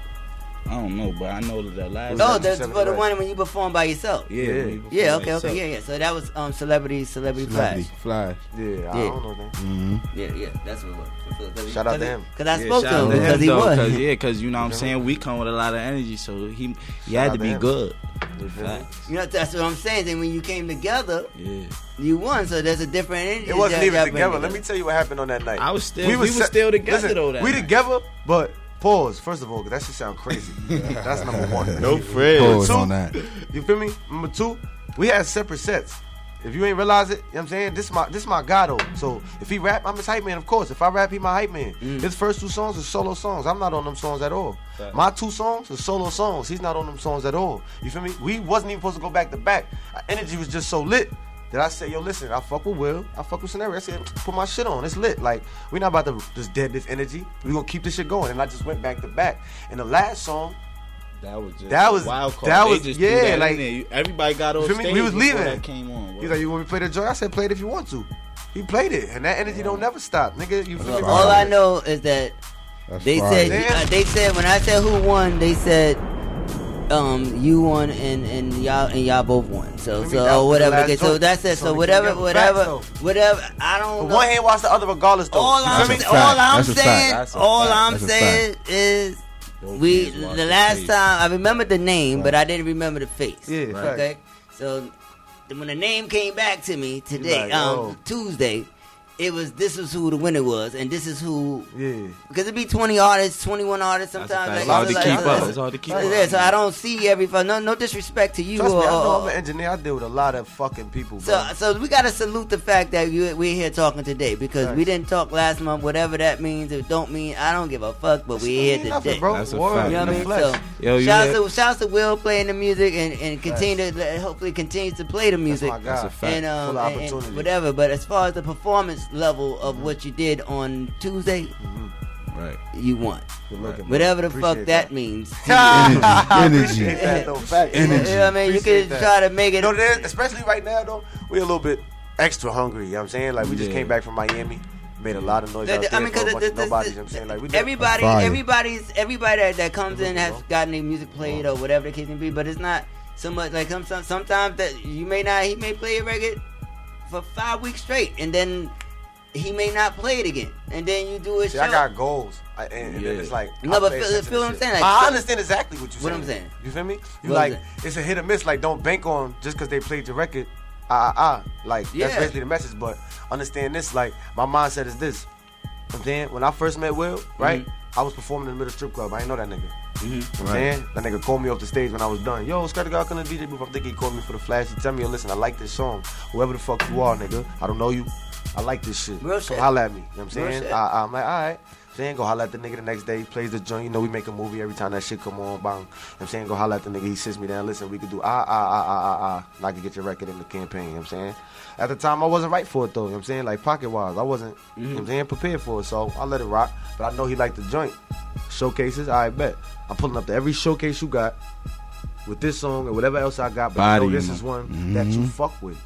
[SPEAKER 30] I don't know, but I know that the last.
[SPEAKER 17] Oh, that's for the
[SPEAKER 29] Red?
[SPEAKER 17] one when you perform by yourself.
[SPEAKER 30] yeah,
[SPEAKER 29] Yeah.
[SPEAKER 30] you
[SPEAKER 17] Yeah, okay,
[SPEAKER 30] yourself.
[SPEAKER 17] okay, yeah, yeah. So that was um celebrity, celebrity,
[SPEAKER 2] Celebrity
[SPEAKER 17] flash.
[SPEAKER 2] Flash.
[SPEAKER 29] Yeah, I
[SPEAKER 17] Yeah.
[SPEAKER 29] don't know that.
[SPEAKER 2] Mm-hmm.
[SPEAKER 17] Yeah, yeah, that's what it was. Cause
[SPEAKER 29] Shout out to him.
[SPEAKER 17] Because I
[SPEAKER 30] Yeah,
[SPEAKER 17] spoke
[SPEAKER 30] shout
[SPEAKER 17] to
[SPEAKER 30] out
[SPEAKER 17] him because he
[SPEAKER 30] though,
[SPEAKER 17] won.
[SPEAKER 30] Cause, yeah, because you know what I'm saying we come with a lot of energy, so he you had to
[SPEAKER 29] to
[SPEAKER 30] be
[SPEAKER 29] him.
[SPEAKER 30] good.
[SPEAKER 29] You feel?
[SPEAKER 17] You know, that's what I'm saying. Then when you came together,
[SPEAKER 30] Yeah,
[SPEAKER 17] you won. So there's a different energy.
[SPEAKER 29] It wasn't even
[SPEAKER 17] y'all
[SPEAKER 29] together. Let me tell you what happened on that night.
[SPEAKER 30] I was still- we were
[SPEAKER 29] se-
[SPEAKER 30] still together, though, that
[SPEAKER 29] we
[SPEAKER 30] night.
[SPEAKER 29] together, but pause. First of all, because that should sound crazy. That's number one.
[SPEAKER 30] no friends.
[SPEAKER 2] Pause
[SPEAKER 29] Two,
[SPEAKER 2] on that.
[SPEAKER 29] You feel me? Number two, we had separate sets. If you ain't realize it, you know what I'm saying? This my this my guy though. So if he rap, I'm his hype man, of course. If I rap, he my hype man. Mm. His first two songs are solo songs. I'm not on them songs at all. My two songs are solo songs. He's not on them songs at all. You feel me? We wasn't even supposed to go back to back. Our energy was just so lit that I said, yo, listen, I fuck with Will, I fuck with Scenario. I said, put my shit on. It's lit. Like, we're not about to just dead this energy. We gonna keep this shit going. And I just went back to back. And the last song,
[SPEAKER 30] That was just
[SPEAKER 29] That
[SPEAKER 30] a
[SPEAKER 29] was-
[SPEAKER 30] wild card.
[SPEAKER 29] that
[SPEAKER 30] They
[SPEAKER 29] was-
[SPEAKER 30] just
[SPEAKER 29] yeah,
[SPEAKER 30] that
[SPEAKER 29] like-
[SPEAKER 30] everybody got on
[SPEAKER 29] You
[SPEAKER 30] stage
[SPEAKER 29] We was leaving.
[SPEAKER 30] That came on.
[SPEAKER 29] He's like, you want me to play the joint? I said, play it if you want to. He played it, and that energy don't never stop, nigga. You feel me?
[SPEAKER 17] All I know is that
[SPEAKER 2] That's
[SPEAKER 17] they
[SPEAKER 2] Friday.
[SPEAKER 17] said uh, they said when I said who won, they said um you won and and y'all and y'all both won. So
[SPEAKER 29] Let
[SPEAKER 17] so
[SPEAKER 29] down
[SPEAKER 17] whatever. Okay, so that's it.
[SPEAKER 29] So
[SPEAKER 17] So whatever, whatever,
[SPEAKER 29] facts,
[SPEAKER 17] whatever. I don't
[SPEAKER 29] But
[SPEAKER 17] know.
[SPEAKER 29] one hand watch the other regardless, though.
[SPEAKER 17] All
[SPEAKER 29] You
[SPEAKER 17] I'm,
[SPEAKER 29] feel me?
[SPEAKER 2] That's
[SPEAKER 17] all. I'm
[SPEAKER 2] That's
[SPEAKER 17] saying, all
[SPEAKER 29] fact.
[SPEAKER 17] I'm
[SPEAKER 2] That's
[SPEAKER 17] saying is, we the
[SPEAKER 30] the
[SPEAKER 17] last
[SPEAKER 30] face.
[SPEAKER 17] time I remembered the name, but I didn't remember the face.
[SPEAKER 29] Yeah, Right.
[SPEAKER 17] okay. So when the name came back to me today,
[SPEAKER 29] like,
[SPEAKER 17] um,
[SPEAKER 29] oh.
[SPEAKER 17] Tuesday, it was this is who the winner was, and this is who.
[SPEAKER 29] Yeah.
[SPEAKER 17] Because it be twenty artists, twenty one artists sometimes.
[SPEAKER 30] fact.
[SPEAKER 17] like,
[SPEAKER 30] It's hard
[SPEAKER 17] so
[SPEAKER 30] to
[SPEAKER 17] like-
[SPEAKER 30] keep up.
[SPEAKER 17] it's-
[SPEAKER 30] It's hard to keep up.
[SPEAKER 17] yeah, so I don't see every. No, no disrespect to you.
[SPEAKER 29] Trust me, I know I'm an engineer. I deal with a lot of fucking people, bro.
[SPEAKER 17] so, so we gotta salute the fact that you, we're here talking today because we didn't talk last month. Whatever that means, it don't mean I don't give a fuck. But we're here
[SPEAKER 29] mean nothing,
[SPEAKER 17] today,
[SPEAKER 29] bro. That's a fact.
[SPEAKER 17] You know what I mean?
[SPEAKER 29] flesh.
[SPEAKER 17] So,
[SPEAKER 30] Yo, you
[SPEAKER 17] shouts
[SPEAKER 30] hear-
[SPEAKER 17] to shouts to Will playing the music and, and continue to hopefully continues to play the music.
[SPEAKER 29] my guy. That's a fact.
[SPEAKER 17] And, um,
[SPEAKER 29] Full
[SPEAKER 17] and- and whatever. But as far as the performance level of what you did on Tuesday, mm-hmm.
[SPEAKER 30] right,
[SPEAKER 17] you won.
[SPEAKER 29] Good looking,
[SPEAKER 17] Whatever the
[SPEAKER 29] Appreciate
[SPEAKER 17] fuck that, means.
[SPEAKER 29] Energy. Appreciate that, though. Facts.
[SPEAKER 17] You know what I mean? You
[SPEAKER 29] Appreciate
[SPEAKER 17] could
[SPEAKER 29] that.
[SPEAKER 17] try to make it.
[SPEAKER 29] You know, there- especially right now, though, we're a little bit extra hungry. You know what I'm saying? Like, we just
[SPEAKER 30] Yeah.
[SPEAKER 29] came back from Miami, made a lot of noise
[SPEAKER 17] The-
[SPEAKER 29] out
[SPEAKER 17] the-
[SPEAKER 29] there
[SPEAKER 17] I mean,
[SPEAKER 29] because a
[SPEAKER 17] 'cause
[SPEAKER 29] bunch
[SPEAKER 17] the- the-
[SPEAKER 29] nobodies. You know what I'm saying? Like, we
[SPEAKER 17] Everybody,
[SPEAKER 29] Fire.
[SPEAKER 17] everybody's, everybody that, that comes in has gotten their music played or whatever the case may be. But it's not so much like some, some- sometimes that you may not. He may play a record for five weeks straight, and then he may not play it again, and then you do it.
[SPEAKER 29] See,
[SPEAKER 17] show.
[SPEAKER 29] I got goals. I, and, and
[SPEAKER 30] Yeah.
[SPEAKER 29] then it's like
[SPEAKER 17] No,
[SPEAKER 29] I
[SPEAKER 17] but feel- feel what I'm saying, like,
[SPEAKER 29] I understand exactly what you're
[SPEAKER 17] What
[SPEAKER 29] saying.
[SPEAKER 17] I'm saying.
[SPEAKER 29] You feel me? You
[SPEAKER 17] What
[SPEAKER 29] like it's a hit or miss. Like don't bank on just because they played your record. Ah ah ah. Like
[SPEAKER 17] Yeah.
[SPEAKER 29] that's basically the message. But understand this. Like my mindset is this. I'm saying when I first met Will, right? I was performing in the middle strip club. I ain't know that nigga.
[SPEAKER 17] Mm-hmm.
[SPEAKER 29] You know I'm saying? That nigga called me off the stage when I was done. Yo, Scott the guy come to the DJ booth. I'm thinking he called me for the flash. He tell me, yo, listen, I like this song. Whoever the fuck you are, nigga. I don't know you. I like this shit.
[SPEAKER 17] Real
[SPEAKER 29] so
[SPEAKER 17] shit.
[SPEAKER 29] holla at me. You know what I'm
[SPEAKER 17] Real
[SPEAKER 29] saying?
[SPEAKER 17] shit.
[SPEAKER 29] I, I'm like, all right. Saying go holla at the nigga the next day. He plays the joint. You know we make a movie every time that shit come on. Bang. You know I'm saying go holla at the nigga. He sits me down. Listen, we could do ah ah ah ah ah ah. And I could get your record in the campaign. You know what I'm saying? At the time, I wasn't right for it though. You know what I'm saying? Like pocket wise, I wasn't. You know what I'm saying prepared for it. So I let it rock. But I know he liked the joint. Showcases, I bet. I'm pulling up to every showcase you got with this song or whatever else I got. But I know this is one that you fuck with.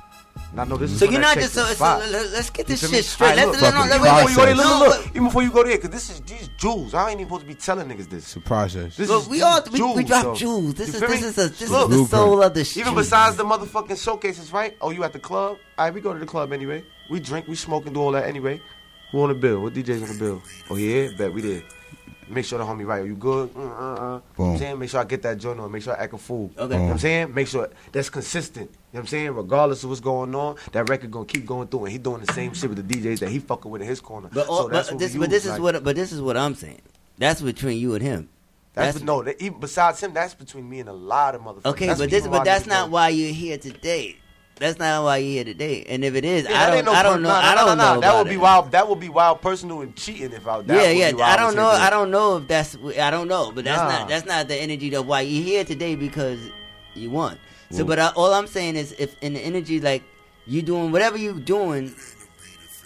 [SPEAKER 29] And I know this is
[SPEAKER 17] So you're not just so, so let- let's get this shit straight.
[SPEAKER 29] Alright,
[SPEAKER 17] Let
[SPEAKER 29] look,
[SPEAKER 17] no,
[SPEAKER 29] even
[SPEAKER 17] no,
[SPEAKER 29] before
[SPEAKER 17] wait,
[SPEAKER 29] you go there,
[SPEAKER 17] wait,
[SPEAKER 29] look, look, look. Even before you go there, because this is these jewels. I ain't even supposed to be telling niggas this.
[SPEAKER 2] It's a process.
[SPEAKER 29] This
[SPEAKER 17] Look,
[SPEAKER 29] is
[SPEAKER 17] we all- we- we drop
[SPEAKER 29] though.
[SPEAKER 17] jewels. This
[SPEAKER 29] You
[SPEAKER 17] is- this
[SPEAKER 29] me?
[SPEAKER 17] is a- this is the soul of the
[SPEAKER 29] shit.
[SPEAKER 17] Even
[SPEAKER 29] besides the motherfucking showcases, right? Oh, you at the club? All right, we go to the club anyway. We drink, we smoke, and do all that anyway. Who on the bill? What DJ's on the bill? Oh, yeah, bet we did. Make sure the homie right. Are you good? Uh, uh, uh. You know
[SPEAKER 2] Boom.
[SPEAKER 29] I'm saying? Make sure I get that joint on. Make sure I act a fool.
[SPEAKER 17] Okay.
[SPEAKER 29] You know what I'm saying? Make sure that's consistent. You know what I'm saying? Regardless of what's going on, that record gonna keep going through, and he doing the same shit with the DJs that he fucking with in his corner.
[SPEAKER 17] But, all,
[SPEAKER 29] so that's
[SPEAKER 17] but
[SPEAKER 29] what
[SPEAKER 17] this,
[SPEAKER 29] we
[SPEAKER 17] but this is
[SPEAKER 29] like-
[SPEAKER 17] what, but this is what I'm saying. That's between you and him.
[SPEAKER 29] That's,
[SPEAKER 17] That's-
[SPEAKER 29] no. That, even besides him, that's between me and a lot of motherfuckers.
[SPEAKER 17] Okay,
[SPEAKER 29] That's
[SPEAKER 17] but this,
[SPEAKER 29] even
[SPEAKER 17] but that's not
[SPEAKER 29] know.
[SPEAKER 17] why you're here today. That's not why you're here today. And if it is,
[SPEAKER 29] Yeah,
[SPEAKER 17] I don't,
[SPEAKER 29] no
[SPEAKER 17] I don't know.
[SPEAKER 29] nah,
[SPEAKER 17] I don't know.
[SPEAKER 29] That would be
[SPEAKER 17] it.
[SPEAKER 29] wild. That would be wild, personal and cheating if I. That
[SPEAKER 17] yeah, yeah. I don't know. I don't know if that's. I don't know, but that's
[SPEAKER 29] Nah.
[SPEAKER 17] not. That's not the energy of why you're here today because you won. So,
[SPEAKER 29] Well-
[SPEAKER 17] but I, all I'm saying is, if in the energy, like you doing whatever you doing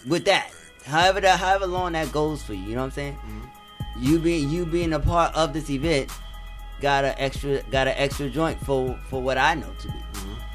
[SPEAKER 17] with that, however that, however long that goes for you, you know what I'm saying?
[SPEAKER 29] Mm-hmm.
[SPEAKER 17] You being you being a part of this event got an extra got an extra joint for for what I know to be.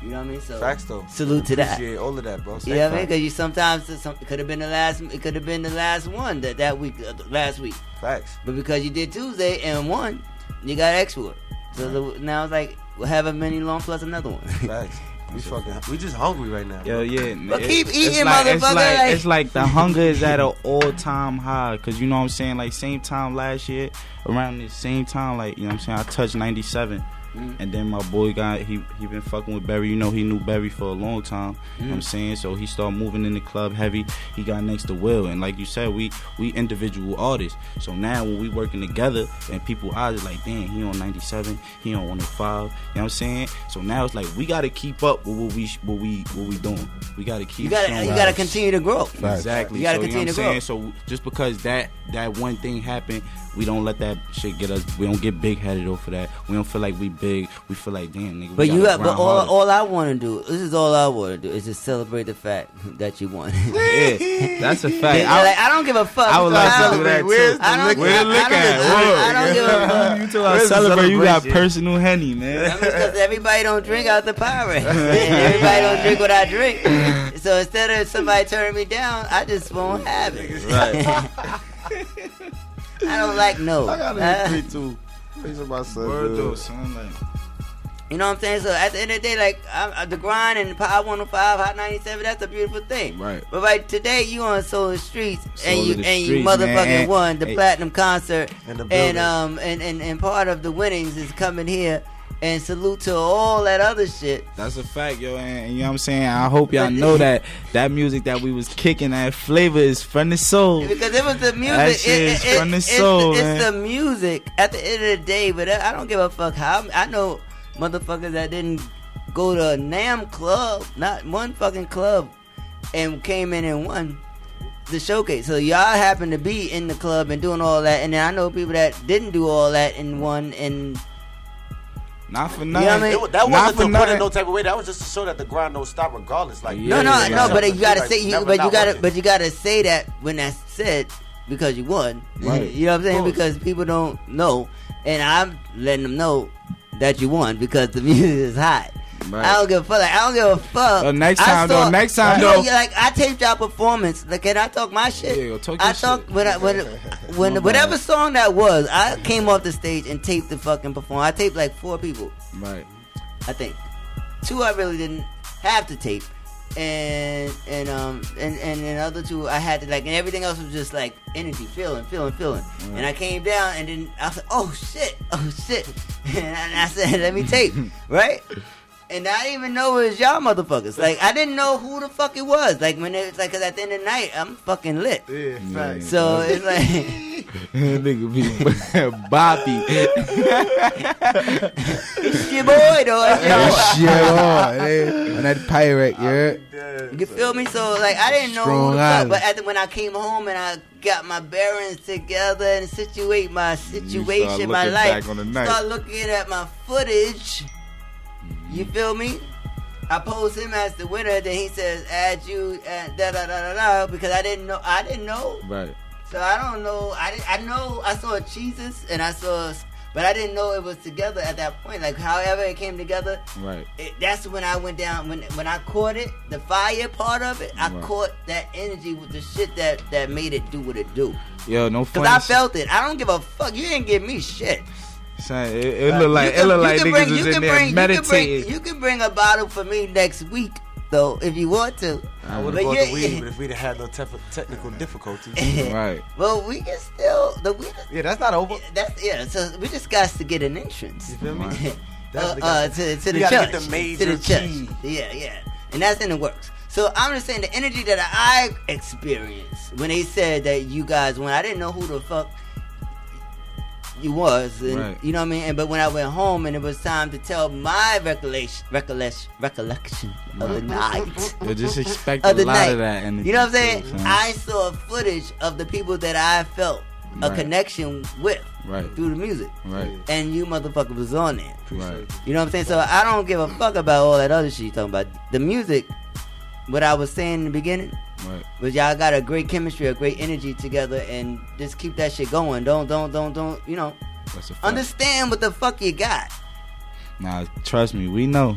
[SPEAKER 17] You know what I mean? So
[SPEAKER 29] Mm-hmm. Facts though.
[SPEAKER 17] Salute to that.
[SPEAKER 29] Appreciate all of that, bro.
[SPEAKER 17] You know what I mean? Because you sometimes it could have been the last. It could have been the last one that that week, uh, last week.
[SPEAKER 29] Facts.
[SPEAKER 17] But because you did Tuesday and won, you got extra. So the, now it's like we'll have a mini long plus another one.
[SPEAKER 29] Facts. We fucking. We just hungry right now.
[SPEAKER 30] Yo, yeah.
[SPEAKER 17] But
[SPEAKER 30] it-
[SPEAKER 17] keep
[SPEAKER 30] it's
[SPEAKER 17] eating,
[SPEAKER 30] like, It's
[SPEAKER 17] motherfucker,
[SPEAKER 30] like,
[SPEAKER 17] like-
[SPEAKER 30] it's like the hunger is at an all time high. Cause you know what I'm saying? Like same time last year, around the same time, like, you know what I'm saying? I touched 97.
[SPEAKER 17] Mm.
[SPEAKER 30] And then my boy got he he been fucking with Barry. You know he knew Barry for a long time. You know what I'm
[SPEAKER 17] Mm.
[SPEAKER 30] saying? So he started moving in the club heavy. He got next to Will. And like you said, we we individual artists. So now when we working together and people eyes like, damn, he on 97, he on 105. You know what I'm saying? So now it's like we gotta keep up with what we what we what we doing. We gotta keep
[SPEAKER 17] You gotta- you gotta continue to grow.
[SPEAKER 30] Exactly.
[SPEAKER 17] You gotta
[SPEAKER 30] So,
[SPEAKER 17] continue
[SPEAKER 30] know
[SPEAKER 17] to
[SPEAKER 30] what I'm
[SPEAKER 17] grow.
[SPEAKER 30] saying? So just because that that one thing happened, we don't let that shit get us. We don't get big headed over that. We don't feel like we big. We feel like damn nigga. we
[SPEAKER 17] But you
[SPEAKER 30] gotta
[SPEAKER 17] but all,
[SPEAKER 30] harder.
[SPEAKER 17] all I want to do, this is all I want to do, is just celebrate the fact that you won.
[SPEAKER 30] Yeah, that's a fact.
[SPEAKER 17] I, like, I don't give a fuck.
[SPEAKER 30] I would like to do that too.
[SPEAKER 17] I don't,
[SPEAKER 30] Where the
[SPEAKER 17] I,
[SPEAKER 30] liquor at?
[SPEAKER 17] I, don't give a fuck.
[SPEAKER 30] You told us celebrate. You got personal henny, man.
[SPEAKER 17] because everybody don't drink out the Pyrex. and everybody don't drink what I drink. So instead of somebody turning me down, I just won't have it.
[SPEAKER 30] Right.
[SPEAKER 17] I don't like no.
[SPEAKER 2] I gotta
[SPEAKER 17] Uh,
[SPEAKER 2] be free too. Face of my son.
[SPEAKER 30] Word though, son. Like,
[SPEAKER 17] You know what I'm saying? So at the end of the day, like I'm, uh, the grind and Power 105, Hot 97, that's a beautiful thing.
[SPEAKER 30] Right.
[SPEAKER 17] But right today, you on Soul Streets
[SPEAKER 30] Soul
[SPEAKER 17] and you
[SPEAKER 30] the
[SPEAKER 17] and you
[SPEAKER 30] Streets,
[SPEAKER 17] motherfucking
[SPEAKER 30] man.
[SPEAKER 17] won the
[SPEAKER 30] Hey.
[SPEAKER 17] platinum concert
[SPEAKER 29] In the
[SPEAKER 17] and um and, and and part of the winnings is coming here And salute to all that other shit.
[SPEAKER 30] That's a fact, yo, and, and you know what I'm saying. I hope y'all know that that music that we was kicking, that flavor is from the soul.
[SPEAKER 17] Because it was the music.
[SPEAKER 30] That shit is
[SPEAKER 17] it- it-
[SPEAKER 30] from the
[SPEAKER 17] it's
[SPEAKER 30] soul,
[SPEAKER 17] it's
[SPEAKER 30] man.
[SPEAKER 17] the music at the end of the day. But I don't give a fuck how. I know motherfuckers that didn't go to a Nam club, not one fucking club, and came in and won the showcase. So y'all happen to be in the club and doing all that, and then I know people that didn't do all that and won and.
[SPEAKER 30] Not for
[SPEAKER 17] You know I mean?
[SPEAKER 29] That wasn't
[SPEAKER 17] for
[SPEAKER 29] to put
[SPEAKER 17] nothing.
[SPEAKER 29] in no type of way. That was just to show that the grind don't stop regardless. Like
[SPEAKER 17] no, no,
[SPEAKER 29] yeah,
[SPEAKER 17] no. But you gotta
[SPEAKER 29] Like,
[SPEAKER 17] say, you, but you gotta,
[SPEAKER 29] working.
[SPEAKER 17] but you gotta say that when that's said because you won.
[SPEAKER 29] Right.
[SPEAKER 17] You know what I'm saying? Because people don't know, and I'm letting them know that you won because the music is hot.
[SPEAKER 30] Right.
[SPEAKER 17] I don't give a fuck. Like, I don't give a fuck.
[SPEAKER 30] Uh, next
[SPEAKER 17] I
[SPEAKER 30] time, though, next time, though.
[SPEAKER 17] like I taped y'all performance. Like, can I talk my shit?
[SPEAKER 30] Yeah, talk
[SPEAKER 17] I
[SPEAKER 30] your
[SPEAKER 17] talk
[SPEAKER 30] shit.
[SPEAKER 17] when I, when when whatever
[SPEAKER 30] bad.
[SPEAKER 17] song that was. I came off the stage and taped the fucking performance. I taped like four people.
[SPEAKER 30] Right.
[SPEAKER 17] I think two I really didn't have to tape, and and um and and the other two I had to like, and everything else was just like energy, feeling, feeling, feeling. And I came down, and then I was like, oh shit, oh shit, and I said, let me tape, right? And I didn't even know it was y'all motherfuckers. Like I didn't know who the fuck it was. Like when it was like, cause at the end of the night I'm fucking lit.
[SPEAKER 29] Yeah,
[SPEAKER 30] facts.
[SPEAKER 17] So it's like.
[SPEAKER 30] Nigga be Bobby.
[SPEAKER 17] It's your boy though. It's your
[SPEAKER 2] Yeah,
[SPEAKER 17] boy.
[SPEAKER 2] shit, oh, eh? hey, on that pirate, yeah.
[SPEAKER 17] You feel me? So like I didn't know
[SPEAKER 2] Strong
[SPEAKER 17] who the fuck, but at the, when I came home and I got my bearings together and situate my situation, my life,
[SPEAKER 30] back on the night.
[SPEAKER 17] start looking at my footage. You feel me? I post him as the winner, then he says add you and da da da da da because I didn't know I didn't know.
[SPEAKER 30] Right.
[SPEAKER 17] So I don't know. I didn't, I know I saw Cheesus and I saw, but I didn't know it was together at that point. Like however it came together,
[SPEAKER 30] Right.
[SPEAKER 17] it, that's when I went down. When when I caught it, the fire part of it, I
[SPEAKER 30] Right.
[SPEAKER 17] caught that energy with the shit that that made it do what it do.
[SPEAKER 30] Yo, no
[SPEAKER 17] Cause. I felt it. I don't give a fuck. You didn't give me shit.
[SPEAKER 30] Son, it, it look like
[SPEAKER 17] You
[SPEAKER 30] it look
[SPEAKER 17] you
[SPEAKER 30] like
[SPEAKER 17] can
[SPEAKER 30] niggas
[SPEAKER 17] bring-
[SPEAKER 30] was
[SPEAKER 17] you
[SPEAKER 30] in
[SPEAKER 17] can
[SPEAKER 30] there
[SPEAKER 17] bring- you can bring-
[SPEAKER 30] meditating.
[SPEAKER 17] You can bring a bottle for me next week though, if you want to.
[SPEAKER 29] I would have bought the weed, but if we'd have had no tef- technical difficulties.
[SPEAKER 30] right.
[SPEAKER 17] Well, we can still the we.
[SPEAKER 29] Yeah, that's not over.
[SPEAKER 17] That's yeah. So we just got to get an entrance. You
[SPEAKER 29] feel me?
[SPEAKER 17] uh, uh,
[SPEAKER 29] got-
[SPEAKER 17] to, to
[SPEAKER 29] you
[SPEAKER 17] the
[SPEAKER 29] gotta
[SPEAKER 17] church.
[SPEAKER 29] get the
[SPEAKER 17] to the church.
[SPEAKER 29] key.
[SPEAKER 17] Yeah, yeah. And that's in the works. So I'm just saying the energy that I experienced when they said that you guys went, I didn't know who the fuck you was, and,
[SPEAKER 30] Right.
[SPEAKER 17] you know what I mean. And but when I went home and it was time to tell my recollection, recollection, recollection of the night.
[SPEAKER 30] Yo, just expect
[SPEAKER 17] of
[SPEAKER 30] a
[SPEAKER 17] the
[SPEAKER 30] lot
[SPEAKER 17] night.
[SPEAKER 30] of that energy.
[SPEAKER 17] You know what I'm saying?
[SPEAKER 30] you I'm
[SPEAKER 17] saw footage of the people that I felt a
[SPEAKER 30] Right.
[SPEAKER 17] connection with
[SPEAKER 30] Right.
[SPEAKER 17] through the music.
[SPEAKER 30] Right.
[SPEAKER 17] And you motherfucker was on it.
[SPEAKER 30] Right.
[SPEAKER 17] You know what I'm saying? So I don't give a fuck about all that other shit you talking about. The music, what I was saying in the beginning,
[SPEAKER 30] Right.
[SPEAKER 17] was y'all got a great chemistry, a great energy together, and just keep that shit going. Don't, don't, don't, don't. You know,
[SPEAKER 30] That's a fact.
[SPEAKER 17] understand what the fuck you got.
[SPEAKER 30] Nah, trust me, we know.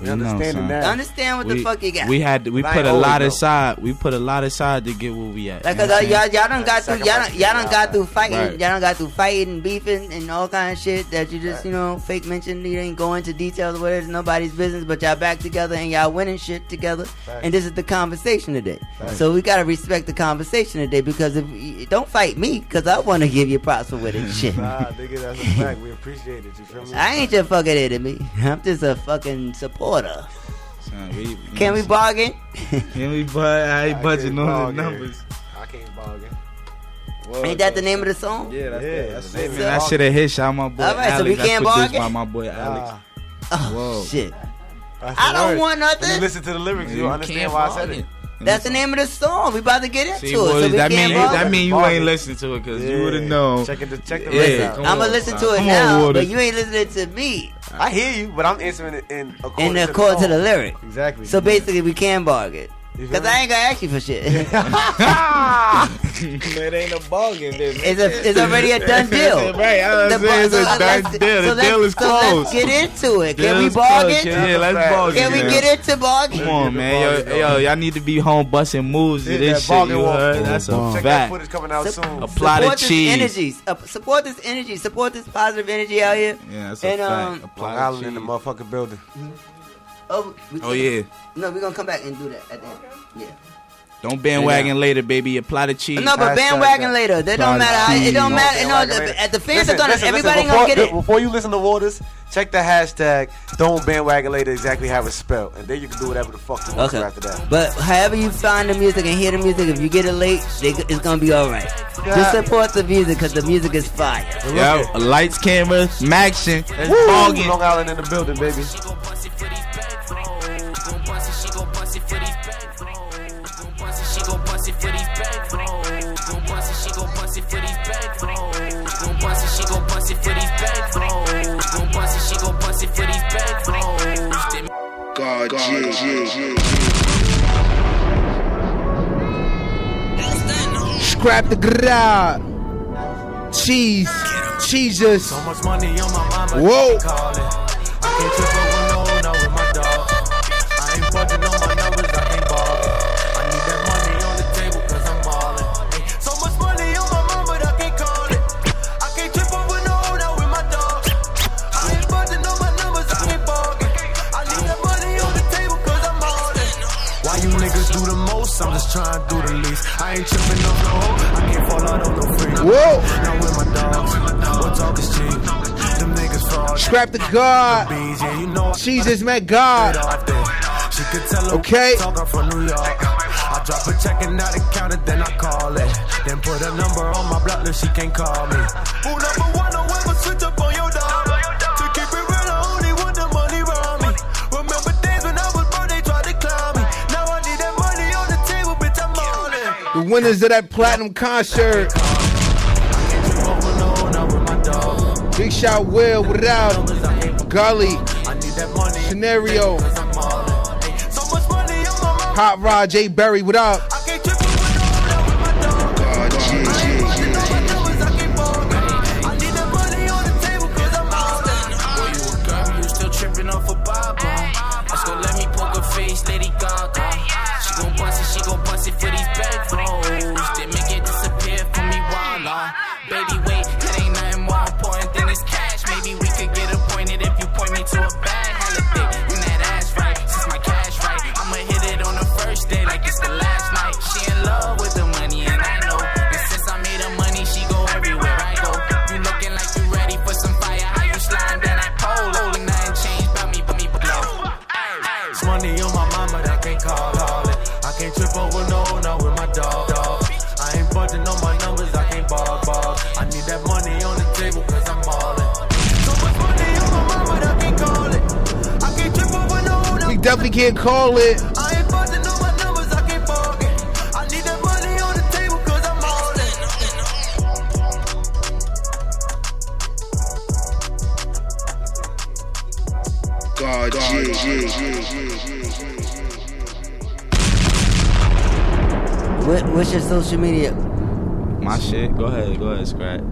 [SPEAKER 30] We, know,
[SPEAKER 29] understanding
[SPEAKER 30] son.
[SPEAKER 29] that.
[SPEAKER 17] Understand what the fuck you got.
[SPEAKER 30] We had to, we
[SPEAKER 29] But
[SPEAKER 30] put a
[SPEAKER 29] always
[SPEAKER 30] lot
[SPEAKER 29] know.
[SPEAKER 30] aside. We put a lot aside to get where we at.
[SPEAKER 17] Like,
[SPEAKER 30] you know
[SPEAKER 17] cause
[SPEAKER 30] what I'm
[SPEAKER 17] y'all,
[SPEAKER 30] saying?
[SPEAKER 17] y'all done got through, y'all done, y'all done got through fighting,
[SPEAKER 30] Right.
[SPEAKER 17] y'all done got through fighting, beefing, and all kind of shit that you just, you know, fake mentioned. You ain't go into details where it's nobody's business, but y'all back together and y'all winning shit together. And this is the conversation today.
[SPEAKER 29] Facts.
[SPEAKER 17] So we gotta respect the conversation today because if you, don't fight me, cause I want to give you props for winning shit.
[SPEAKER 29] Nah, nigga, that's a fact. We appreciate it. You feel me?
[SPEAKER 17] I ain't your fucking enemy. I'm just a fucking supporter.
[SPEAKER 30] Son, we,
[SPEAKER 17] Can we bargain?
[SPEAKER 30] Can we but I ain't
[SPEAKER 29] I
[SPEAKER 30] budging
[SPEAKER 29] can't
[SPEAKER 30] on the numbers.
[SPEAKER 29] I can't bargain.
[SPEAKER 17] Ain't that the name of the song?
[SPEAKER 30] Yeah, that's
[SPEAKER 29] Yeah,
[SPEAKER 30] it. That's
[SPEAKER 29] the name
[SPEAKER 30] man.
[SPEAKER 29] the
[SPEAKER 30] That shit a hit. Shout out my boy
[SPEAKER 17] All right, so
[SPEAKER 30] Alex.
[SPEAKER 17] we can't
[SPEAKER 30] produced
[SPEAKER 17] bargain?
[SPEAKER 30] by my boy Alex.
[SPEAKER 29] Nah,
[SPEAKER 17] Oh
[SPEAKER 30] Whoa.
[SPEAKER 17] shit! I don't
[SPEAKER 29] word.
[SPEAKER 17] want
[SPEAKER 29] When
[SPEAKER 17] nothing.
[SPEAKER 29] you listen to the lyrics,
[SPEAKER 30] You
[SPEAKER 29] you understand
[SPEAKER 30] can't
[SPEAKER 29] why I said it.
[SPEAKER 17] That's the name of the song. We about to get into
[SPEAKER 30] See,
[SPEAKER 17] it.
[SPEAKER 30] boys,
[SPEAKER 17] So we
[SPEAKER 30] that
[SPEAKER 17] can't
[SPEAKER 30] mean
[SPEAKER 17] bargain.
[SPEAKER 30] that mean you ain't listening to it because you would have known.
[SPEAKER 29] Check it, check the
[SPEAKER 30] Yeah,
[SPEAKER 29] lyrics
[SPEAKER 30] come
[SPEAKER 29] out.
[SPEAKER 17] I'm gonna listen to it
[SPEAKER 30] Come
[SPEAKER 17] now,
[SPEAKER 30] on,
[SPEAKER 17] but you ain't listening to me.
[SPEAKER 29] I hear you, but I'm answering it in according
[SPEAKER 17] In
[SPEAKER 29] to
[SPEAKER 17] accord to
[SPEAKER 29] the
[SPEAKER 17] the lyric.
[SPEAKER 29] Exactly.
[SPEAKER 17] So basically, we can bargain.
[SPEAKER 29] You feel
[SPEAKER 17] Cause? I ain't gonna ask you for shit.
[SPEAKER 30] it ain't a bargain. Then.
[SPEAKER 17] It's a, it's already a done deal.
[SPEAKER 30] right, I was
[SPEAKER 17] The
[SPEAKER 30] saying it's
[SPEAKER 17] bar-
[SPEAKER 30] a done deal.
[SPEAKER 17] so
[SPEAKER 30] The deal
[SPEAKER 17] let's-
[SPEAKER 30] is
[SPEAKER 17] so let's
[SPEAKER 30] closed.
[SPEAKER 17] get into it. Can we
[SPEAKER 30] Deal is
[SPEAKER 17] bargain?
[SPEAKER 30] closed. Yeah, let's bargain.
[SPEAKER 17] Can we
[SPEAKER 30] man.
[SPEAKER 17] get into bargain?
[SPEAKER 30] Come on, man. Yo, yo, y'all need to be home busting moves to
[SPEAKER 29] Yeah,
[SPEAKER 30] this
[SPEAKER 29] that
[SPEAKER 30] shit. You heard? That's a
[SPEAKER 29] Check that
[SPEAKER 30] fact.
[SPEAKER 29] footage coming out
[SPEAKER 17] Sup-
[SPEAKER 29] soon.
[SPEAKER 30] Apply the
[SPEAKER 17] support this
[SPEAKER 30] cheese.
[SPEAKER 17] energy. Uh, support this energy. Support this positive energy out here.
[SPEAKER 30] Yeah, that's a
[SPEAKER 17] And,
[SPEAKER 30] fact.
[SPEAKER 17] um,
[SPEAKER 30] Apply
[SPEAKER 29] Long
[SPEAKER 30] the
[SPEAKER 29] Island in the motherfucking building.
[SPEAKER 17] Oh, Oh, we-
[SPEAKER 30] Oh yeah.
[SPEAKER 17] No, we're gonna come back and do that at the end. Yeah.
[SPEAKER 30] Don't bandwagon later, baby. Apply the cheese.
[SPEAKER 17] No, but bandwagon later. That don't matter. I- It don't matter. You know, the- at uh, the fans are gonna. Everybody
[SPEAKER 29] before,
[SPEAKER 17] gonna get it.
[SPEAKER 29] Before you listen to Waters, check the hashtag. Don't bandwagon later. Exactly how it's spelled, and then you can do whatever the fuck you want
[SPEAKER 17] Okay.
[SPEAKER 29] after that.
[SPEAKER 17] But however you find the music and hear the music, if you get it late, they, it's gonna be all right. Just support the music because the music is fire.
[SPEAKER 30] Yo, lights, camera, action.
[SPEAKER 29] Woo! Long Island in the building, baby.
[SPEAKER 31] It for these back rolls. Gon' bust it, she gon' bust it for these back rolls. Them
[SPEAKER 5] God, yeah,
[SPEAKER 2] Scrap the grab. Cheese. Cheesus.
[SPEAKER 25] So much money on my mama.
[SPEAKER 2] Whoa.
[SPEAKER 25] Trying to do the least. I ain't tripping off no hoe. I can't fall out on no free.
[SPEAKER 2] Whoa.
[SPEAKER 25] Not with my dogs. What talk is cheap? Them niggas fraud.
[SPEAKER 2] Skrapp Da Gawd. Cheesus, man, God.
[SPEAKER 25] She could tell
[SPEAKER 2] Okay.
[SPEAKER 25] talking from New York. I drop a check and not account it, then I call it. Then put a number on my block list, she can't call me. Who number one,
[SPEAKER 2] winners of that platinum concert. Big shot Will without Gully. Scenario. Hot Rod J Berry without.
[SPEAKER 25] Can't call it. I ain't budging on my numbers, I can't bargain. I need that money on the table cause I'm ballin'.
[SPEAKER 5] God, yeah,
[SPEAKER 17] What, what's your social media?
[SPEAKER 30] My shit. Go ahead. Go ahead, Scrap.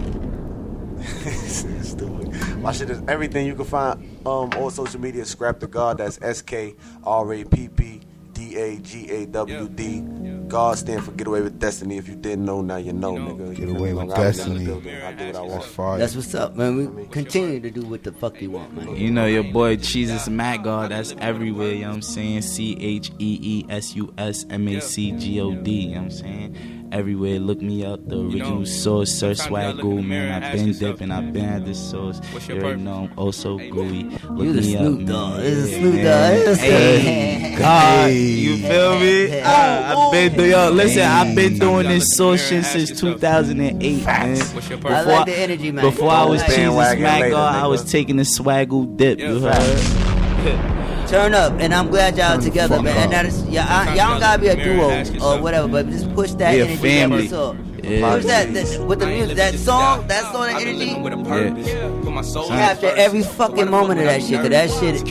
[SPEAKER 29] Stupid. My shit is everything you can find um on social media. Skrapp Da Gawd. That's S K R A P P D A G A W D. God stand for Get Away with Destiny. If you didn't know, now you know, nigga.
[SPEAKER 2] Get away with
[SPEAKER 29] Island in the
[SPEAKER 2] Destiny.
[SPEAKER 29] building. I do what I want.
[SPEAKER 2] fire.
[SPEAKER 17] That's what's up, man. We continue to do what the fuck you want, man.
[SPEAKER 30] You know your boy Cheesus Mac God. That's everywhere. You know what I'm saying? C H E E S U S M A C G O D. You know what I'm saying? Everywhere. Look me up. The original source. Sir Swaggle, man. I've been dipping. I've been at this source. You already know I'm also gooey. Look
[SPEAKER 17] You the
[SPEAKER 30] me
[SPEAKER 17] Snoop
[SPEAKER 30] up,
[SPEAKER 17] Dogg.
[SPEAKER 30] man.
[SPEAKER 17] This is
[SPEAKER 30] Yeah,
[SPEAKER 17] Snoop
[SPEAKER 30] man.
[SPEAKER 17] Dogg. This
[SPEAKER 30] Hey,
[SPEAKER 17] Snoop-
[SPEAKER 30] God.
[SPEAKER 17] Hey.
[SPEAKER 30] You feel me? Ah, I've been doing, yo, listen, I've been doing this source shit since 2008, man. Before,
[SPEAKER 17] I like the energy, man.
[SPEAKER 30] Before I was
[SPEAKER 17] I like it.
[SPEAKER 30] Cheesus
[SPEAKER 29] Bandwagon
[SPEAKER 30] Mac
[SPEAKER 29] later,
[SPEAKER 30] I was taking the swaggle dip. You heard?
[SPEAKER 17] Turn up, and I'm glad y'all together,
[SPEAKER 30] fuck
[SPEAKER 17] man. And that is, yeah, I, y'all don't gotta be a duo or whatever, but just push that energy.
[SPEAKER 30] family.
[SPEAKER 17] That's all.
[SPEAKER 30] Yeah.
[SPEAKER 17] Push that, that with the music, that song, that song, that energy.
[SPEAKER 30] Yeah.
[SPEAKER 17] Capture every fucking moment of that shit, cause that shit is the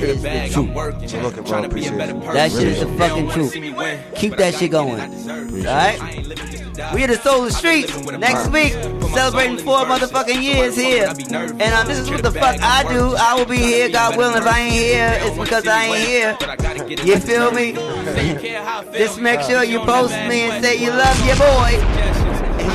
[SPEAKER 17] truth.
[SPEAKER 29] Looking, bro. Appreciate it.
[SPEAKER 17] That shit is the fucking truth. Keep that shit going. Alright? We in the Soul of the Street next week, celebrating four motherfucking years here. And um, this is what the fuck I do. I will be here, God willing. If I ain't here, it's because I ain't here. You feel me? Just make sure you post me and say you love your boy.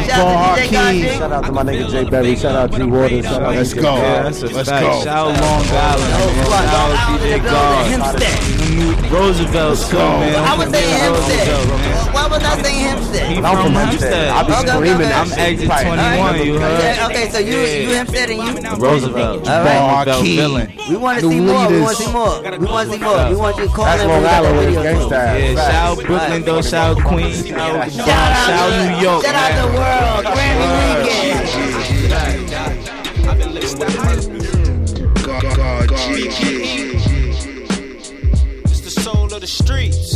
[SPEAKER 17] Shout out to DJ God G.
[SPEAKER 29] Shout out to my nigga Jay Berry. Shout out G Waters. Shout out
[SPEAKER 2] Let's
[SPEAKER 29] DJ
[SPEAKER 2] go.
[SPEAKER 29] Bear.
[SPEAKER 30] That's a
[SPEAKER 2] Let's
[SPEAKER 30] fact.
[SPEAKER 2] go.
[SPEAKER 30] Shout out Long Island, man. Shout out DJ God. Roosevelt, too, man.
[SPEAKER 17] I was saying
[SPEAKER 30] Roosevelt,
[SPEAKER 17] Hempstead.
[SPEAKER 30] man.
[SPEAKER 17] Why was I saying Hempstead?
[SPEAKER 30] He
[SPEAKER 29] I'm
[SPEAKER 30] from
[SPEAKER 29] from
[SPEAKER 30] Hempstead.
[SPEAKER 29] Hempstead. I be
[SPEAKER 17] Okay, okay,
[SPEAKER 29] screaming
[SPEAKER 17] okay.
[SPEAKER 29] that
[SPEAKER 30] I'm
[SPEAKER 29] shit.
[SPEAKER 30] exit
[SPEAKER 29] Right.
[SPEAKER 30] 21, you heard?
[SPEAKER 17] Yeah, okay, so you
[SPEAKER 30] Yeah.
[SPEAKER 17] you Hempstead and you
[SPEAKER 30] Roosevelt.
[SPEAKER 17] All right.
[SPEAKER 30] Roosevelt
[SPEAKER 2] Key.
[SPEAKER 30] villain.
[SPEAKER 17] We want to
[SPEAKER 2] The
[SPEAKER 17] see more. We
[SPEAKER 2] leaders.
[SPEAKER 17] want to see more. We want to see more. We want you to call
[SPEAKER 29] That's
[SPEAKER 17] them
[SPEAKER 29] Long
[SPEAKER 17] and we got
[SPEAKER 29] Island
[SPEAKER 17] the
[SPEAKER 29] with
[SPEAKER 17] video.
[SPEAKER 29] gangsta.
[SPEAKER 30] Yeah,
[SPEAKER 29] Facts.
[SPEAKER 30] shout out Brooklyn though, shout out Queens, shout out
[SPEAKER 17] Shout out,
[SPEAKER 30] shout out New York,
[SPEAKER 17] Shout out
[SPEAKER 30] man.
[SPEAKER 17] the world. Grammy weekend.
[SPEAKER 5] God, God, G, G.
[SPEAKER 3] It's the soul of the streets.